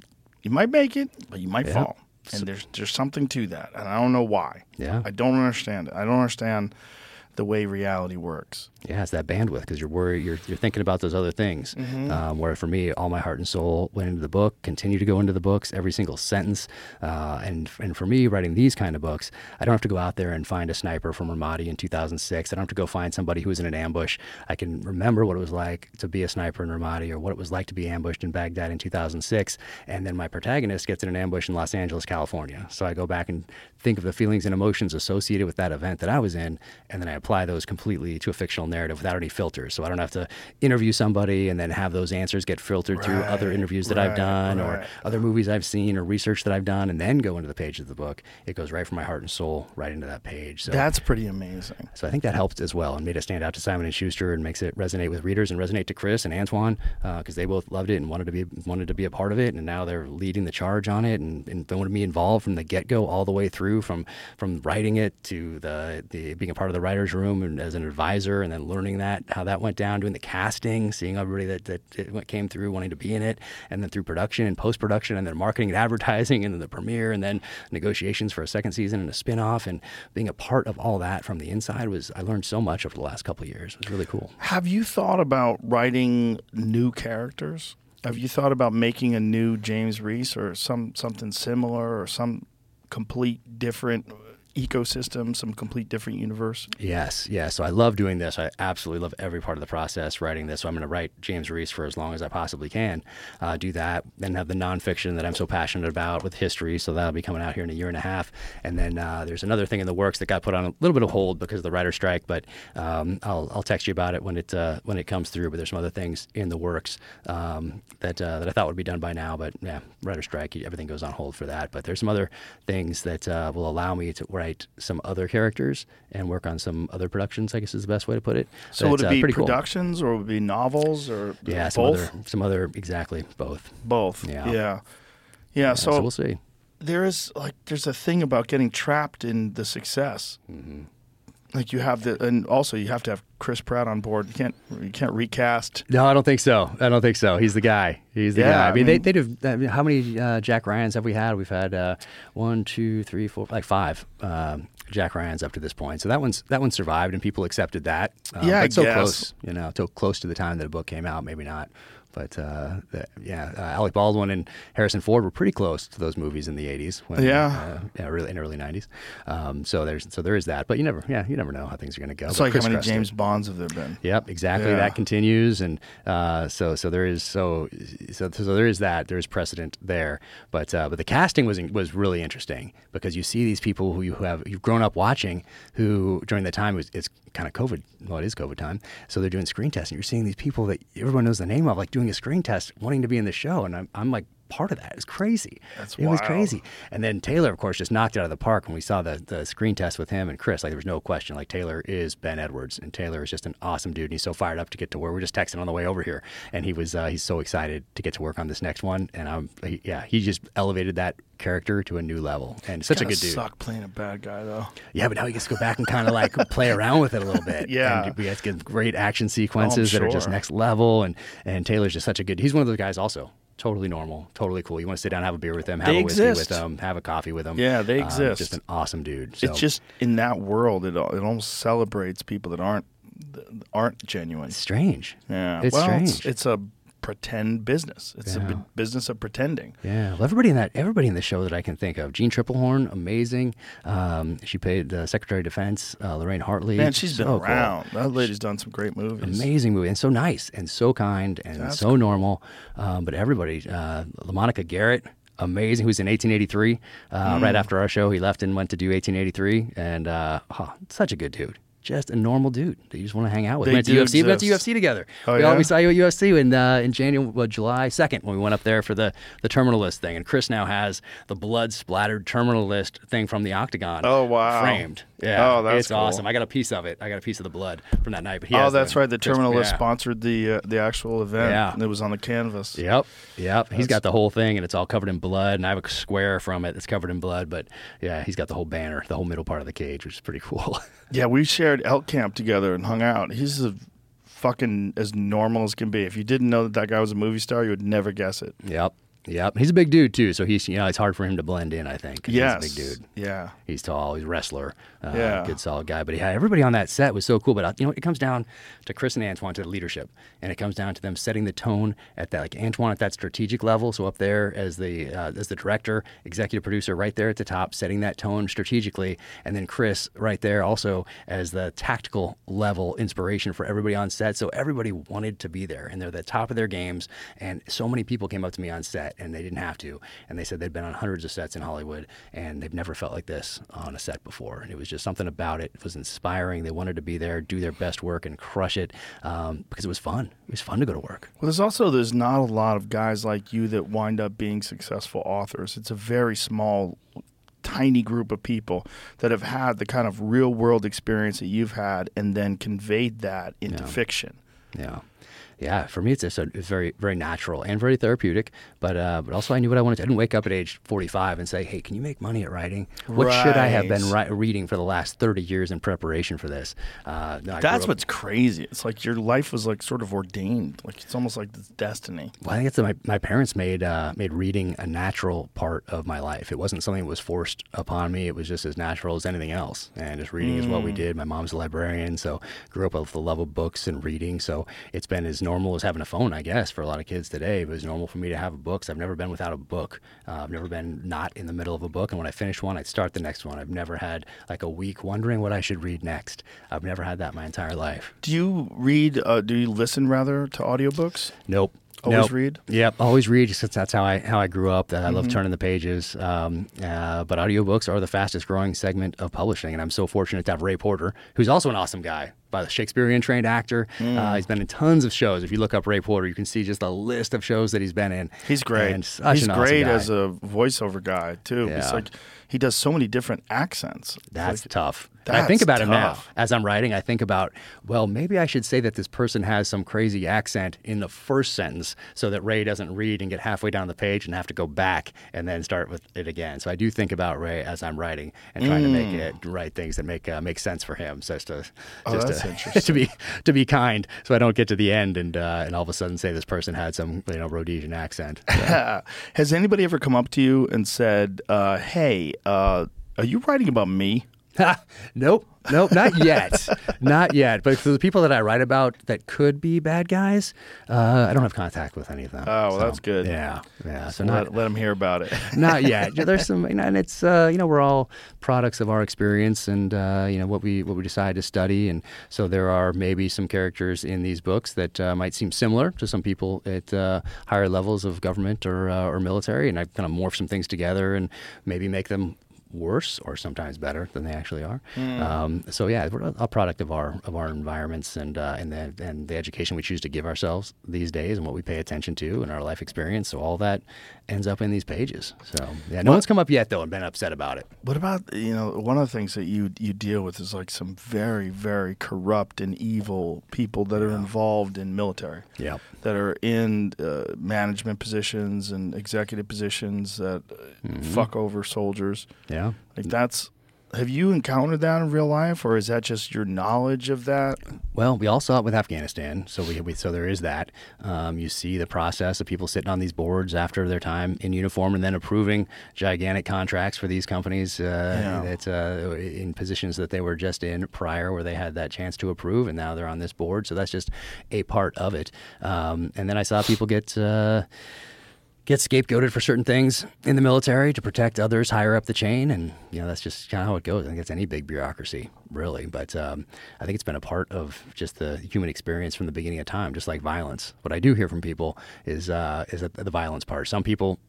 you might make it, but you might Yeah. fall. And there's there's something to that, and I don't know why. Yeah. I don't understand it. I don't understand the way reality works. Yeah, it's that bandwidth because you're worried, you're, you're thinking about those other things. Mhm. Um, where for me, all my heart and soul went into the book, continue to go into the books, every single sentence. Uh, and and for me, writing these kind of books, I don't have to go out there and find a sniper from Ramadi in 2006. I don't have to go find somebody who was in an ambush. I can remember what it was like to be a sniper in Ramadi or what it was like to be ambushed in Baghdad in 2006. And then my protagonist gets in an ambush in Los Angeles, California. So I go back and think of the feelings and emotions associated with that event that I was in, and then I apply those completely to a fictional narrative without any filters. So I don't have to interview somebody and then have those answers get filtered through other interviews that I've right, done or other movies I've seen or research that I've done, and then go into the page of the book. It goes right from my heart and soul right into that page. So That's pretty amazing. so I think that helped as well and made it stand out to Simon and Schuster and makes it resonate with readers and resonate to Chris and Antoine uh, because they both loved it and wanted to be wanted to be a part of it and now they're leading the charge on it and, and they wanted me involved from the get go all the way through from from writing it to the, the being a part of the writers room and as an advisor and then learning that how that went down doing the casting seeing everybody that, that came through wanting to be in it and then through production and post production and then marketing and advertising and then the premiere and then negotiations for a second season and a spin off and being a part of all that from the inside was I learned so much over the last couple years. It was really cool. Have you thought about writing new characters? Have you thought about making a new James Reese or some something similar or some complete different ecosystem, some complete different universe? Yes, yeah. So I love doing this. I absolutely love every part of the process writing this. So I'm going to write James Reese for as long as I possibly can. Uh, do that, then have the nonfiction that I'm so passionate about with history. So that'll be coming out here in a year and a half. And then uh, there's another thing in the works that got put on a little bit of hold because of the writer strike. But um, I'll, I'll text you about it when it uh, when it comes through. But there's some other things in the works um, that uh, that I thought would be done by now. But yeah, writer strike, everything goes on hold for that. But there's some other things that uh, will allow me to write some other characters and work on some other productions. I guess is the best way to put it. So But would it uh, be pretty cool. productions or would it be novels or Yeah, some both? other, some other, exactly both. Both. Yeah. Yeah. Yeah. so so, we'll see. There is like there's a thing about getting trapped in the success. Mm-hmm. Like you have the, and also you have to have Chris Pratt on board. You can't, you can't recast. No, I don't think so. I don't think so. He's the guy. He's the Yeah, guy. I I mean, mean- they, they do. I mean, how many uh, Jack Ryans have we had? We've had uh, one, two, three, four, like five. Um, Jack Ryan's up to this point. So that one's that one survived, and people accepted that. Um, Yeah, I so guess. close, you know, so close to the time that the book came out, maybe not. But uh, the, yeah, uh, Alec Baldwin and Harrison Ford were pretty close to those movies in the '80s. When, Yeah. uh, yeah, really in early '90s. Um, so there's so there is that. But you never, yeah, you never know how things are going to go. It's But like Chris how many it. James Bonds have there been? Yep, exactly. Yeah. That continues, and uh, so so there is so so so there is that there is precedent there. But uh, but the casting was was really interesting because you see these people who you have you've grown up watching who during the time was it's kind of COVID. Well, it is COVID time, so they're doing screen tests, and you're seeing these people that everyone knows the name of, like doing a screen test, wanting to be in the show, and I'm I'm like part of that. It was crazy. That's it was crazy. And then Taylor, of course, just knocked it out of the park when we saw the, the screen test with him and Chris. Like, there was no question. Like, Taylor is Ben Edwards, and Taylor is just an awesome dude. And he's so fired up to get to work. We are just texting on the way over here, and he was uh, he's so excited to get to work on this next one. And I'm he, yeah, he just elevated that character to a new level. And such a good dude. Suck playing a bad guy though. Yeah, but now he gets to go back and kind of like *laughs* play around with it a little bit. Yeah. and we have to get great action sequences that are just next level. And and Taylor's just such a good. He's one of those guys also. Totally normal, totally cool. You want to sit down, have a beer with them, have They a whiskey exist. with them, have a coffee with them. Yeah, they exist. Um, exist. just an awesome dude. So It's just in that world, it it almost celebrates people that aren't aren't genuine. strange. Yeah, It's well, strange. It's, it's a pretend business. It's a Yeah. bu- business of pretending. Yeah, well, everybody in that, everybody in the show that I can think of. Jeanne Tripplehorn, amazing. Um, she played uh, Secretary of Defense. Uh, Lorraine Hartley. Man, she's been so cool. around. That lady's done some great movies. Amazing movie and so nice and so kind and That's so normal. Um, but everybody, uh, LaMonica Garrett, amazing. Who was in 1883. Uh, Mm. Right after our show, he left and went to do 1883. And uh, oh, such a good dude. Just a normal dude that you just want to hang out with. They we went to UFC. We went to exist. UFC together. Oh, we, all, we saw you at UFC in uh, in January, well, July second when we went up there for the the terminal list thing. And Chris now has the blood splattered terminal list thing from the Octagon. Oh, wow. framed. Yeah, Oh, that's it's cool. awesome. I got a piece of it. I got a piece of the blood from that night. But he Oh, that's right. The just- terminal list yeah. sponsored the uh, the actual event. Yeah. and it was on the canvas. Yep, yep. He's got the whole thing, and it's all covered in blood. And I have a square from it that's covered in blood. But yeah, he's got the whole banner, the whole middle part of the cage, which is pretty cool. *laughs* Yeah, we shared elk camp together and hung out. He's a fucking as normal as can be. If you didn't know that that guy was a movie star, you would never guess it. yep, yep. He's a big dude too, so he's you know it's hard for him to blend in. I think. Yes. he's a big dude. Yeah. He's tall. He's a wrestler. Uh, Yeah. Good, solid guy. But yeah, everybody on that set was so cool. But uh, you know, it comes down to Chris and Antoine to the leadership, and it comes down to them setting the tone at that, like Antoine at that strategic level. So up there as the uh, as the director, executive producer, right there at the top, setting that tone strategically, and then Chris right there also as the tactical level inspiration for everybody on set. So everybody wanted to be there, and they're the top of their games. And so many people came up to me on set, and they didn't have to, and they said they'd been on hundreds of sets in Hollywood, and they've never felt like this on a set before. And it was just something about it. It was inspiring. They wanted to be there, do their best work, and crush it um, because it was fun. It was fun to go to work. Well, there's also there's not a lot of guys like you that wind up being successful authors. It's a very small, tiny group of people that have had the kind of real world experience that you've had, and then conveyed that into Yeah. fiction. Yeah. Yeah, for me, it's just a, it's very, very natural and very therapeutic. But, uh, but also, I knew what I wanted. to I didn't wake up at age 45 and say, "Hey, can you make money at writing? What should I have been ri- reading for the last 30 years in preparation for this?" Uh, no, That's up- what's crazy. It's like your life was like sort of ordained. Like it's almost like it's destiny. Well, I think it's that my, my parents made uh, made reading a natural part of my life. It wasn't something that was forced upon me. It was just as natural as anything else. And just reading is what we Mm. did. My mom's a librarian, so grew up with the love of books and reading. So it's been as normal as having a phone, I guess, for a lot of kids today. It was normal for me to have books. I've never been without a book. Uh, I've never been not in the middle of a book. And when I finish one, I'd start the next one. I've never had like a week wondering what I should read next. I've never had that my entire life. Do you read? Uh, do you listen rather to audiobooks? Nope. Always Nope. read? Yep, always read. Just 'cause that's how I how I grew up. That I love Mhm. turning the pages. Um, uh, but audiobooks are the fastest growing segment of publishing, and I'm so fortunate to have Ray Porter, who's also an awesome guy, by the Shakespearean trained actor. Mm. Uh, he's been in tons of shows. If you look up Ray Porter, you can see just a list of shows that he's been in. He's great. He's awesome great as a voiceover guy too. Yeah. like he does so many different accents. That's like- tough. And I think That's about it now as I'm writing. I think about, well, maybe I should say that this person has some crazy accent in the first sentence so that Ray doesn't read and get halfway down the page and have to go back and then start with it again. So I do think about Ray as I'm writing and trying to make Mm. it write things that make uh, make sense for him. So as to Oh, just that's to, *laughs* to be to be kind, so I don't get to the end and uh, and all of a sudden say this person had some you know Rhodesian accent. *laughs* Has anybody ever come up to you and said, uh, "Hey, uh, are you writing about me?" *laughs* nope, nope, not yet, not yet. But for the people that I write about that could be bad guys, uh, I don't have contact with any of them. Oh, well, that's good. Yeah, yeah. So let, not let them hear about it. *laughs* not yet. There's some, you know, and it's uh, you know we're all products of our experience and uh, you know what we what we decide to study, and so there are maybe some characters in these books that uh, might seem similar to some people at uh, higher levels of government or uh, or military, and I kind of morph some things together and maybe make them worse or sometimes better than they actually are. Hmm. Um, so yeah, we're a- a product of our of our environments and uh, and the and the education we choose to give ourselves these days and what we pay attention to and our life experience. So all that ends up in these pages. So yeah, no one's come up yet though and been upset about it. What about you know one of the things that you you deal with is like some very very corrupt and evil people that are involved in military. Yeah. That are in uh, management positions and executive positions that uh, fuck over soldiers. Yeah. Like that's. Have you encountered that in real life, or is that just your knowledge of that? Well, we all saw it with Afghanistan, so we, we so there is that. Um, you see the process of people sitting on these boards after their time in uniform and then approving gigantic contracts for these companies uh, that uh, in positions that they were just in prior, where they had that chance to approve, and now they're on this board. So that's just a part of it. Um, and then I saw people get. Uh, get scapegoated for certain things in the military to protect others higher up the chain, and you know that's just kind of how it goes. I think it's any big bureaucracy, really. But um, I think it's been a part of just the human experience from the beginning of time, just like violence. What I do hear from people is uh, is the violence part. Some people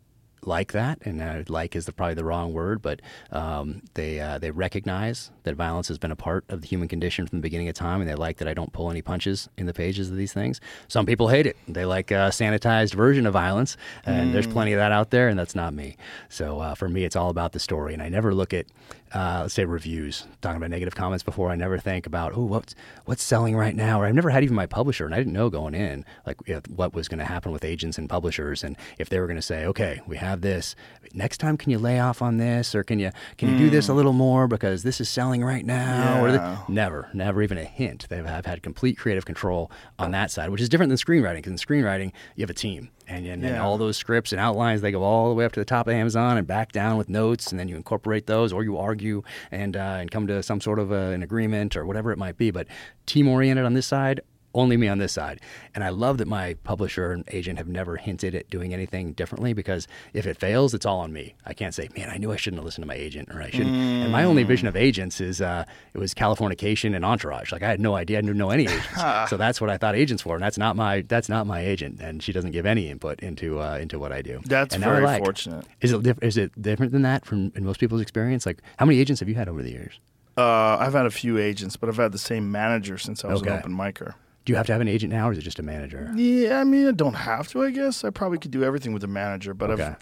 like that, and uh, like is the, probably the wrong word, but um, they uh, they recognize that violence has been a part of the human condition from the beginning of time, and they like that I don't pull any punches in the pages of these things. Some people hate it; they like a sanitized version of violence, and there's Mm. plenty of that out there, and that's not me. So uh, for me, it's all about the story, and I never look at uh, let's say reviews, talking about negative comments before. I never think about oh what's what's selling right now, or I've never had even my publisher, and I didn't know going in like if, what was going to happen with agents and publishers, and if they were going to say okay, we have this next time, can you lay off on this, or can you can you do this a little more because this is selling right now, or Yeah. the, never, never even a hint. They've have had complete creative control on that side, which is different than screenwriting. Because in screenwriting, you have a team, and, and then Yeah. all those scripts and outlines they go all the way up to the top of Amazon and back down with notes, and then you incorporate those, or you argue and uh, and come to some sort of a, an agreement or whatever it might be. But team oriented on this side. Only me on this side. And I love that my publisher and agent have never hinted at doing anything differently because if it fails, it's all on me. I can't say, man, I knew I shouldn't have listened to my agent or I shouldn't. And my only vision of agents is uh, it was Californication and Entourage. Like I had no idea, I didn't know any agents. *laughs* so that's what I thought agents were. And that's not my that's not my agent. And she doesn't give any input into uh, into what I do. That's and very like- fortunate. Is it diff- is it different than that from in most people's experience? Like how many agents have you had over the years? Uh, I've had a few agents, but I've had the same manager since I was Okay. an open micer. Do you have to have an agent now, or is it just a manager? Yeah, I mean, I don't have to. I guess I probably could do everything with a manager, but Okay. I've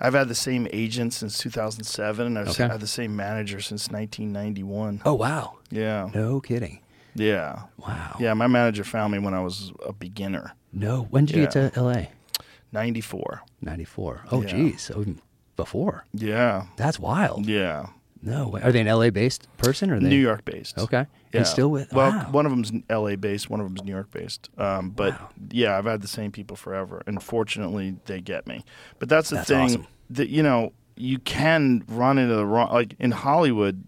I've had the same agent since 2007, and I've Okay. had the same manager since 1991. Oh wow, Yeah, no kidding. yeah, Wow. yeah. My manager found me when I was a beginner, No. When did you get to LA? 94. 94. Oh, Yeah. geez. So even before. Yeah, That's wild. yeah. No way. Are they an LA based person or are they New York based. Okay. Yeah. And still with well, wow. one of them's L.A. based, one of them's New York based. Um, but Wow. yeah, I've had the same people forever, and fortunately, they get me. But that's the That's thing awesome. that you know you can run into the wrong. Like in Hollywood,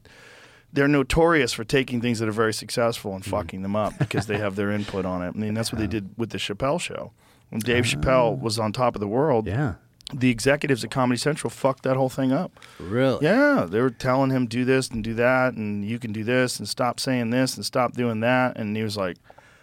they're notorious for taking things that are very successful Mm. and fucking them up because they have their input on it. I mean, that's what they *laughs* did with the Chappelle show. When Dave Chappelle was on top of the world, Ah. yeah. The executives at Comedy Central fucked that whole thing up. Really? Yeah, they were telling him do this and do that, and you can do this and stop saying this and stop doing that, and he was like,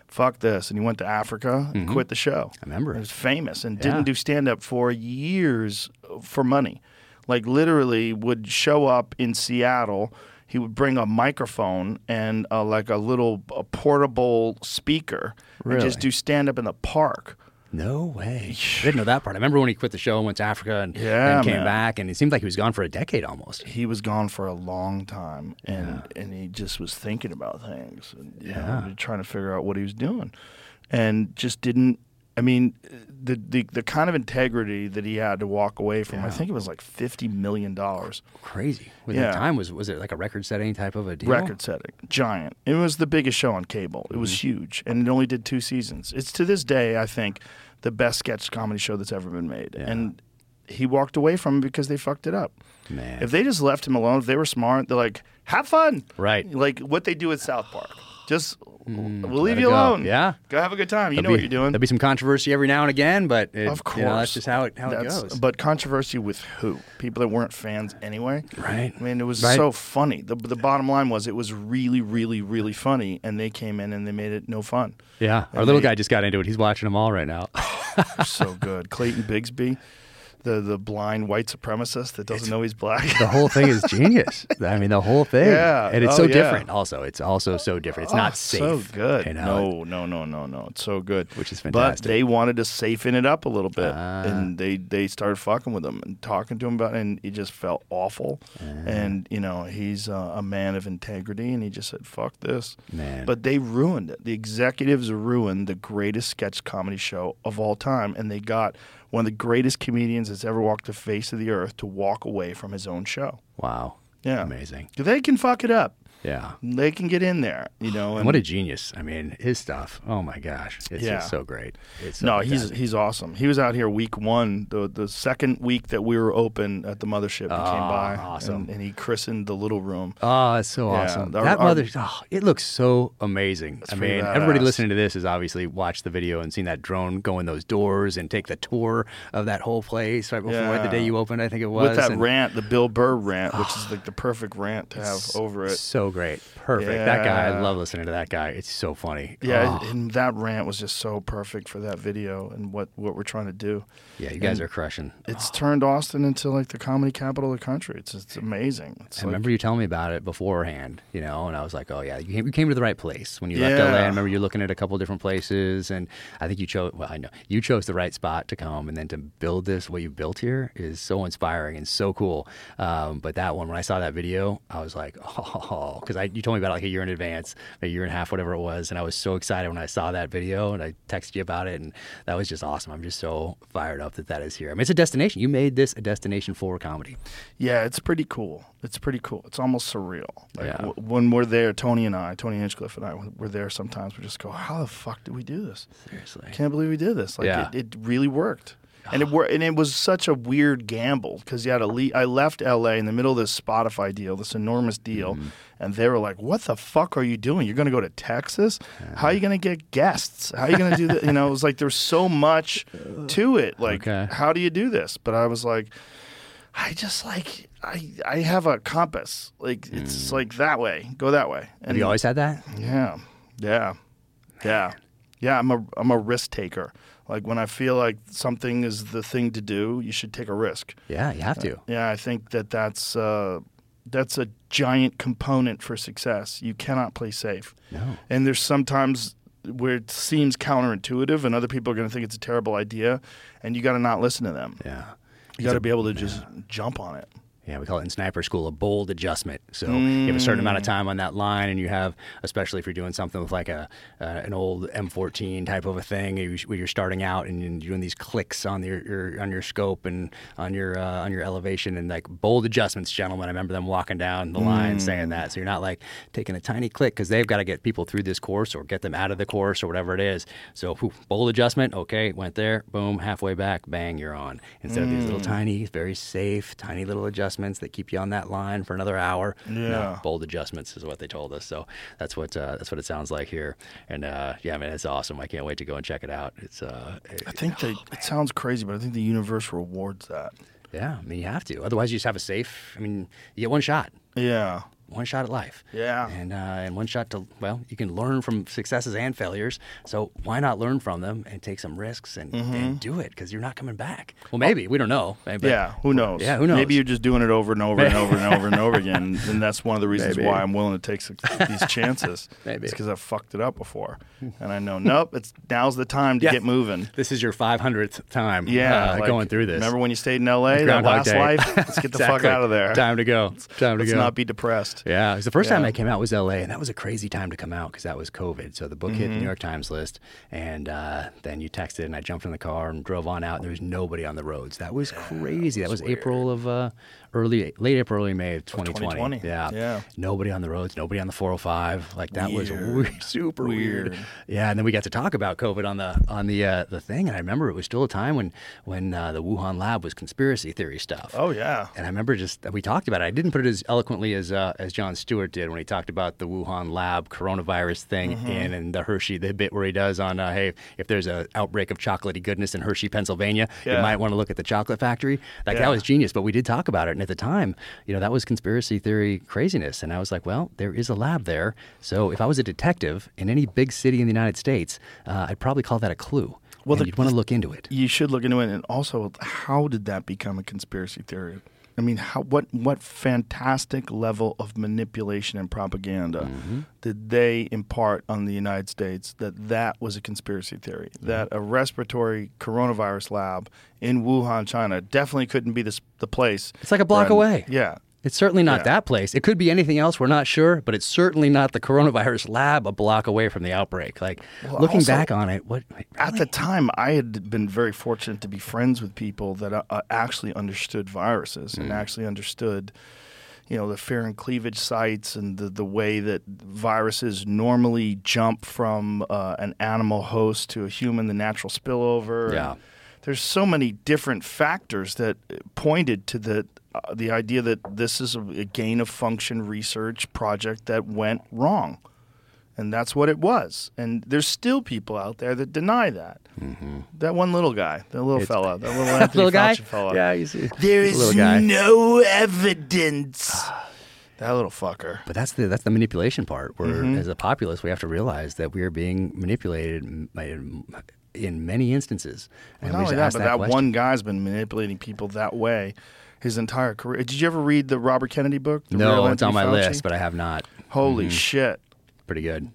"Fuck this," and he went to Africa and quit the show. Mm-hmm. I remember. He was famous and Yeah. didn't do stand up for years for money. Like literally would show up in Seattle. He would bring a microphone and uh, like a little a portable speaker and just do stand up in the park. No way. I didn't know that part. I remember when he quit the show and went to Africa and Yeah, then came man. back, and it seemed like he was gone for a decade almost. he was gone for a long time and and he just was thinking about things and Yeah. know, trying to figure out what he was doing and just didn't I mean the, the the kind of integrity that he had to walk away from I think it was like 50 million dollars Crazy. With Yeah. the time was was it like a record setting type of a deal? record setting giant it was the biggest show on cable it Mm-hmm. was huge and it only did two seasons it's to this day I think the best sketch comedy show that's ever been made Yeah. and he walked away from it because they fucked it up Man. If they just left him alone, if they were smart, they're like, have fun. Right. Like what they do at South Park. Just mm, we'll let leave you go. alone. Yeah. Go have a good time. You know be- what you're doing. There'll be some controversy every now and again, but it, Of course. you know, that's just how it how it goes. But controversy with who? People that weren't fans anyway. Right. I mean, it was Right. so funny. The the bottom line was it was really, really, really funny, and they came in and they made it no fun. yeah, our And little they- guy just got into it. He's watching them all right now. *laughs* so good. Clayton Bigsby, the the blind white supremacist that doesn't know he's black. the whole thing is *laughs* genius. I mean, the whole thing. Yeah. and it's Oh, so yeah. different. Also, it's also so different. It's Oh, not safe. So good. you know? No, no, no, no, no. It's so good. Which is fantastic. But they wanted to safeten it up a little bit, Ah. and they they started fucking with him and talking to him about, it, and it just felt awful. Ah. And you know, he's uh, a man of integrity, and he just said, "Fuck this." Man. But they ruined it. The executives ruined the greatest sketch comedy show of all time, and they got one of the greatest comedians that's ever walked the face of the earth to walk away from his own show. Wow. Yeah, Amazing. They can fuck it up. Yeah. They can get in there, you know. *sighs* And what a genius. I mean, his stuff. Oh my gosh. It's Yeah. just so great. It's so no, he's he's awesome. He was out here week one, the the second week that we were open at the mothership. He came Oh, by, awesome. and, and he christened the little room. Oh, it's so Yeah, awesome. our- that our- mother, oh, it looks so amazing. I mean, everybody listening to this has obviously watched the video and seen that drone go in those doors and take the tour of that whole place right before the day you opened, I think it was. with that and- rant, the Bill Burr rant, which *sighs* is like the perfect rant to have over it. So great. Perfect. That guy, I love listening to that guy. It's so funny. Yeah, Oh. and that rant was just so perfect for that video and what what we're trying to do. Yeah, you guys And are crushing. It's turned Austin into like the comedy capital of the country. It's it's amazing. It's I like, remember you telling me about it beforehand, you know, and I was like, oh, yeah, you came, you came to the right place. When you left LA, I remember you looking at a couple different places, and I think you chose, well, I know, you chose the right spot to come, and then to build this, what you've built here is so inspiring and so cool. Um, but that one, when I saw that video, I was like, *laughs* oh, because I you told me about it like a year in advance, a year and a half, whatever it was, and I was so excited when I saw that video, and I texted you about it, and that was just awesome. I'm just so fired up that that is here. I mean, it's a destination. You made this a destination for comedy. Yeah, it's pretty cool. It's pretty cool. It's almost surreal. Like Yeah. w- when we're there, Tony and I, Tony Hinchcliffe and I, we're there sometimes. We just go, "How the fuck did we do this? Seriously, I can't believe we did this. Like Yeah. it, it really worked." And it wor- and it was such a weird gamble because you had to leave. I left L.A. in the middle of this Spotify deal, this enormous deal, Mm-hmm. and they were like, "What the fuck are you doing? You're going to go to Texas? How are you going to get guests? How are you going to do that?" You know, it was like there's so much *laughs* to it. Like, Okay. how do you do this? But I was like, I just like I I have a compass. Like it's like that way. Go that way. And Have you always had that? Yeah. Yeah. Yeah. Yeah, I'm a I'm a risk taker. Like when I feel like something is the thing to do, you should take a risk. Yeah, you have to. Yeah, I think that that's uh, that's a giant component for success. You cannot play safe. No. And there's sometimes where it seems counterintuitive, and other people are going to think it's a terrible idea, and you got to not listen to them. Yeah. You got to be able to just jump on it. Yeah, we call it in sniper school a bold adjustment. So you have a certain amount of time on that line, and you have, especially if you're doing something with like a uh, an old M14 type of a thing, you, where you're starting out and you're doing these clicks on your, your on your scope and on your uh, on your elevation and like bold adjustments, gentlemen. I remember them walking down the line saying that. So you're not like taking a tiny click because they've got to get people through this course or get them out of the course or whatever it is. So whew, bold adjustment, okay, went there, boom, halfway back, bang, you're on. Instead of these little tiny, very safe, tiny little adjustments that keep you on that line for another hour. No, Yeah. bold adjustments is what they told us. So that's what uh, that's what it sounds like here. And uh, yeah, man, it's awesome. I can't wait to go and check it out. It's uh, I think that it sounds crazy, but I think the universe rewards that. yeah. I mean, you have to. Otherwise, you just have a safe. I mean, you get one shot. Yeah. One shot at life. Yeah. And uh, and one shot to well, you can learn from successes and failures. So why not learn from them and take some risks and, and do it because you're not coming back. Well, maybe we don't know. Maybe, Yeah, who knows? Yeah, who knows? Maybe you're just doing it over and over and over and over and over *laughs* again, and that's one of the reasons Maybe. why I'm willing to take *laughs* these chances. Maybe. it's because I've fucked it up before, *laughs* and I know nope. It's now's the time to Yeah. get moving. This is your 500th time. Yeah, uh, like, going through this. Remember when you stayed in L.A. That last Day. life? Let's get the fuck out of there. Time to go. Time to go. Let's go. not be depressed. Yeah, 'cause the first time I came out was LA, and that was a crazy time to come out because that was COVID. So the book hit the Mhm. New York Times list, and uh, then you texted, and I jumped in the car and drove on out, and there was nobody on the roads. That was crazy. That was April of uh, early, late April, early May of 2020. 2020, Yeah, yeah. Nobody on the roads, nobody on the 405. Like that was Weird. weird, *laughs* super weird. Weird. Yeah, and then we got to talk about COVID on the on the uh, the thing, and I remember it was still a time when when uh, the Wuhan lab was conspiracy theory stuff. Oh yeah. And I remember just we talked about it. I didn't put it as eloquently as uh, as Jon Stewart did when he talked about the Wuhan lab coronavirus thing Mm-hmm. in and the Hershey the bit where he does on uh, hey if there's a outbreak of chocolatey goodness in Hershey, Pennsylvania, you might want to look at the chocolate factory. Like Yeah. that was genius. But we did talk about it, and at the time, you know, that was conspiracy theory craziness. And I was like, well, there is a lab there. So if I was a detective in any big city in the United States, uh, I'd probably call that a clue. Well, and the- you'd want to look into it. You should look into it, and also, how did that become a conspiracy theory? I mean, how, what what fantastic level of manipulation and propaganda Mm-hmm. did they impart on the United States that that was a conspiracy theory? Mm-hmm. That a respiratory coronavirus lab in Wuhan, China, definitely couldn't be the, the place. It's like a block an- away. Yeah, It's certainly not Yeah. that place. It could be anything else. We're not sure, but it's certainly not the coronavirus lab a block away from the outbreak. Like Well, looking also- back on it, what At the time, I had been very fortunate to be friends with people that uh, uh, actually understood viruses and actually understood, you know, the furin cleavage sites and the, the way that viruses normally jump from uh, an animal host to a human, the natural spillover. and Yeah. There's so many different factors that pointed to the uh, the idea that this is a, a gain of function research project that went wrong and that's what it was. And there's still people out there that deny that. That one little guy, that little It's- fella, that *laughs* little Anthony little guy? Fella. Yeah, you see. There is no evidence. *sighs* that little fucker. But that's the that's the manipulation part. Where Mm-hmm. as a populace, we have to realize that we are being manipulated in, in many instances. And Not we only that, but that, question. one guy's been manipulating people that way his entire career. Did you ever read the Robert Kennedy book? The No, it's on my Fauci? list, but I have not. Holy Mhm. shit. Pretty good.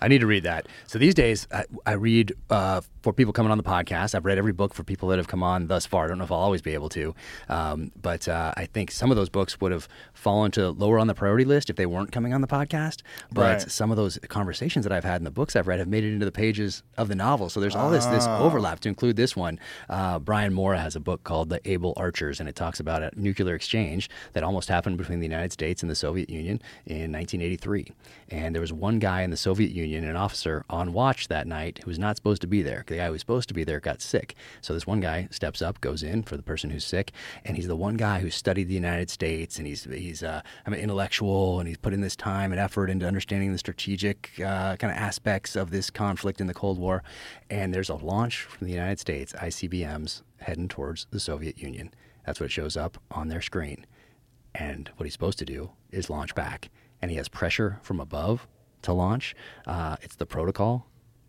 I need to read that. So these days, I, I read uh, for people coming on the podcast. I've read every book for people that have come on thus far. I don't know if I'll always be able to, um, but uh, I think some of those books would have fallen to lower on the priority list if they weren't coming on the podcast. But Right. some of those conversations that I've had in the books I've read have made it into the pages of the novel. So there's all this this Ah. overlap to include this one. Uh, Brian Morra has a book called The Able Archers, and it talks about a nuclear exchange that almost happened between the United States and the Soviet Union in 1983. And there was one guy in the Soviet Union, an officer on watch that night, who was not supposed to be there. The guy who was supposed to be there got sick. So this one guy steps up, goes in for the person who's sick, and he's the one guy who studied the United States, and he's he's uh, I'm an intellectual, and he's put in this time and effort into understanding the strategic uh, kind of aspects of this conflict in the Cold War. And there's a launch from the United States, ICBMs heading towards the Soviet Union. That's what shows up on their screen. And what he's supposed to do is launch back. And he has pressure from above to launch. Uh, it's the protocol,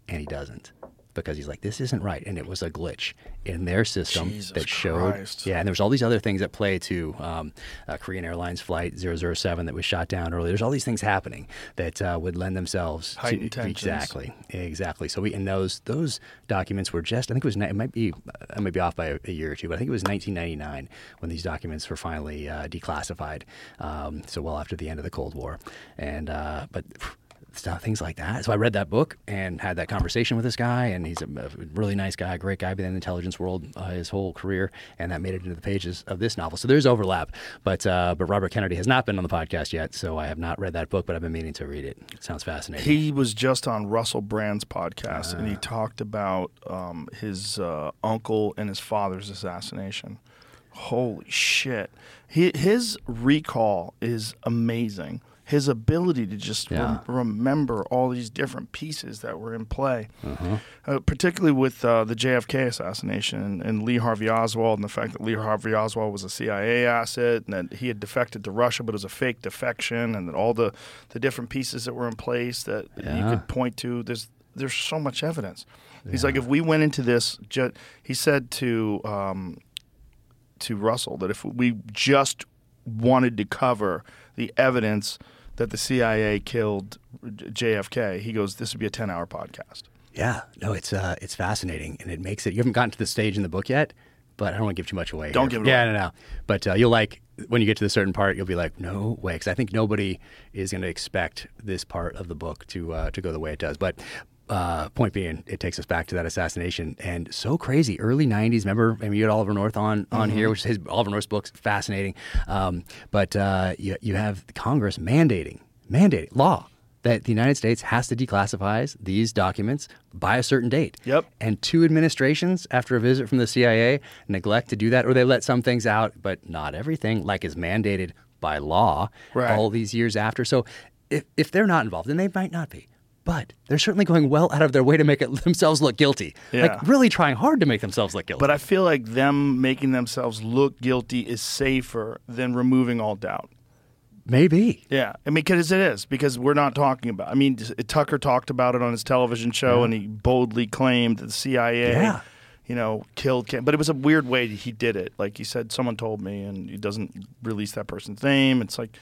and he doesn't because he's like, this isn't right. And it was a glitch in their system Jesus that showed. Christ. Yeah, and there was all these other things at play too. Um, uh, Korean Airlines flight 007 that was shot down earlier. There's all these things happening that uh, would lend themselves Heightened to tensions. exactly, exactly. So we and those those documents were just. I think it was. It might be. I might be off by a, a year or two, but I think it was 1999 when these documents were finally uh, declassified. Um, so well after the end of the Cold War, and uh, but. Stuff, things like that. So I read that book and had that conversation with this guy, and he's a, a really nice guy, great guy, been in the intelligence world uh, his whole career, and that made it into the pages of this novel. So there's overlap, but uh, but Robert Kennedy has not been on the podcast yet, so I have not read that book, but I've been meaning to read it. It sounds fascinating. He was just on Russell Brand's podcast, and Ah. he talked about um, his uh, uncle and his father's assassination. Holy shit! He, his recall is amazing. His ability to just rem- remember all these different pieces that were in play, Uh-huh. uh, particularly with uh, the JFK assassination and, and Lee Harvey Oswald, and the fact that Lee Harvey Oswald was a CIA asset, and that he had defected to Russia, but it was a fake defection, and that all the, the different pieces that were in place that you could point to. There's there's so much evidence. He's like, if we went into this, ju- he said to um, to Russell that if we just wanted to cover the evidence that the CIA killed JFK, he goes, this would be a ten hour podcast. Yeah, no, it's uh, it's fascinating, and it makes it. You haven't gotten to the stage in the book yet, but I don't want to give too much away. Don't here. give it Yeah, away. no, no. But uh, you'll like when you get to the certain part, you'll be like, no way, because I think nobody is going to expect this part of the book to uh, to go the way it does. But uh, point being, it takes us back to that assassination, and so crazy. Early '90s. Remember, I mean, you had Oliver North on on here, which is his Oliver North's books, fascinating. Um, but uh, you you have Congress mandating mandating law that the United States has to declassify these documents by a certain date. Yep. And two administrations, after a visit from the CIA, neglect to do that, or they let some things out, but not everything, like is mandated by law Right. all these years after. So if, if they're not involved, and they might not be, but they're certainly going well out of their way to make it *laughs* themselves look guilty. Yeah. Like really trying hard to make themselves look guilty. But I feel like them making themselves look guilty is safer than removing all doubt. Maybe. Yeah, I mean, because it is because we're not talking about. I mean, Tucker talked about it on his television show, Yeah. and he boldly claimed that the CIA, Yeah. you know, killed. Ken- But it was a weird way he did it. Like he said, someone told me, and he doesn't release that person's name. It's like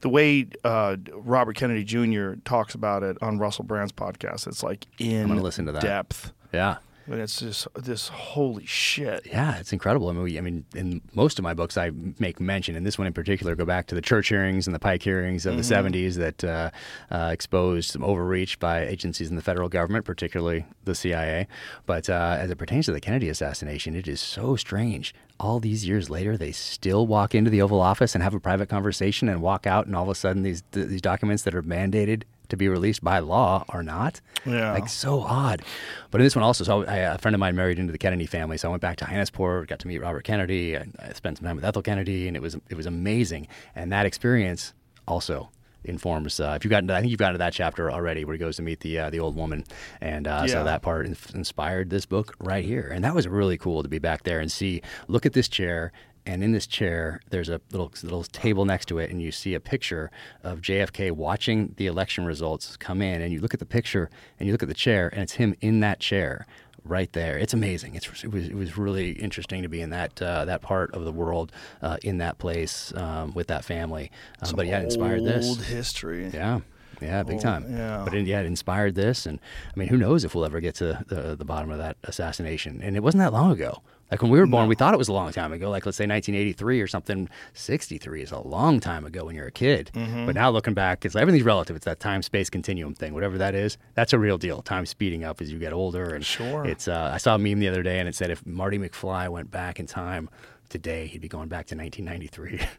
the way uh, Robert Kennedy Jr. talks about it on Russell Brand's podcast. It's like in gonna listen to that. depth. Yeah. And it's just this holy shit. Yeah, it's incredible. I mean, we, I mean, in most of my books, I make mention, and this one in particular, go back to the church hearings and the Pike hearings of the Mhm. 70s that uh, uh, exposed some overreach by agencies in the federal government, particularly the CIA. But uh, as it pertains to the Kennedy assassination, it is so strange. All these years later, they still walk into the Oval Office and have a private conversation and walk out, and all of a sudden, these th- these documents that are mandated to be released by law are not. Yeah. Like so odd. But in this one also, so I, a friend of mine married into the Kennedy family, so I went back to Hyannisport, got to meet Robert Kennedy, and I spent some time with Ethel Kennedy, and it was it was amazing. And that experience also informs. Uh, if you got, I think you've gotten to that chapter already, where he goes to meet the uh, the old woman, and uh, Yeah. so that part in- inspired this book right here. And that was really cool to be back there and see. Look at this chair. And in this chair, there's a little little table next to it, and you see a picture of JFK watching the election results come in. And you look at the picture, and you look at the chair, and it's him in that chair right there. It's amazing. It's, it was it was really interesting to be in that uh, that part of the world, uh, in that place um, with that family. Um, but yeah, it inspired this. old history. Yeah. Yeah, big Oh, time. yeah. But it, yeah, it inspired this, and I mean, who knows if we'll ever get to the, the bottom of that assassination? And it wasn't that long ago. Like when we were born, we thought it was a long time ago. Like let's say 1983 or something. 63 is a long time ago when you're a kid. Mhm. But now looking back, it's everything's relative. It's that time space continuum thing, whatever that is. That's a real deal. Time speeding up as you get older, and Sure. It's. Uh, I saw a meme the other day, and it said if Marty McFly went back in time today, he'd be going back to 1993. *laughs*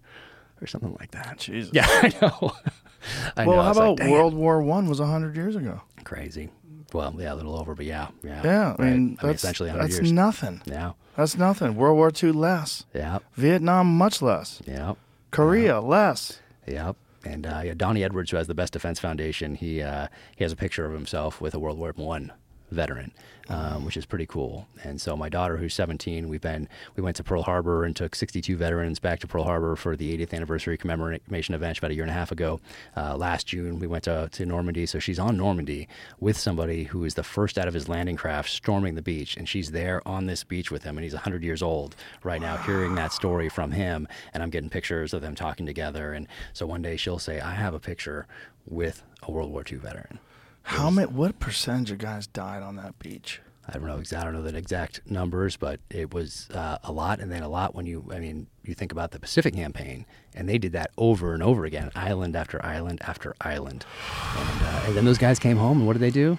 Or something like that. Jesus. Yeah, *laughs* I know. I well, know. how like, about damn. World War One was hundred years ago? Crazy. Well, yeah, a little over, but yeah, yeah. Yeah, I right. mean that's essentially 100 that's years. nothing. Yeah, That's nothing. World War II less. yeah, Vietnam much less. yeah, Korea less. yeah. And uh, yeah, Donnie Edwards, who has the Best Defense Foundation, he uh, he has a picture of himself with a World War One veteran, um, which is pretty cool. And so my daughter, who's 17, we've been we went to Pearl Harbor and took 62 veterans back to Pearl Harbor for the 80th anniversary commemoration event about a year and a half ago. Uh, last June, we went to, to Normandy, so she's on Normandy with somebody who is the first out of his landing craft storming the beach, and she's there on this beach with him, and he's 100 years old right now, hearing that story from him, and I'm getting pictures of them talking together, and so one day she'll say, "I have a picture with a World War II veteran." How many? What percentage of guys died on that beach? I don't know. I don't know the exact numbers, but it was uh, a lot, and then a lot when you. I mean, you think about the Pacific campaign, and they did that over and over again, island after island after island, and, uh, and then those guys came home, and what did they do?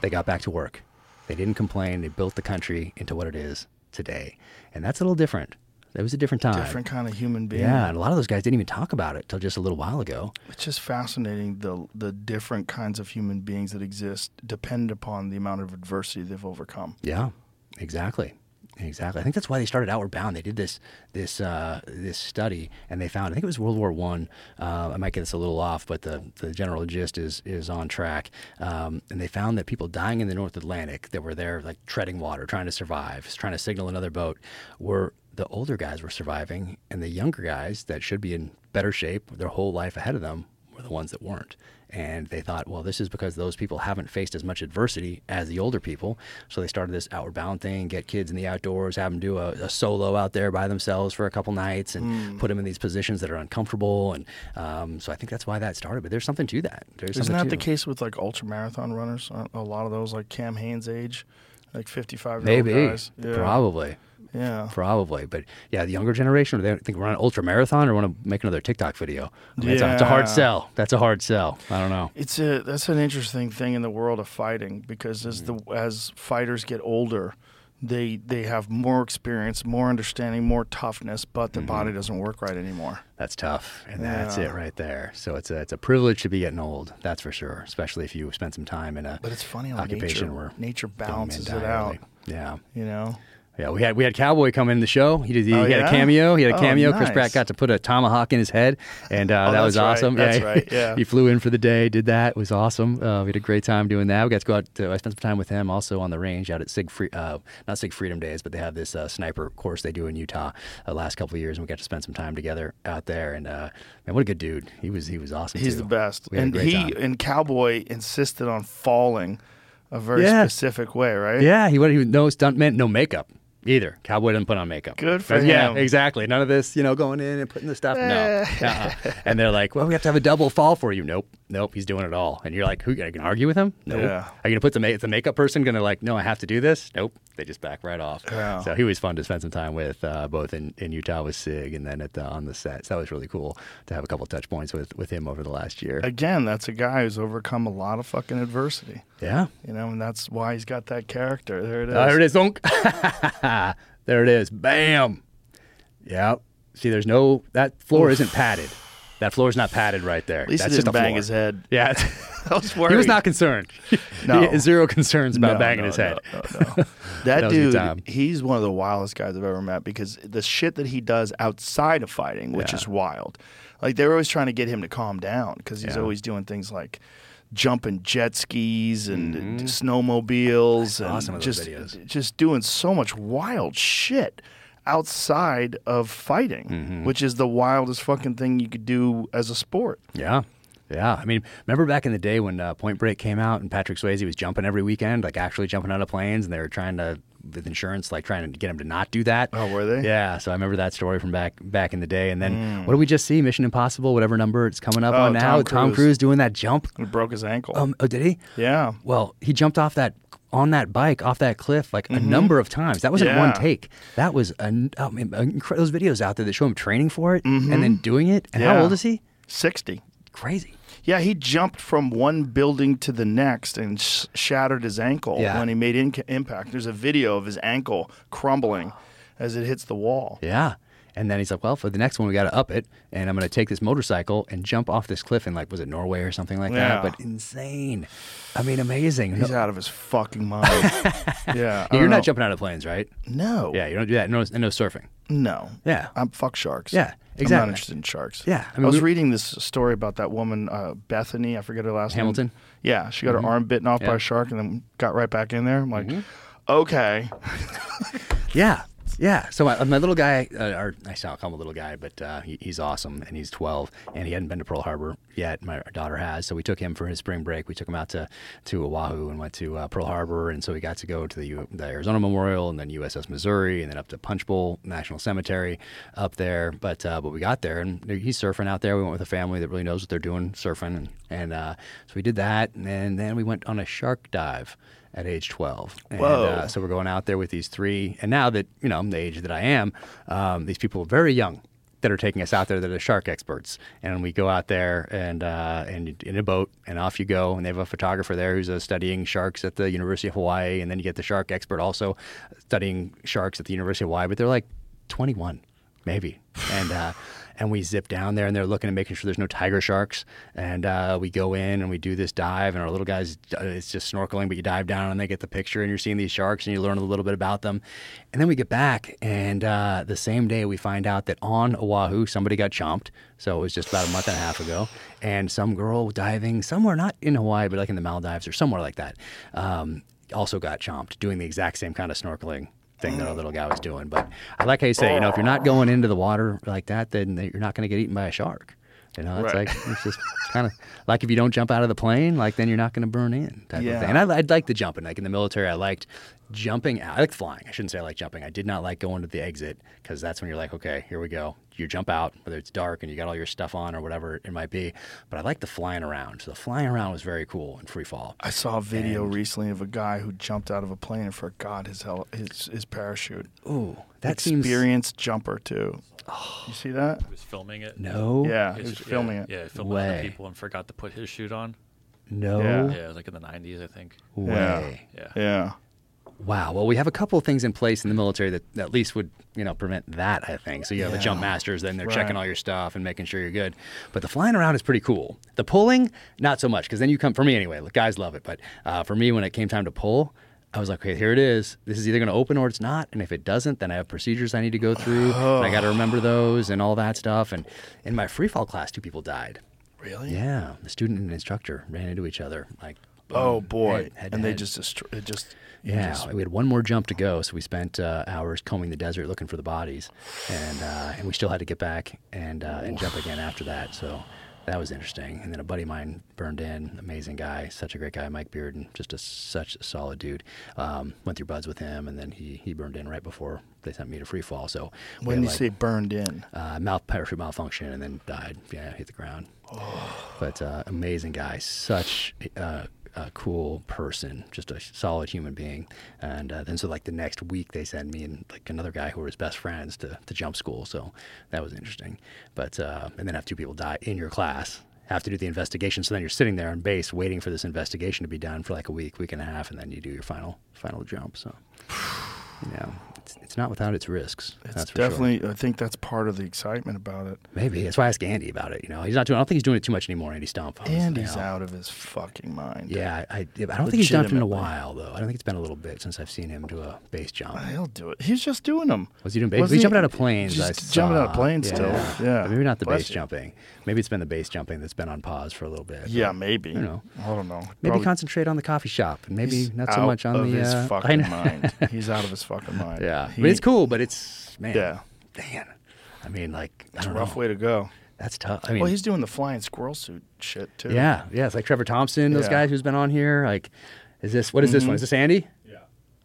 They got back to work. They didn't complain. They built the country into what it is today, and that's a little different. It was a different time. Different kind of human being. Yeah, and a lot of those guys didn't even talk about it till just a little while ago. It's just fascinating the the different kinds of human beings that exist depend upon the amount of adversity they've overcome. Yeah, exactly. Exactly. I think that's why they started Outward Bound. They did this this uh, this study, and they found I think it was World War One. Uh, I might get this a little off, but the, the general gist is is on track. Um, and they found that people dying in the North Atlantic that were there, like treading water, trying to survive, trying to signal another boat, were the older guys were surviving, and the younger guys that should be in better shape, their whole life ahead of them, were the ones that weren't. And they thought, well, this is because those people haven't faced as much adversity as the older people. So they started this outward bound thing, get kids in the outdoors, have them do a, a solo out there by themselves for a couple nights and Mm. put them in these positions that are uncomfortable. And um, so I think that's why that started. But there's something to that. There's Isn't that the case with like ultra marathon runners? A- lot of those, like Cam Hanes' age, like fifty-five year Maybe. old guys. Yeah. Probably. Yeah. Probably, but yeah, the younger generation, they think run an ultra marathon or want to make another TikTok video. I mean, it's, a, it's a hard sell. That's a hard sell. I don't know. It's a that's an interesting thing in the world of fighting because as the as fighters get older, they they have more experience, more understanding, more toughness, but their body mm-hmm. doesn't work right anymore. That's tough, and that's it right there. So it's a it's a privilege to be getting old. That's for sure, especially if you spend some time in a But it's funny how occupation nature where nature balances it out. Yeah. You know. Yeah, we had we had Cowboy come in the show. He did. He Oh, had yeah? a cameo. He had a Oh, cameo. Chris. Pratt got to put a tomahawk in his head, and uh, Oh, that was that's right. awesome. That's yeah, right, *laughs* yeah. he flew in for the day, did that. It was awesome. Uh, we had a great time doing that. We got to go out. To, I spent some time with him also on the range out at Sig Free, uh, not Sig Freedom Days, but they have this uh, sniper course they do in Utah the last couple of years, and we got to spend some time together out there. And uh, man, what a good dude. He was he was awesome. He's too. the best. We had a And he time. and Cowboy insisted on falling a very Yeah. specific way, right? Yeah, he. He no stuntman, no makeup either. Cowboy doesn't put on makeup. Good for you. Yeah, him. exactly. None of this, you know, going in and putting the stuff. No. Uh-uh. And they're like, well, we have to have a double fall for you. Nope. Nope. He's doing it all. And you're like, who? Are you gonna argue with him? Nope. Yeah. Are you gonna put the ma- the makeup person gonna like? No, I have to do this. Nope. They just back right off. So he was fun to spend some time with, uh, both in, in Utah with Sig and then at the, on the set. So that was really cool to have a couple touch points with with him over the last year. Again, that's a guy who's overcome a lot of fucking adversity. Yeah. You know, and that's why he's got that character. There it is. Oh, there it is. Zonk. *laughs* there it is. Bam. Yeah. See, there's no that floor isn't padded. That floor's not padded right there. At least That's he just didn't bang floor. his head. Yeah. *laughs* I was worried. *laughs* he was not concerned. No. Zero concerns about No, banging no, his head. no, no. That, That was a good dude, he's one of the wildest guys I've ever met because the shit that he does outside of fighting, which Yeah. is wild. Like they're always trying to get him to calm down because he's Yeah. always doing things like jumping jet skis and snowmobiles Mm-hmm. Saw and some of those just videos. just doing so much wild shit outside of fighting, Mm-hmm. which is the wildest fucking thing you could do as a sport. Yeah. Yeah. I mean, remember back in the day when uh, Point Break came out and Patrick Swayze was jumping every weekend, like actually jumping out of planes, and they were trying to, with insurance, like trying to get him to not do that. Oh, were they? Yeah. So I remember that story from back back in the day. And then what did we just see? Mission Impossible, whatever number it's coming up Mm. Oh, on now. Tom Tom Cruise. Cruise doing that jump. He broke his ankle. Um, oh, did he? yeah. Well, he jumped off that on that bike off that cliff like a number of times. That wasn't one Mm-hmm. Take. That was a, I mean, incre- those videos out there that show him training for it and then doing it. And how Mm-hmm. Old is he? 60. Crazy. Yeah, he jumped from one building to the next and sh- shattered his ankle Yeah. when he made in- impact. There's a video of his ankle crumbling as it hits the wall. Yeah. And then he's like, well, for the next one, we got to up it. And I'm going to take this motorcycle and jump off this cliff in, like, was it Norway or something like Yeah. that? But insane. I mean, amazing. He's No- out of his fucking *laughs* mind. yeah, You're know. jumping out of planes, right? No. Yeah, you don't do that. No, and no surfing. No. Yeah. I'm fuck sharks. Yeah, Exactly. I'm not interested in sharks. Yeah, I I, was we- reading this story about that woman, uh, Bethany. I forget her last Hamilton? name. Hamilton. Yeah, she got her arm bitten off Yeah. by a shark and then got right back in there. I'm like, okay. *laughs* Yeah, yeah. So my, my little guy, uh, or I call him a little guy, but uh, he, he's awesome, and he's 12, and he hadn't been to Pearl Harbor yet. My daughter has, so we took him for his spring break. We took him out to to Oahu and went to uh, Pearl Harbor, and so we got to go to the, U- the Arizona Memorial, and then USS Missouri, and then up to Punch Bowl National Cemetery up there. But uh, but we got there, and he's surfing out there. We went with a family that really knows what they're doing surfing, and, and uh, so we did that, and then we went on a shark dive at age 12. And, Whoa. Uh, so we're going out there with these three, and now that you know I'm the age that I am, um, these people are very young that are taking us out there that are shark experts, and we go out there and uh, and in a boat, and off you go, and they have a photographer there who's uh, studying sharks at the University of Hawaii, and then you get the shark expert also studying sharks at the University of Hawaii, but they're like 21 maybe. And uh, and we zip down there, and they're looking and making sure there's no tiger sharks. And uh, we go in and we do this dive, and our little guys, uh, it's just snorkeling, but you dive down and they get the picture, and you're seeing these sharks, and you learn a little bit about them. And then we get back, and uh, the same day we find out that on Oahu somebody got chomped. So it was just about a month and a half ago, and some girl diving somewhere, not in Hawaii, but like in the Maldives or somewhere like that, um, also got chomped, doing the exact same kind of snorkeling thing that our mm-hmm. little guy was doing. But I like how you say, you know, if you're not going into the water like that, then you're not going to get eaten by a shark. You know, it's Right. like it's just *laughs* kind of like if you don't jump out of the plane, like then you're not going to burn in type of Yeah. thing. And I, I'd like the jumping. Like in the military, I liked jumping out. I like flying. I shouldn't say I like jumping. I did not like going to the exit because that's when you're like, okay, here we go. You jump out, whether it's dark and you got all your stuff on or whatever it might be. But I like the flying around. So the flying around was very cool in free fall. I saw a video recently of a guy who jumped out of a plane and forgot his hel- his his parachute. Ooh, that seems- experienced jumper too. Oh. You see that? He was filming it. No. Yeah, he His- was filming yeah, it. Yeah, filming Way. other people and forgot to put his chute on. No Yeah. Yeah, it was like in the 90s, I think. way. Yeah. Yeah. Wow. Well, we have a couple of things in place in the military that at least would, you know, prevent that. I think. So you have the jump masters, then they're Right. checking all your stuff and making sure you're good. But the flying around is pretty cool. The pulling, not so much, because then you come for me anyway. Look, guys love it, but uh, for me, when it came time to pull. I was like, okay, here it is. This is either going to open or it's not. And if it doesn't, then I have procedures I need to go through. and I got to remember those and all that stuff. And in my free fall class, two people died. Really? Yeah, the student and instructor ran into each other. Like, Oh boy. head- head and they head. just destro- it just Yeah, just- we had one more jump to go, so we spent uh, hours combing the desert looking for the bodies, and uh, and we still had to get back and uh, and jump again after that. So that was interesting. And then a buddy of mine burned in, amazing guy, such a great guy, Mike Bearden, just a such a solid dude. Um, went through BUD/S with him, and then he he burned in right before they sent me to free fall. So when you like, say burned in. uh, mouth parachute malfunction and then died. Yeah, hit the ground. But uh, amazing guy, such uh, a cool person, just a solid human being. And uh, then so like the next week they send me and like another guy who were his best friends to, to jump school. So that was interesting. But uh, and then have two people die in your class. Have to do the investigation. So then you're sitting there on base waiting for this investigation to be done for like a week, week and a half, and then you do your final final jump. So yeah, it's, it's not without its risks. It's for sure. definitely I think that's part of the excitement about it. Maybe that's why I asked Andy about it. You know, he's not doing. I don't think he's doing it too much anymore. Andy Stumpf. Andy's you know. out of his fucking mind. Yeah, I, I, I don't think he's done it in a while though. I don't think it's been a little bit since I've seen him do a base jump. He'll do it. He's just doing them. Was he doing base? Wasn't He's he- jumping out of planes. just jumping out of planes still. Yeah. But maybe not the Bless base you. jumping. Maybe it's been the base jumping that's been on pause for a little bit. Yeah, maybe. You know, I don't know. maybe Probably- concentrate on the coffee shop and maybe He's not so out much on of the. his uh, fucking mind. *laughs* He's out of his fucking mind. Yeah, He- mean it's cool. But it's man. Yeah. Man, I mean, like It's I a don't rough know. way to go. That's tough. I mean, well, he's doing the flying squirrel suit shit too. Yeah, yeah. It's like Trevor Thompson, those Yeah. guys who's been on here. Like, is this what is this Mhm. one? Is this Andy? Yeah.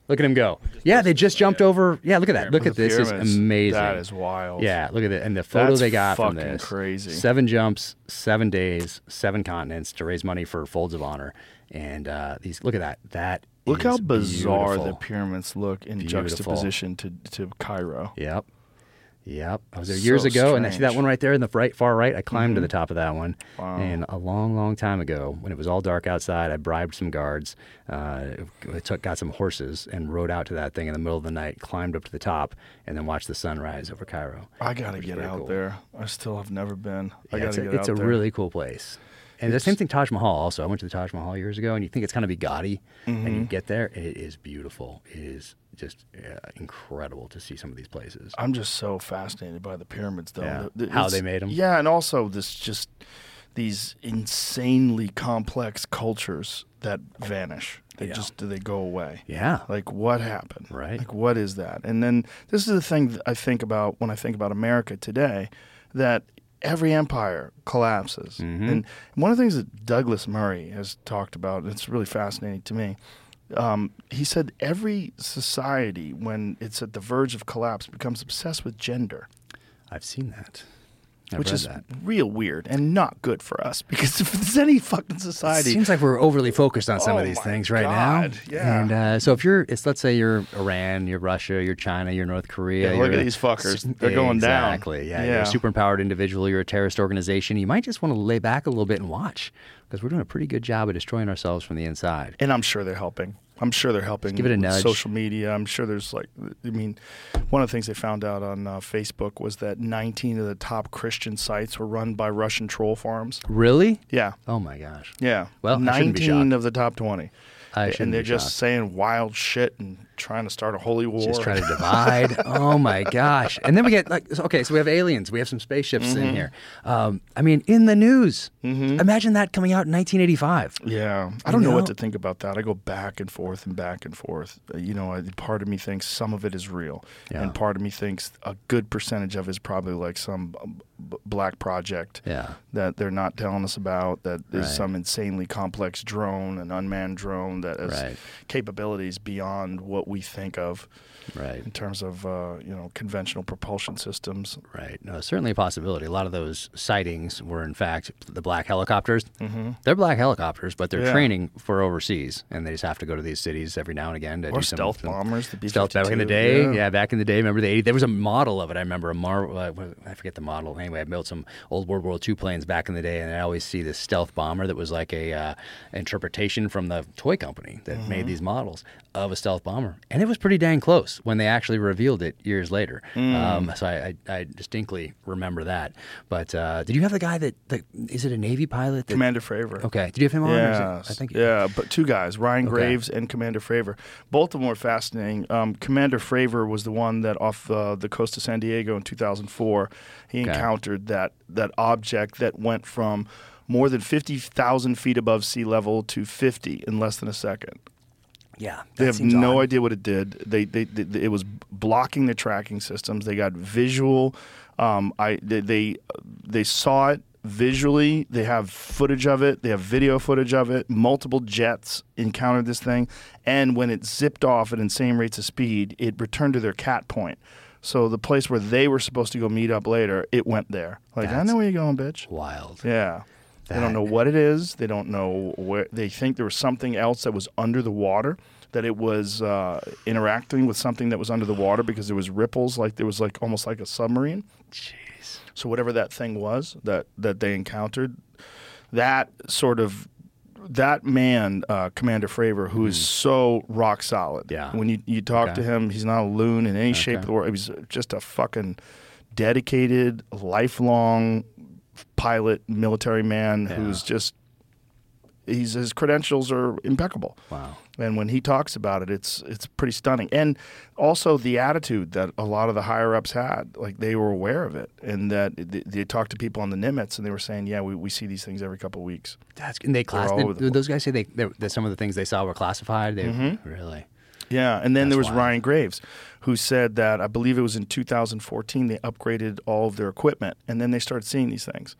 Look at him go. Yeah, they just jumped over. Yeah, look at that. Look at this. It's amazing. That is wild. Yeah, look at it. And the photo That's they got from fucking this. crazy. Seven jumps, seven days, seven continents to raise money for Folds of Honor. And uh, these, look at that. That Look how bizarre the pyramids look in Beautiful. juxtaposition to, to Cairo. Yep. Yep. I was there So years ago, and I see that one right there in the right, far right. I climbed to Mhm. the top of that one. Wow. And a long, long time ago, when it was all dark outside, I bribed some guards. Uh, I took, got some horses and rode out to that thing in the middle of the night, climbed up to the top, and then watched the sunrise over Cairo. I gotta get out cool. there. I still have never been. I gotta it's a, it's a really cool place. And the same thing, Taj Mahal. Also, I went to the Taj Mahal years ago, and you think it's kind of be gaudy, and you Mhm. get there, it is beautiful. It is just uh, incredible to see some of these places. I'm just so fascinated by the pyramids, though. Yeah. The- the- How they made them. Yeah, and also this just these insanely complex cultures that vanish. They Yeah. just they go away. Yeah. Like what happened? Right. Like what is that? And then this is the thing that I think about when I think about America today, that every empire collapses. Mhm. And one of the things that Douglas Murray has talked about, it's really fascinating to me. Um, he said every society, when it's at the verge of collapse, becomes obsessed with gender I've seen that. I've which is that. real weird and not good for us because *laughs* if there's any fucking It society, seems like we're overly focused on some Oh of these things right God, now. yeah. And uh, so if you're, it's let's say you're Iran, you're Russia, you're China, you're North Korea. Yeah, look at these fuckers. They're going down. Exactly. Yeah, You're a super empowered individual. You're a terrorist organization. You might just want to lay back a little bit and watch because we're doing a pretty good job of destroying ourselves from the inside. and I'm sure they're helping. I'm sure they're helping. give it a with nudge. Social media. I'm sure there's like, I mean, one of the things they found out on uh, Facebook was that 19 of the top Christian sites were run by Russian troll farms. Really? Yeah. Oh my gosh. Yeah. Well, I shouldn't be 19 of the top 20. I shouldn't and they're be just shocked. saying wild shit and trying to start a holy war. Just trying to divide. *laughs* oh my gosh! And then we get like, okay, so we have aliens. We have some spaceships in Mhm. here. Um, I mean, in the news. Mhm. Imagine that coming out in 1985. Yeah, I don't know? know? what to think about that. I go back and forth and back and forth. Uh, You know, part of me thinks some of it is real, Yeah. and part of me thinks a good percentage of it is probably like some um, b- black project Yeah. that they're not telling us about. That is Right. some insanely complex drone, an unmanned drone that has Right. capabilities beyond what we think of Right. in terms of uh, you know conventional propulsion systems. Right. No, certainly a possibility. A lot of those sightings were, in fact, the black helicopters. Mhm. They're black helicopters, but they're Yeah. training for overseas, and they just have to go to these cities every now and again to Or do some stealth some bombers, the stealth back in the day. yeah. Yeah. back in the day. Remember the 80? There was a model of it. I remember a Mar. Uh, I forget the model. Anyway, I built some old World War II planes back in the day, and I always see this stealth bomber that was like a uh, interpretation from the toy company that Mm-hmm. made these models of a stealth bomber, and it was pretty dang close when they actually revealed it years later. Mm. Um, so I, I, I distinctly remember that. But uh, did you have the guy that, that is it a Navy pilot? That, Commander Fravor. Okay. Did you have him on? or is it- Yes. I think. Yeah, but two guys, Ryan Okay. Graves and Commander Fravor. Both of them were fascinating. Um, Commander Fravor was the one that off uh, the coast of San Diego in 2004, he Okay. encountered that that object that went from more than 50,000 feet above sea level to 50 in less than a second. Yeah. They have no odd. idea what it did. They, they, they, it was blocking the tracking systems. They got visual. Um, I they, they they saw it visually. They have footage of it. They have video footage of it. Multiple jets encountered this thing, and when it zipped off at insane rates of speed, it returned to their cat point. So the place where they were supposed to go meet up later, it went there. Like I know where you're going, bitch. Wild. Yeah. They don't know what it is. They don't know where. They think there was something else that was under the water. That it was uh, interacting with something that was under the water because there was ripples, like there was like almost like a submarine. Jeez. So whatever that thing was that that they encountered, that sort of that man, uh, Commander Fravor, who is so rock solid. Yeah. When you, you talk Okay. to him, he's not a loon in any shape Okay. of the world. He's just a fucking dedicated, lifelong pilot, military man Yeah. who's just he's his credentials are impeccable. Wow. And when he talks about it, it's it's pretty stunning. And also the attitude that a lot of the higher ups had, like they were aware of it, and that they, they talked to people on the Nimitz, and they were saying, "Yeah, we, we see these things every couple of weeks." That's and they class. Did, the those guys say they, they that some of the things they saw were classified? They Mm-hmm. really. Yeah, and then there was wild. Ryan Graves, who said that I believe it was in 2014 they upgraded all of their equipment, and then they started seeing these things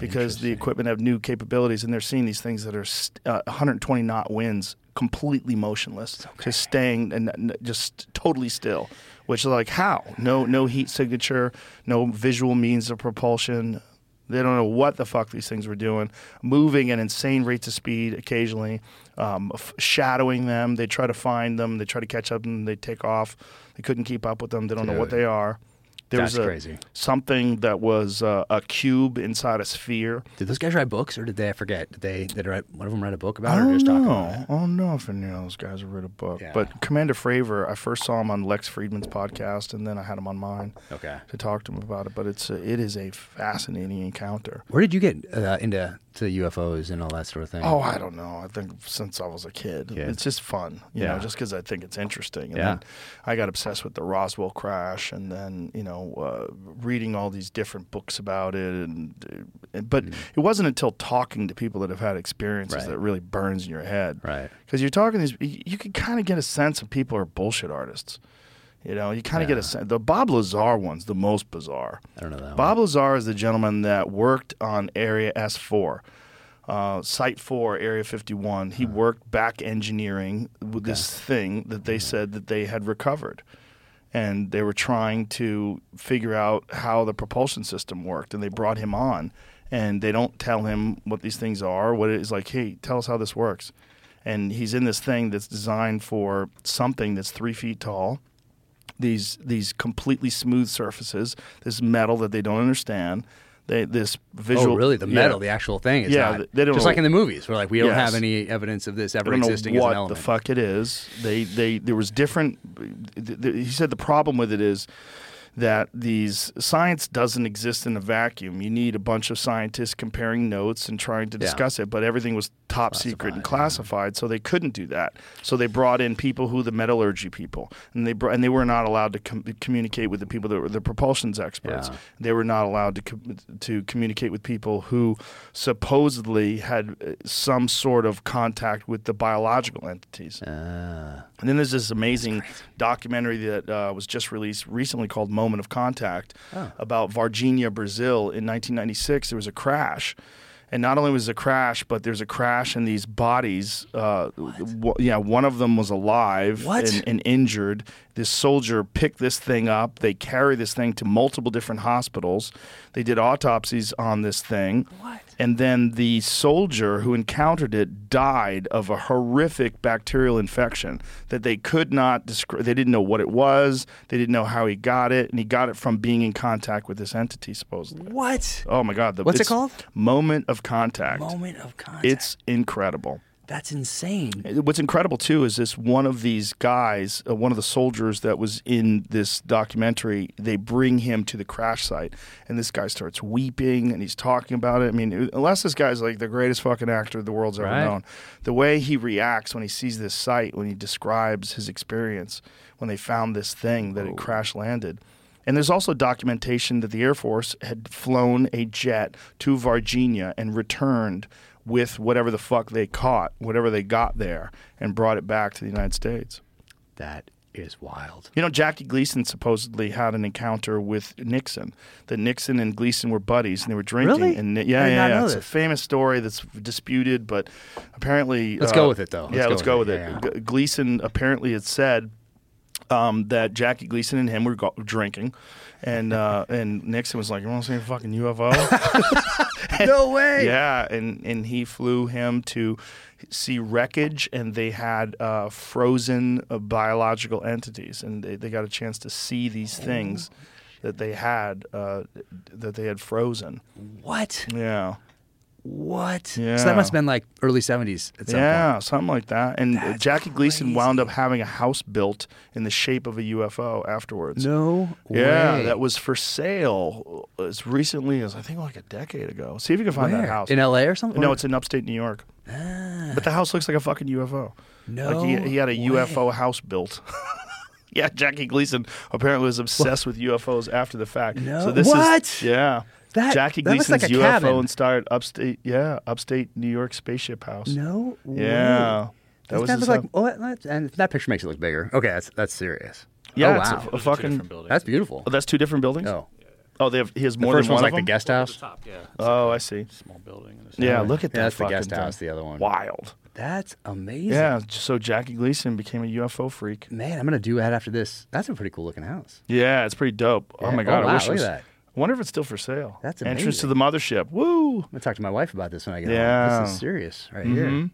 because the equipment have new capabilities, and they're seeing these things that are st- uh, 120 knot winds, completely motionless, just staying and and just totally still. Which is like how no no heat signature, no visual means of propulsion. They don't know what the fuck these things were doing, moving at insane rates of speed occasionally, um, f- shadowing them. They try to find them. They try to catch up and they take off. They couldn't keep up with them. They don't know what they are. There That's was a, crazy. something that was uh, a cube inside a sphere. Did those guys write books, or did they? I forget. Did they? Did write, one of them write a book I about it, or don't know. I don't know if any of those guys have read a book. Yeah. But Commander Fravor, I first saw him on Lex Fridman's podcast, and then I had him on mine Okay. to talk to him about it. But it's a, it is a fascinating encounter. Where did you get uh, into to UFOs and all that sort of thing? Oh, I don't know. I think since I was a kid, Kid. it's just fun, you Yeah. know, just because I think it's interesting. And Yeah. then I got obsessed with the Roswell crash, and then you know, uh, reading all these different books about it. And, and but it wasn't until talking to people that have had experiences Mm. Right. that really burns in your head, Right. Because you're talking these, you can kind of get a sense of people are bullshit artists. You know, you kind of get a sense. The Bob Lazar one's the most bizarre. I don't know that. Bob Lazar is the gentleman that worked on Area S4, uh, Site 4, Area 51. He worked back engineering with this thing that they said that they had recovered. And they were trying to figure out how the propulsion system worked. And they brought him on. And they don't tell him what these things are. What it is like, hey, tell us how this works. And he's in this thing that's designed for something that's three feet tall these these completely smooth surfaces, this metal that they don't understand. They this visual. oh, really? The yeah. metal, the actual thing. Is Yeah, not, they don't just know- like in the movies, where like we don't have any evidence of this ever don't know existing as an what element. the fuck it is. They they there was different. th- th- He said the problem with it is that these science doesn't exist in a vacuum. You need a bunch of scientists comparing notes and trying to Yeah. discuss it, but everything was top secret and classified, so they couldn't do that. So they brought in people who the metallurgy people, and they brought, and they were not allowed to com- communicate with the people that were the propulsions experts. Yeah. They were not allowed to com- to communicate with people who supposedly had uh, some sort of contact with the biological entities. Ah, And then there's this amazing documentary that uh, was just released recently called Moment of Contact Oh. about Varginha, Brazil in 1996. There was a crash. And not only was it a crash, but there's a crash and these bodies. Uh, w- yeah, one of them was alive? And, and injured. This soldier picked this thing up. They carry this thing to multiple different hospitals. They did autopsies on this thing. What? And then the soldier who encountered it died of a horrific bacterial infection that they could not describe. They didn't know what it was. They didn't know how he got it, and he got it from being in contact with this entity, supposedly. What? Oh my God! The, What's it called? Moment of contact. Moment of contact. It's incredible. That's insane. What's incredible too is this one of these guys, uh, one of the soldiers that was in this documentary, they bring him to the crash site and this guy starts weeping and he's talking about it. I mean, unless this guy's like the greatest fucking actor the world's ever Right. known, the way he reacts when he sees this site, when he describes his experience when they found this thing that had crash landed. And there's also documentation that the Air Force had flown a jet to Virginia and returned with whatever the fuck they caught, whatever they got there, and brought it back to the United States. That is wild. You know, Jackie Gleason supposedly had an encounter with Nixon. That Nixon and Gleason were buddies, and they were drinking. Really? And yeah, yeah, yeah. It's a famous story that's disputed, but apparently, Let's uh, go with it, though. Let's yeah, go let's go with it. Yeah, G- Gleason apparently had said um, that Jackie Gleason and him were go- drinking, and uh, and Nixon was like, "You want to see a fucking UFO?" *laughs* no way. Yeah, and and he flew him to see wreckage, and they had uh, frozen uh, biological entities, and they, they got a chance to see these things that they had uh, that they had frozen. What? Yeah. What? Yeah. So that must have been like early 70s at some yeah, point. something like that. And uh, That's Jackie Gleason wound up having a house built in the shape of a UFO afterwards. No Yeah, way. that was for sale as recently as I think like a decade ago. See if you can find Where? that house In LA or something? No, it's in upstate New York. Ah. But the house looks like a fucking UFO. No like he, he had a UFO house built. *laughs* *laughs* yeah, Jackie Gleason apparently was obsessed with UFOs after the fact. No- so this What? is yeah. That- Jackie that Gleason's like UFO cabin. inspired upstate yeah upstate New York spaceship house. No Yeah. That Doesn't was that look like, uh, oh, that, and that picture makes it look bigger. Okay, that's that's serious. Yeah, oh, wow. a, a fucking. That's beautiful. Oh, that's two different buildings. Oh, Oh, they have. He has the more first than one's one like of the guest house. Top, yeah. Oh, I see. Small building. and a Yeah, small- look at Yeah, that. that's the guest fucking house. thing. The other one. Wild. That's amazing. Yeah. So Jackie Gleason became a UFO freak. Man, I'm gonna do that after this. That's a pretty cool looking house. Yeah, it's pretty dope. Oh my god, Oh, I wow, wish it look was. at that. I wonder if it's still for sale. That's entrance to the mothership. Woo! I'm gonna talk to my wife about this when I get home. Yeah. This is serious right Mhm. here.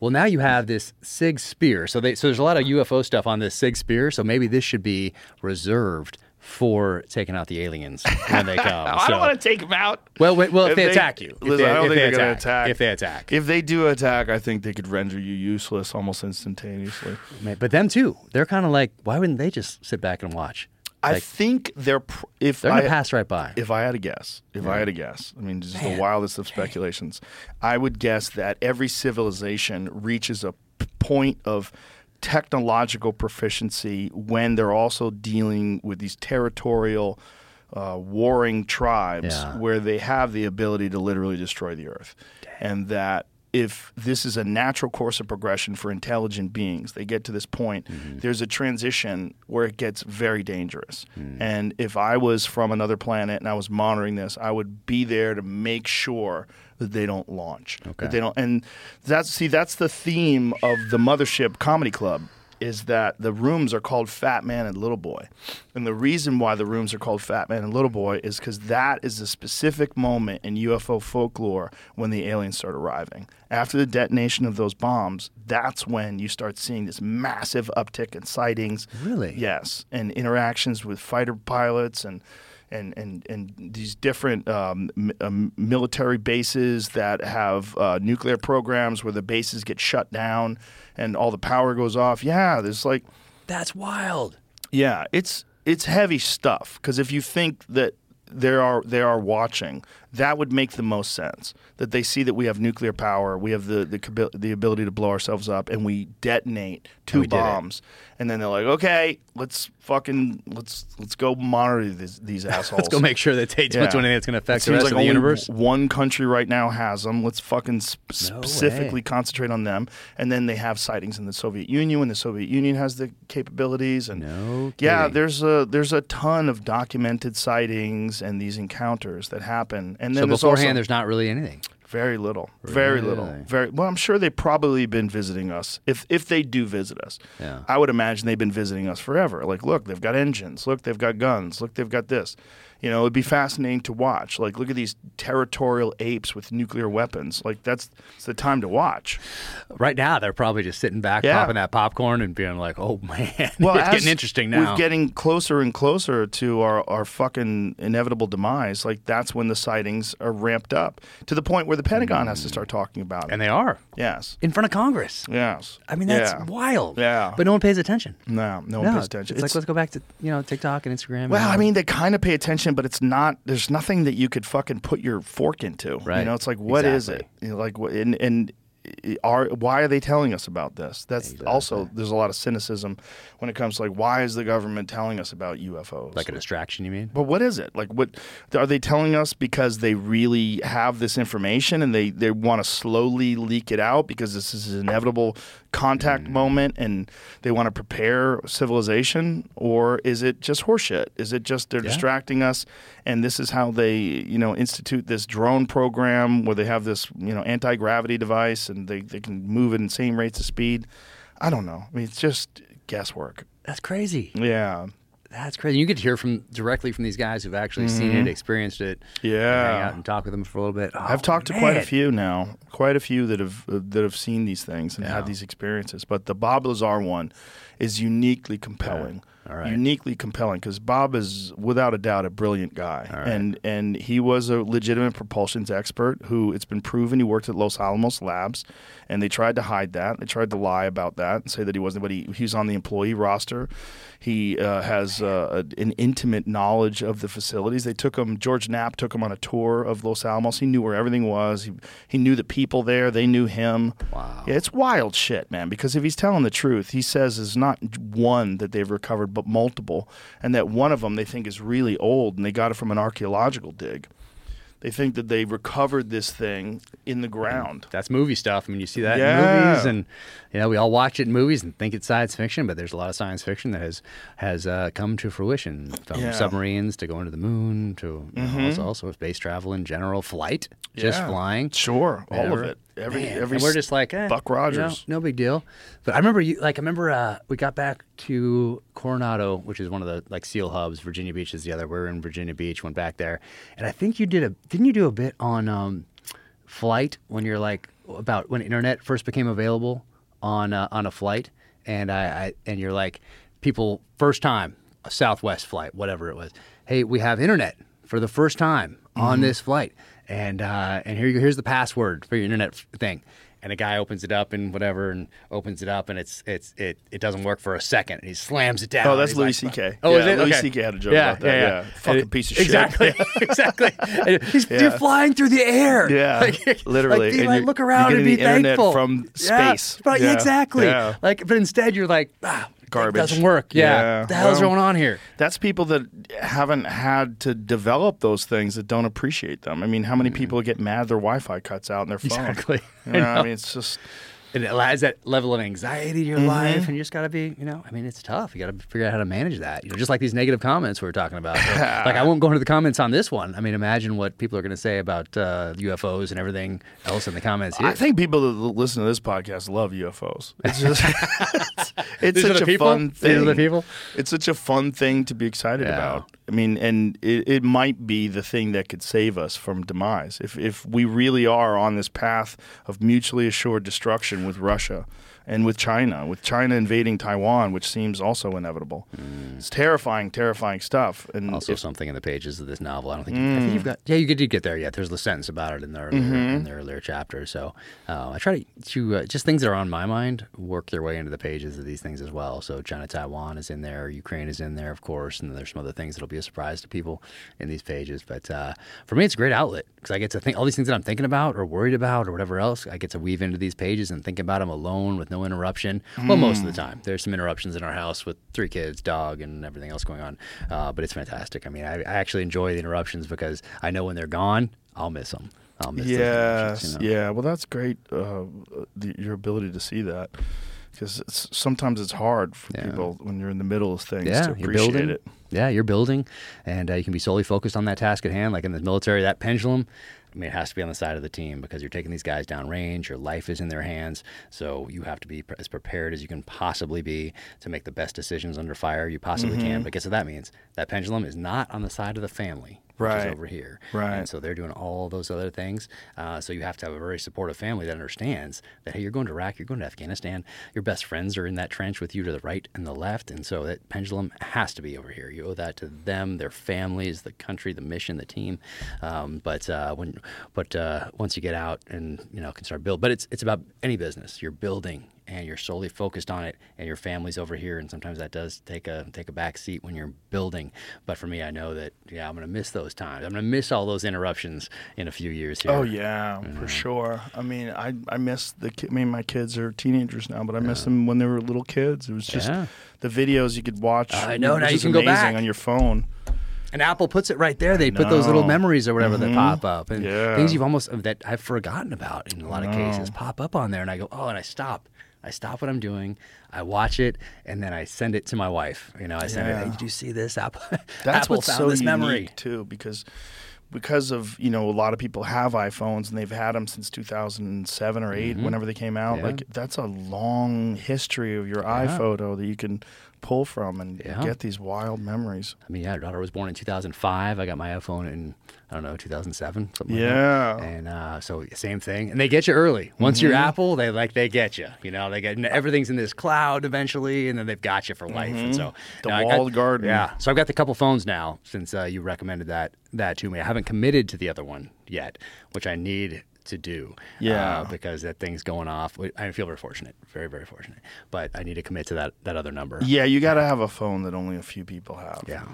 Well, now you have this Sig Spear. So they so there's a lot of UFO stuff on this Sig Spear. So maybe this should be reserved for taking out the aliens when they *laughs* come. I So- don't want to take them out. Well, wait, well, if they attack you. If they- I don't think they they're going attack. to attack. If they attack. If they do attack, I think they could render you useless almost instantaneously. But them too. They're kind of like, why wouldn't they just sit back and watch? I think they're pr- if they're gonna I, pass right by. If I had a guess, if I had a guess, I mean, just the wildest of speculations, I would guess that every civilization reaches a point of technological proficiency when they're also dealing with these territorial, uh, warring tribes Yeah. where they have the ability to literally destroy the earth. And that if this is a natural course of progression for intelligent beings, they get to this point, there's a transition where it gets very dangerous. And if I was from another planet and I was monitoring this, I would be there to make sure that they don't launch. That they don't and that's see that's the theme of the Mothership Comedy Club is that the rooms are called Fat Man and Little Boy. And the reason why the rooms are called Fat Man and Little Boy is because that is a specific moment in UFO folklore when the aliens start arriving. After the detonation of those bombs, that's when you start seeing this massive uptick in sightings. Really? Yes. And interactions with fighter pilots and and, and, and these different um, m- um, military bases that have uh, nuclear programs where the bases get shut down and all the power goes off. Yeah, there's like That's wild. yeah, it's it's heavy stuff because if you think that they are they are watching, that would make the most sense. That they see that we have nuclear power, we have the the, the ability to blow ourselves up, and we detonate two we bombs, and then they're like, okay, let's fucking let's let's go monitor these, these assholes. *laughs* Let's go make sure that they don't do anything that's going to affect the rest like of the universe. One country right now has them. Let's fucking sp- No specifically way. concentrate on them. And then they have sightings in the Soviet Union when the Soviet Union has the capabilities. And No yeah, there's a there's a ton of documented sightings and these encounters that happen. And then So there's beforehand, also, there's not really anything. Very little. Very little. Really? Very well. I'm sure they've probably been visiting us. If if they do visit us, Yeah. I would imagine they've been visiting us forever. Like, look, they've got engines. Look, they've got guns. Look, they've got this. You know, it'd be fascinating to watch. Like, look at these territorial apes with nuclear weapons. Like, that's it's the time to watch. Right now, they're probably just sitting back, Yeah. popping that popcorn, and being like, "Oh man, *laughs* Well, it's getting interesting now." We're getting closer and closer to our, our fucking inevitable demise. Like that's when the sightings are ramped up to the point where the Pentagon has to mm. start talking about it. and they are yes, in front of Congress. yes. I mean, that's Yeah. wild. Yeah. but no one pays attention. No, no one No, pays attention. It's, like let's go back to you know TikTok and Instagram. well, all I mean, they kind of pay attention, but it's not. There's nothing that you could fucking put your fork into. Right. You know, it's like, what is Exactly. it? You know, like, what- and and eh, are why are they telling us about this? That's also there's a lot of cynicism when it comes to like, why is the government telling us about UFOs? like a distraction. You mean? But what is it? Like, what are they telling us because they really have this information and they, they want to slowly leak it out because this is inevitable contact Mm. moment and they want to prepare civilization? Or is it just horseshit? Is it just they're Yeah. distracting us and this is how they, you know, institute this drone program where they have this, you know, anti gravity device and they, they can move at insane rates of speed? I don't know. I mean, it's just guesswork. That's crazy. Yeah. That's crazy. You get to hear from directly from these guys who've actually seen it, experienced it. Mm-hmm. Yeah. hang out and talk with them for a little bit. Oh, I've talked to quite a few now, quite a few that have uh, that have seen these things and Yeah. had these experiences. But the Bob Lazar one is uniquely compelling. All right. Uniquely compelling because Bob is without a doubt a brilliant guy, right. and and he was a legitimate propulsions expert who it's been proven he worked at Los Alamos Labs, and they tried to hide that. They tried to lie about that and say that he wasn't, but he, he was on the employee roster. He uh, has uh, an intimate knowledge of the facilities. They took him. George Knapp took him on a tour of Los Alamos. He knew where everything was. He he knew the people there. They knew him. Wow. Yeah, it's wild shit, man. Because if he's telling the truth, he says is not one that they've recovered, but multiple, and that one of them they think is really old, and they got it from an archaeological dig. They think that they recovered this thing in the ground. That's movie stuff. I mean, you see that Yeah. in movies, and you know we all watch it in movies and think it's science fiction, but there's a lot of science fiction that has has uh, come to fruition, from Yeah. submarines to going to the moon to you know, also, also space travel in general, flight, just flying. Sure, all of it. Every Man, every and we're just like eh, Buck you know, Rogers. no big deal. But I remember you like I remember uh, we got back to Coronado, which is one of the like SEAL hubs. Virginia Beach is the other. We're in Virginia Beach. Went back there, and I think you did a didn't you do a bit on um, flight when you're like about when internet first became available on uh, on a flight, and I, I and you're like people first time a Southwest flight, whatever it was. Hey, we have internet for the first time on this flight, and uh, and here you- here's the password for your internet thing. And a guy opens it up and whatever, and opens it up, and it's it's it, it doesn't work for a second. And he slams it down. Oh, that's Louis like, C.K.. Oh, is Yeah, it? Louis Okay. C.K. had a joke about that, yeah. yeah, Fucking And- piece of shit. Exactly, *laughs* *laughs* exactly. He's, You're flying through the air. Yeah, *laughs* Like- literally. Like, be And like, you're- look around and be the internet thankful from Yeah, space. Yeah, exactly. yeah. Like, but instead you're like, ah, Garbage. It doesn't work. Yeah. What the hell's Well, going on here? That's people that haven't had to develop those things that don't appreciate them. I mean, how many people get mad their Wi-Fi cuts out in their phone? Mm. Exactly. You I know, *laughs* I, know. mean, it's just it adds that level of anxiety to your Mm-hmm. life, and you just got to be, you know, I mean, it's tough. You got to figure out how to manage that. You know, just like these negative comments we were talking about. So, *laughs* like, I won't go into the comments on this one. I mean, imagine what people are going to say about uh, UFOs and everything else in the comments here. I think people that listen to this podcast love UFOs. It's *laughs* just *laughs* it's, it's such a people? fun These are thing. the people? It's such a fun thing to be excited Yeah. about. I mean, and it, it might be the thing that could save us from demise. If if we really are on this path of mutually assured destruction with Russia and with China, with China invading Taiwan, which seems also inevitable. It's terrifying, terrifying stuff. And also if- something in the pages of this novel. I don't think, you, I think you've got. Yeah, you did get there yet. There's a sentence about it in the earlier, in the earlier chapter. So uh, I try to, to uh, just things that are on my mind work their way into the pages of these things as well. So China, Taiwan is in there. Ukraine is in there, of course, and there's some other things that'll be a surprise to people in these pages. But uh, for me, it's a great outlet because I get to think all these things that I'm thinking about or worried about or whatever else. I get to weave into these pages and think about them alone with no interruption. Well, most of the time, there's some interruptions in our house with three kids, dog, and everything else going on. Uh, but it's fantastic. I mean, I, I actually enjoy the interruptions because I know when they're gone, I'll miss them. I'll miss Yes, you know? yeah. Well, that's great. Uh, the, your ability to see that, because sometimes it's hard for Yeah. people when you're in the middle of things Yeah, to you're appreciate building. it. Yeah, you're building, and uh, you can be solely focused on that task at hand. Like in the military, that pendulum. I mean, it has to be on the side of the team because you're taking these guys down range. Your life is in their hands, so you have to be pre- as prepared as you can possibly be to make the best decisions under fire you possibly can. Mhm. But guess what that means? That pendulum is not on the side of the family, Right. over here. Right. And so they're doing all those other things. Uh, so you have to have a very supportive family that understands that hey, you're going to Iraq, you're going to Afghanistan. Your best friends are in that trench with you to the right and the left, and so that pendulum has to be over here. You owe that to them, their families, the country, the mission, the team. Um, but uh, when, but uh, once you get out and you know can start build, but it's it's about any business. You're building and you're solely focused on it and your family's over here and sometimes that does take a take a back seat when you're building but for me i know that yeah i'm going to miss those times i'm going to miss all those interruptions in a few years here Oh yeah, for sure. I mean, I I miss the. I mean, my kids are teenagers now, but I miss them when they were little kids. It was just Yeah. the videos you could watch. I know, now you can go back. on your phone. and apple puts it right there they put those little memories or whatever Mhm. that pop up and Yeah. things you've almost that i've forgotten about in a lot of cases pop up on there and i go oh and i stop I stop what I'm doing, I watch it, and then I send it to my wife. You know, I send Yeah. "Hey, did you see this? Apple, *laughs* That's Apple what's found so this memory." too, because because of you know a lot of people have iPhones and they've had them since 2007 or 8 Mhm. whenever they came out. Yeah. Like that's a long history of your Yeah. iPhoto that you can pull from and Yeah. get these wild memories. I mean, yeah, daughter was born in 2005. I got my iPhone in, I don't know, 2007, something Yeah. like that. And uh, so same thing. And they get you early. Once you're Mhm. Apple, they like they get you. You know, they get everything's in this cloud eventually, and then they've got you for life. And Mhm. so The now I got- walled garden. Yeah. So I've got the couple phones now since uh, you recommended that that to me. I haven't committed to the other one yet, which I need to do. Yeah. Uh, because that thing's going off. I feel very fortunate, very very fortunate. But I need to commit to that that other number. Yeah, you got to have a phone that only a few people have. Yeah.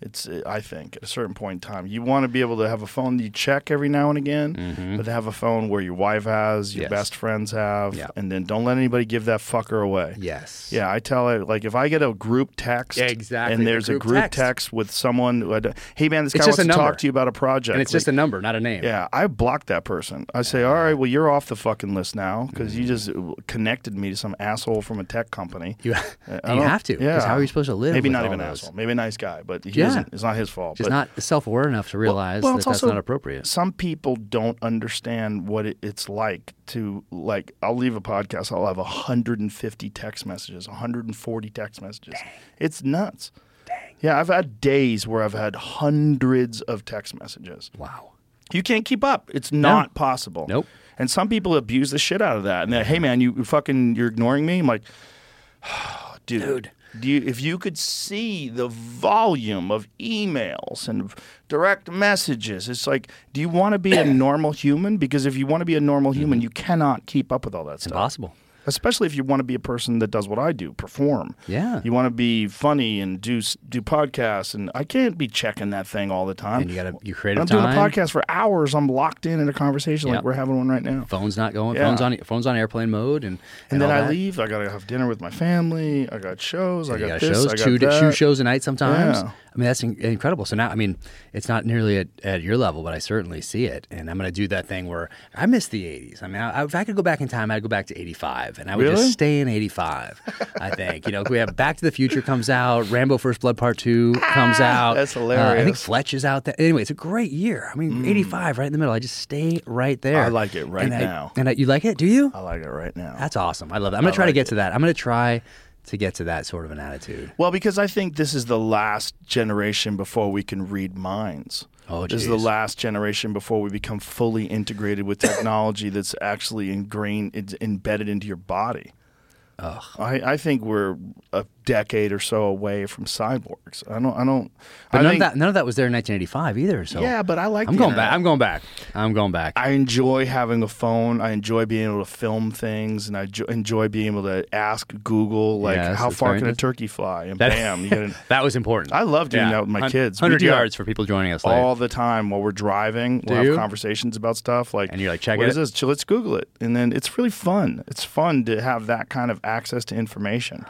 It's, I think, at a certain point in time, you want to be able to have a phone you check every now and again, Mhm. but to have a phone where your wife has, your Yes. best friends have, Yeah. and then don't let anybody give that fucker away. Yes. Yeah, I tell it like if I get a group text, Yeah, exactly, and the there's a group group text. text. with someone, who I don't- hey man, this It's guy wants to number. talk to you about a project, And it's just a number, not a name. yeah, I block that person. I say, all right, well, you're off the fucking list now because you just uh, connected me to some asshole from a tech company. You, Uh, you have to. Yeah. how are you supposed to live? Maybe not even an asshole. Maybe a nice guy, but Yeah. Isn't. It's not his fault. But, not self-aware enough to realize well, that it's that's not appropriate. Some people don't understand what it, it's like to like. I'll leave a podcast. I'll have 150 text messages, 140 text messages. It's nuts. Dang. Yeah, I've had days where I've had hundreds of text messages. Wow. You can't keep up. It's not possible. Nope. And some people abuse the shit out of that. And they're, hey man, you fucking you're ignoring me. I'm like, *sighs* dude. Do you, if you could see the volume of emails and direct messages, it's like, do you want to be a *coughs* normal human? Because if you want to be a normal human, mm-hmm. you cannot keep up with all that stuff. Impossible. Especially if you want to be a person that does what I do, perform. Yeah. You want to be funny and do do podcasts, and I can't be checking that thing all the time. And you got to you create I'm a doing a podcast for hours. I'm locked in in a conversation Yep. like we're having one right now. Phone's not going. Yeah. Phone's on. Phone's on airplane mode, and And, then I that. leave. I gotta have dinner with my family. I got shows. I got, got this. shows, I got two, that. two shows a night sometimes. Yeah. I mean, that's in- incredible. So now, I mean, it's not nearly at, at your level, but I certainly see it. And I'm going to do that thing where I miss the 80s. I mean, I, if I could go back in time, I'd go back to 85, and I would Really? just stay in 85. I think. You know, we have Back to the Future comes out, Rambo First Blood Part Two *laughs* comes out. Ah, That's Uh, I think. Fletch is out there. Anyway, it's a great year. I mean, 85 right in the middle. I just stay right there. I like it right And I- now. and I, you like it? Do you? I like it right now. That's awesome. I love that. I'm going to try to like get to that. I'm going to try to get to that sort of an attitude. Well, because I think this is the last generation before we can read minds. Oh, this is the last generation before we become fully integrated with technology that's actually ingrained, it's embedded into your body. Ugh. I, I think we're a decade or so away from cyborgs. I don't. I don't. But I none think, of that none of that was there in 1985 either. So Yeah, but I like I'm going back. I'm going back. I'm going back. I enjoy having a phone. I enjoy being able to film things, and I jo- enjoy being able to ask Google, like, how far can a turkey fly? And That- bam, you *laughs* get an, that was important. I love doing Yeah. that with my kids. 100 yards for people joining us late. all the time while we're driving. Do We'll you? have conversations about stuff like, And you're like, check what it? is this? So let's Google it, and then it's really fun. It's fun to have that kind of access to information.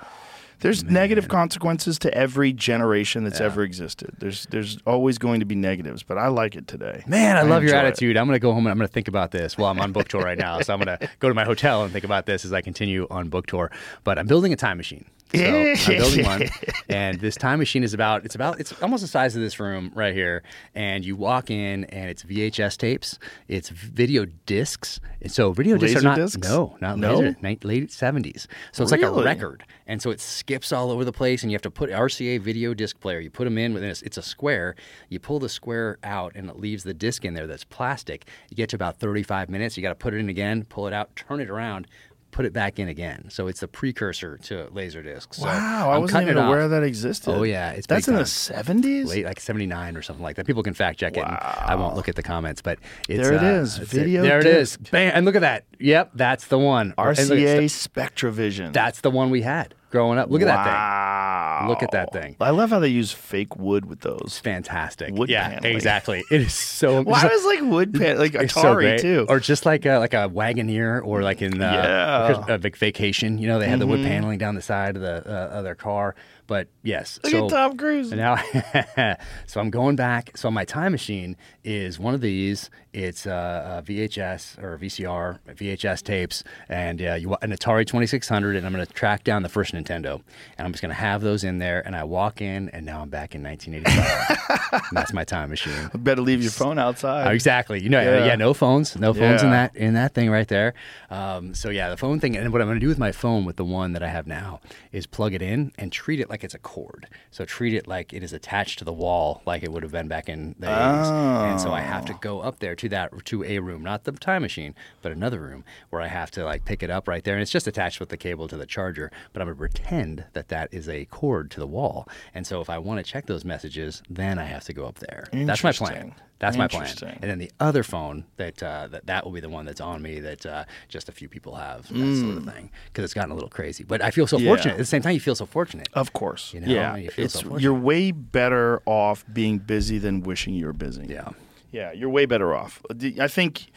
There's negative consequences to every generation that's Yeah. ever existed. There's there's always going to be negatives, but I like it today. Man, I, love your enjoy it. attitude. I'm going to go home and I'm going to think about this while I'm on book tour right now. So I'm going to go to my hotel and think about this as I continue on book tour. But I'm building a time machine. So I'm *laughs* building one, *laughs* and this time machine is about it's about it's almost the size of this room right here. And you walk in, and it's VHS tapes, it's video discs. And so video discs Laser are not discs? no, not No? laser, ni- late seventies. So it's like a Really? record, and so it skips all over the place. And you have to put RCA video disc player. You put them in within a, it's a square. You pull the square out, and it leaves the disc in there that's plastic. You get to about 35 minutes. You got to put it in again, pull it out, turn it around. Put it back in again, so it's the precursor to laser discs. So Wow, I I'm wasn't even aware off. that existed. Oh yeah, it's that's in the seventies. late like 79 or something like that. People can fact check it. And I won't look at the comments, but it's, There it uh, is, video There it is. Bam, and look at that. Yep, that's the one. And look at- RCA SelectaVision. That's the one we had growing up. Look at that thing. Look at that thing. I love how they use fake wood with those. It's fantastic. Wood yeah, paneling. exactly. It is so. *laughs* Why so- was like wood pan like Atari so great. too? or just like a, like a Wagoneer, or like in uh, Yeah. Mm-hmm. a vacation. You know, they had the wood paneling down the side of the uh, of their car. But yes, Look so at Tom Cruise. now, *laughs* so I'm going back. So my time machine is one of these. It's uh, a VHS or VCR, VHS tapes, and uh, you an Atari 2600. And I'm going to track down the first Nintendo, and I'm just going to have those in there. And I walk in, and now I'm back in 1985. *laughs* that's my time machine. Better leave your phone outside. Oh, exactly. You know, yeah. Yeah. no phones, no phones in that in that thing right there. Um, so yeah, the phone thing, and what I'm going to do with my phone, with the one that I have now, is plug it in and treat it like it's a cord. So treat it like it is attached to the wall, like it would have been back in the 80s. And so I have to Oh. go up there to that to a room, not the time machine, but another room where I have to like pick it up right there, and it's just attached with the cable to the charger. But I'm going to pretend that that is a cord to the wall, and so if I want to check those messages, then I have to go up there. That's my plan. That's my plan. And then the other phone that uh, that that will be the one that's on me that uh, just a few people have, that sort of thing, because it's gotten a little crazy. But I feel so Mm. Yeah. fortunate. At the same time, you feel so fortunate. Of course. You know, yeah. You feel it's, so you're way better off being busy than wishing you were busy. Yeah. Yeah, you're way better off. I think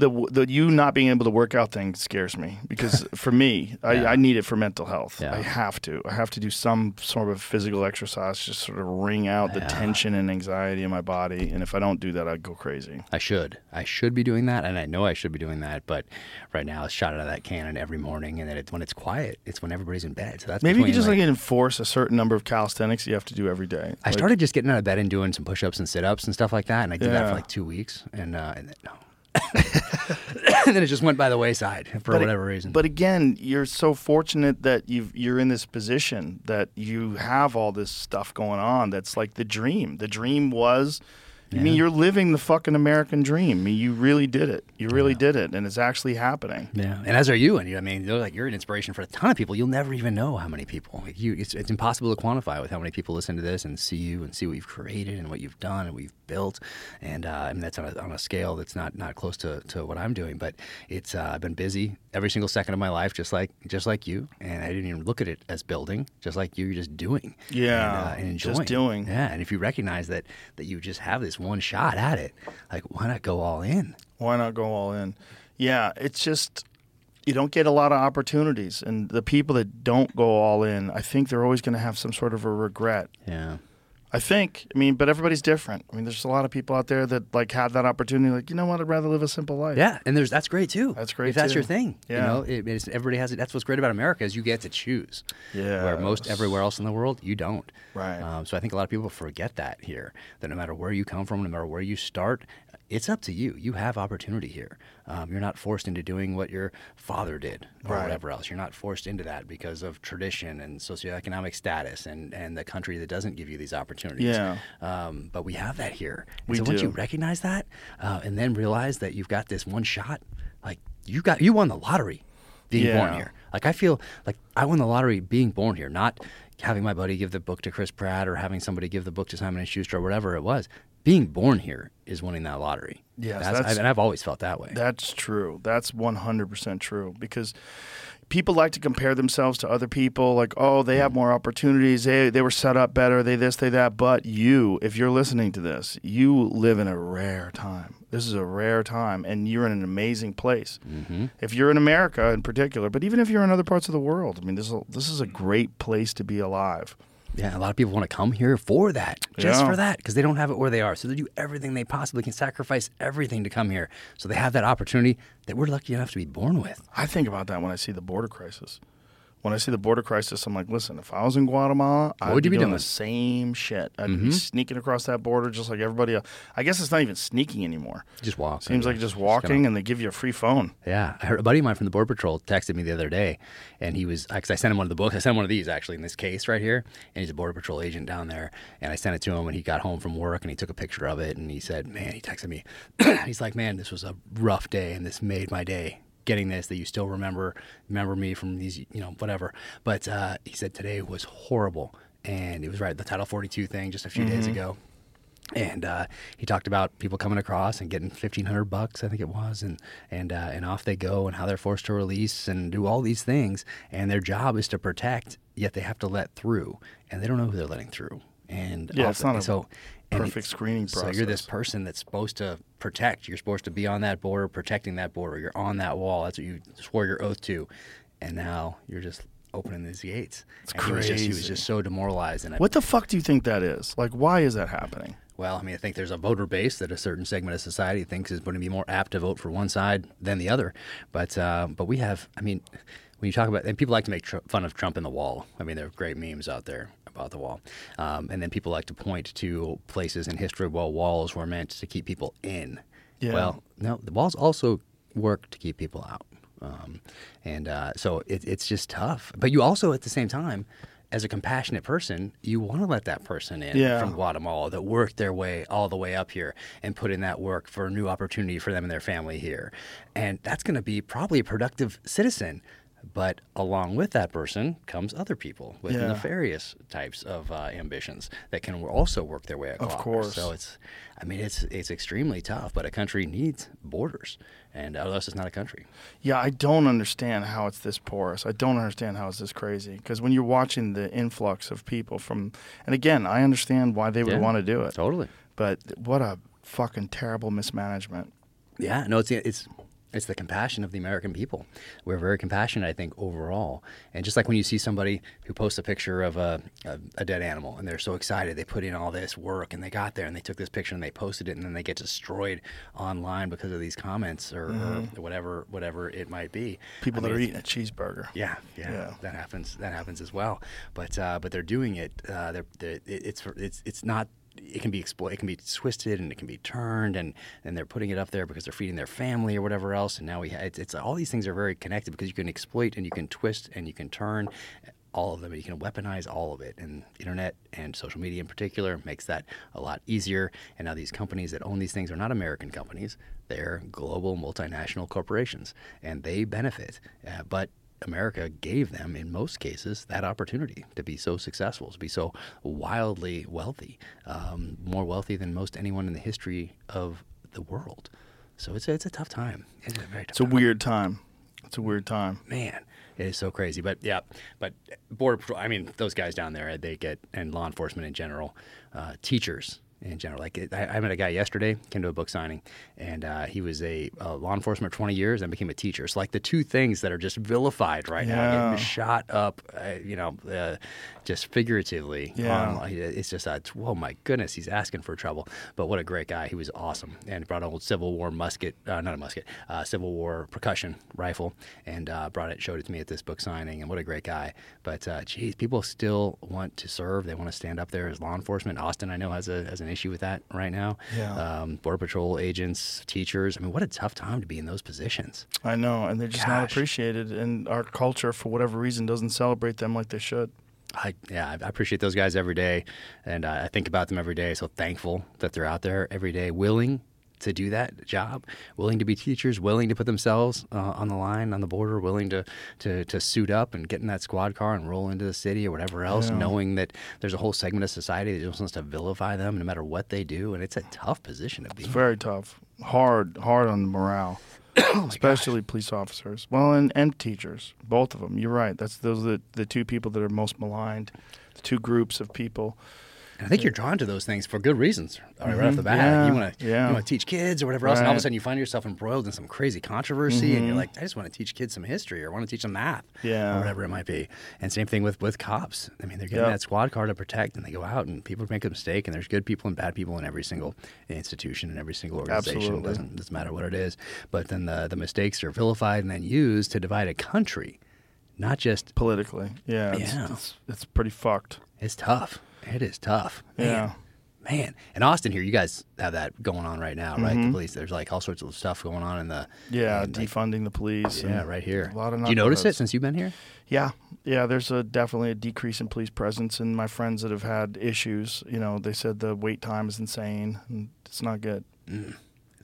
the the you not being able to work out thing scares me because *laughs* for me, I, I need it for mental health. Yeah. I have to. I have to do some sort of physical exercise, just sort of wring out the tension and anxiety in my body. And if I don't do that, I go crazy. I should. I should be doing that, and I know I should be doing that. But right now, it's shot out of that cannon every morning, and then it's when it's quiet, it's when everybody's in bed. So that's Maybe you could just like enforce a certain number of calisthenics you have to do every day. I Like- started just getting out of bed and doing some push-ups and sit-ups and stuff like that, and I did that for like two weeks, and uh, and then no, and *laughs* then it just went by the wayside for But- whatever reason. But again, you're so fortunate that you've you're in this position that you have all this stuff going on. That's like the dream. The dream was. I mean, you're living the fucking American dream. I mean, you really did it. You really did it, and it's actually happening. Yeah, and as are you. And you, I mean, you're like you're an inspiration for a ton of people. You'll never even know how many people. Like you, it's, it's impossible to quantify with how many people listen to this and see you and see what you've created and what you've done and what you've built. And uh, I mean, that's on a, on a scale that's not not close to, to what I'm doing. But it's uh, I've been busy every single second of my life, just like just like you. And I didn't even look at it as building, just like you. You're just doing. Yeah, and, uh, and just doing. Yeah, and if you recognize that that you just have this one shot at it, like why not go all in? Why not go all in? Yeah, it's just you don't get a lot of opportunities, and the people that don't go all in, I think they're always going to have some sort of a regret. Yeah. I think. I mean, but everybody's different. I mean, there's a lot of people out there that like had that opportunity. Like, you know what? I'd rather live a simple life. Yeah, and there's that's great too. That's great if that's too. your thing. Yeah. you know, it, it's, everybody has it. That's what's great about America is you get to choose. Yeah. where most everywhere else in the world you don't. Right. Um, so I think a lot of people forget that here. That no matter where you come from, no matter where you start, it's up to you. You have opportunity here. Um, you're not forced into doing what your father did or Right. whatever else. You're not forced into that because of tradition and socioeconomic status and, and the country that doesn't give you these opportunities. Yeah. Um, but we have that here. And We so once you recognize that uh, and then realize that you've got this one shot, like you got you won the lottery being born here. Like I feel like I won the lottery being born here, not having my buddy give the book to Chris Pratt or having somebody give the book to Simon and Schuster or whatever it was. Being born here is winning that lottery. Yes, That's- that's- and I've always felt that way. That's true. That's 100% true because people like to compare themselves to other people like, "Oh, they have more opportunities. They they were set up better. They this, they that." But you, if you're listening to this, you live in a rare time. This is a rare time and you're in an amazing place. Mm-hmm. If you're in America in particular, but even if you're in other parts of the world, I mean, this is a, this is a great place to be alive. Yeah, a lot of people want to come here for that, just Yeah. for that, because they don't have it where they are. So they do everything they possibly can, sacrifice everything to come here. So they have that opportunity that we're lucky enough to be born with. I think about that when I see the border crisis. When I see the border crisis, I'm like, listen, if I was in Guatemala, I'd would be you be doing doing? the same shit. I'd Mhm. be sneaking across that border just like everybody else. I guess it's not even sneaking anymore. Just walk. Seems like just walking, and they give you a free phone. Yeah, I heard a buddy of mine from the Border Patrol texted me the other day, and he was because I sent him one of the books. I sent him one of these actually in this case right here, and he's a Border Patrol agent down there. And I sent it to him, and he got home from work, and he took a picture of it, and he said, "Man," he texted me, *clears throat* he's like, "Man, this was a rough day, and this made my day." Getting this that you still remember remember me from these you know whatever, but uh, he said today was horrible, and it was right the Title 42 thing just a few days Mhm. ago. And uh, he talked about people coming across and getting fifteen hundred bucks, I think it was, and and uh, and off they go, and how they're forced to release and do all these things, and their job is to protect, yet they have to let through, and they don't know who they're letting through, and Yeah, off it's not a so perfect screening So you're this person that's supposed to protect. You're supposed to be on that border, protecting that border. You're on that wall. That's what you swore your oath to, and now you're just opening these gates. It's and He was, just, he was just so demoralized, and I, What the fuck do you think that is? Like, why is that happening? well, I mean, I think there's a voter base that a certain segment of society thinks is going to be more apt to vote for one side than the other. But uh, but we have, I mean, when you talk about, and people like to make tr- fun of Trump and the wall. I mean, there are great memes out there about the wall. Um, and then people like to point to places in history where walls were meant to keep people in. Yeah. Well, no, the walls also work to keep people out. Um, and uh, so it, it's just tough. But you also, at the same time, as a compassionate person, you want to let that person in Yeah. from Guatemala that worked their way all the way up here and put in that work for a new opportunity for them and their family here. And that's going to be probably a productive citizen. But along with that person comes other people with Yeah. nefarious types of uh, ambitions that can also work their way across. Of course. So it's, I mean, it's it's extremely tough. But a country needs borders, and otherwise it's not a country. Yeah, I don't understand how it's this porous. I don't understand how it's this crazy. Because when you're watching the influx of people from, and again, I understand why they would Yeah, want to do it. Totally. But what a fucking terrible mismanagement. Yeah, no, it's it's it's the compassion of the American people. We're very compassionate, I think, overall. And just like when you see somebody who posts a picture of a, a, a dead animal and they're so excited, they put in all this work and they got there and they took this picture and they posted it and then they get destroyed online because of these comments or, Mhm. or whatever whatever it might be. People I that are eating a cheeseburger. yeah, yeah, Yeah. that happens. That happens as well. But uh, but they're doing it. Uh, they're, they're, it- it's it's it's not. It can be exploited. It can be twisted and it can be turned, and and they're putting it up there because they're feeding their family or whatever else. And now we ha- it's, it's all these things are very connected because you can exploit and you can twist and you can turn all of them. You can weaponize all of it, and internet and social media in particular makes that a lot easier. And now these companies that own these things are not American companies; they're global multinational corporations, and they benefit. Uh, but America gave them, in most cases, that opportunity to be so successful, to be so wildly wealthy, um, more wealthy than most anyone in the history of the world. So it's a, it's a tough time. It's a very tough It's a weird time. It's a weird time. man. It is so crazy, but yeah, but border patrol. I mean, those guys down there, they get and law enforcement in general, uh, teachers in general. Like I, I met a guy yesterday, came to a book signing, and uh, he was a, uh law enforcement for 20 years and became a teacher. It's like the two things that are just vilified right now, Yeah. getting shot up, uh, you know, uh, just figuratively. Yeah. it's just, uh, oh my goodness, he's asking for trouble. But what a great guy. He was awesome and brought an old Civil War musket, uh, not a musket, uh, Civil War percussion rifle, and uh, brought it, showed it to me at this book signing. And what a great guy. But uh, geez, people still want to serve. They want to stand up there as law enforcement. Austin, I know, has a has an issue with that right now. Yeah. Um, Border Patrol agents, teachers. I mean, what a tough time to be in those positions. I know, and they're just not appreciated, and our culture, for whatever reason, doesn't celebrate them like they should. I yeah, I appreciate those guys every day, and I think about them every day. So thankful that they're out there every day, willing to do that job, willing to be teachers, willing to put themselves uh, on the line on the border, willing to, to to suit up and get in that squad car and roll into the city or whatever else, Yeah. knowing that there's a whole segment of society that just wants to vilify them no matter what they do, and it's a tough position to be. It's very tough, hard, hard on the morale, *coughs* *coughs* Oh especially police officers. Well, and, and teachers, both of them. You're right. That's those are the, the two people that are most maligned. The two groups of people. And I think you're drawn to those things for good reasons. All right, right off Mhm. the bat, Yeah, you want to yeah. you want to teach kids or whatever else, and all of a sudden you find yourself embroiled in some crazy controversy, and you're Mhm. like, I just want to teach kids some history or I want to teach them math, Yeah. or whatever it might be. And same thing with with cops. I mean, they're getting Yep. that squad car to protect, and they go out, and people make a mistake, and there's good people and bad people in every single institution and every single organization. Absolutely. It doesn't doesn't matter what it is. But then the the mistakes are vilified and then used to divide a country not just politically. Yeah, it's, Yeah. It's, it's pretty fucked. It's tough. It is tough. Man. Yeah. Man. In Austin here, you guys have that going on right now, right? The Mhm. police. There's like all sorts of stuff going on in the Yeah, in, like- defunding the police. Yeah, right here. A lot of Do you notice it since you've been here? Yeah, yeah. There's a definitely a decrease in police presence, and my friends that have had issues, you know, they said the wait time is insane, and it's not good. It's-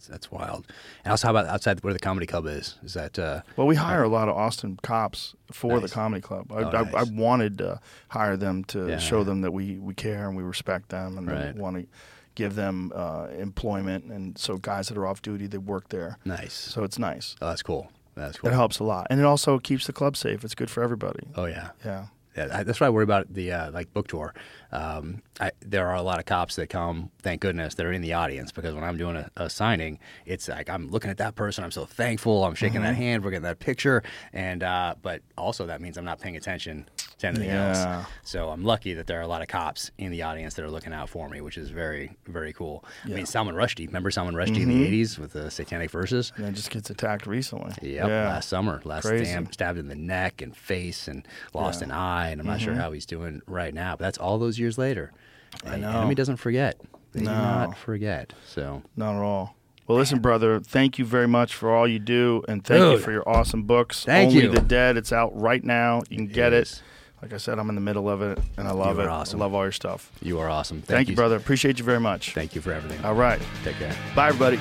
That's wild. And also, how about outside where the comedy club is? Is that uh, Well, we hire a lot of Austin cops for the comedy club. I, Oh, I, I wanted to hire them to Yeah. show them that we, we care and we respect them, and Right. we want to give them uh, employment. And so, guys that are off duty, they work there. nice? So it's nice. Oh, that's cool. That's cool. It helps a lot, and it also keeps the club safe. It's good for everybody. Oh yeah. Yeah. That's why I worry about the uh, like book tour. Um, I, there are a lot of cops that come, thank goodness, that are in the audience because when I'm doing a, a signing, it's like I'm looking at that person. I'm so thankful. I'm shaking that Mhm. hand. We're getting that picture, and uh, but also that means I'm not paying attention to anything Yeah. else. So I'm lucky that there are a lot of cops in the audience that are looking out for me, which is very very cool. I mean, Salman Rushdie, remember Salman Rushdie in Mhm. the '80s with the Satanic Verses? And then just gets attacked recently. Yep, Yeah. last summer, last stab, stabbed in the neck and face and lost Yeah. an eye, and I'm not sure Mhm. how he's doing right now. But that's all those years later. I And know. Enemy doesn't forget. They do not forget. So Not at all. Well, listen, brother. Thank you very much for all you do, and thank you for your awesome books. Thank Only you. the Dead. It's out right now. You can get it. Like I said, I'm in the middle of it, and I love it. awesome. I love all your stuff. you are awesome. Thank, you, brother. Appreciate you very much. Thank you for everything. All right. Take care. Bye, everybody.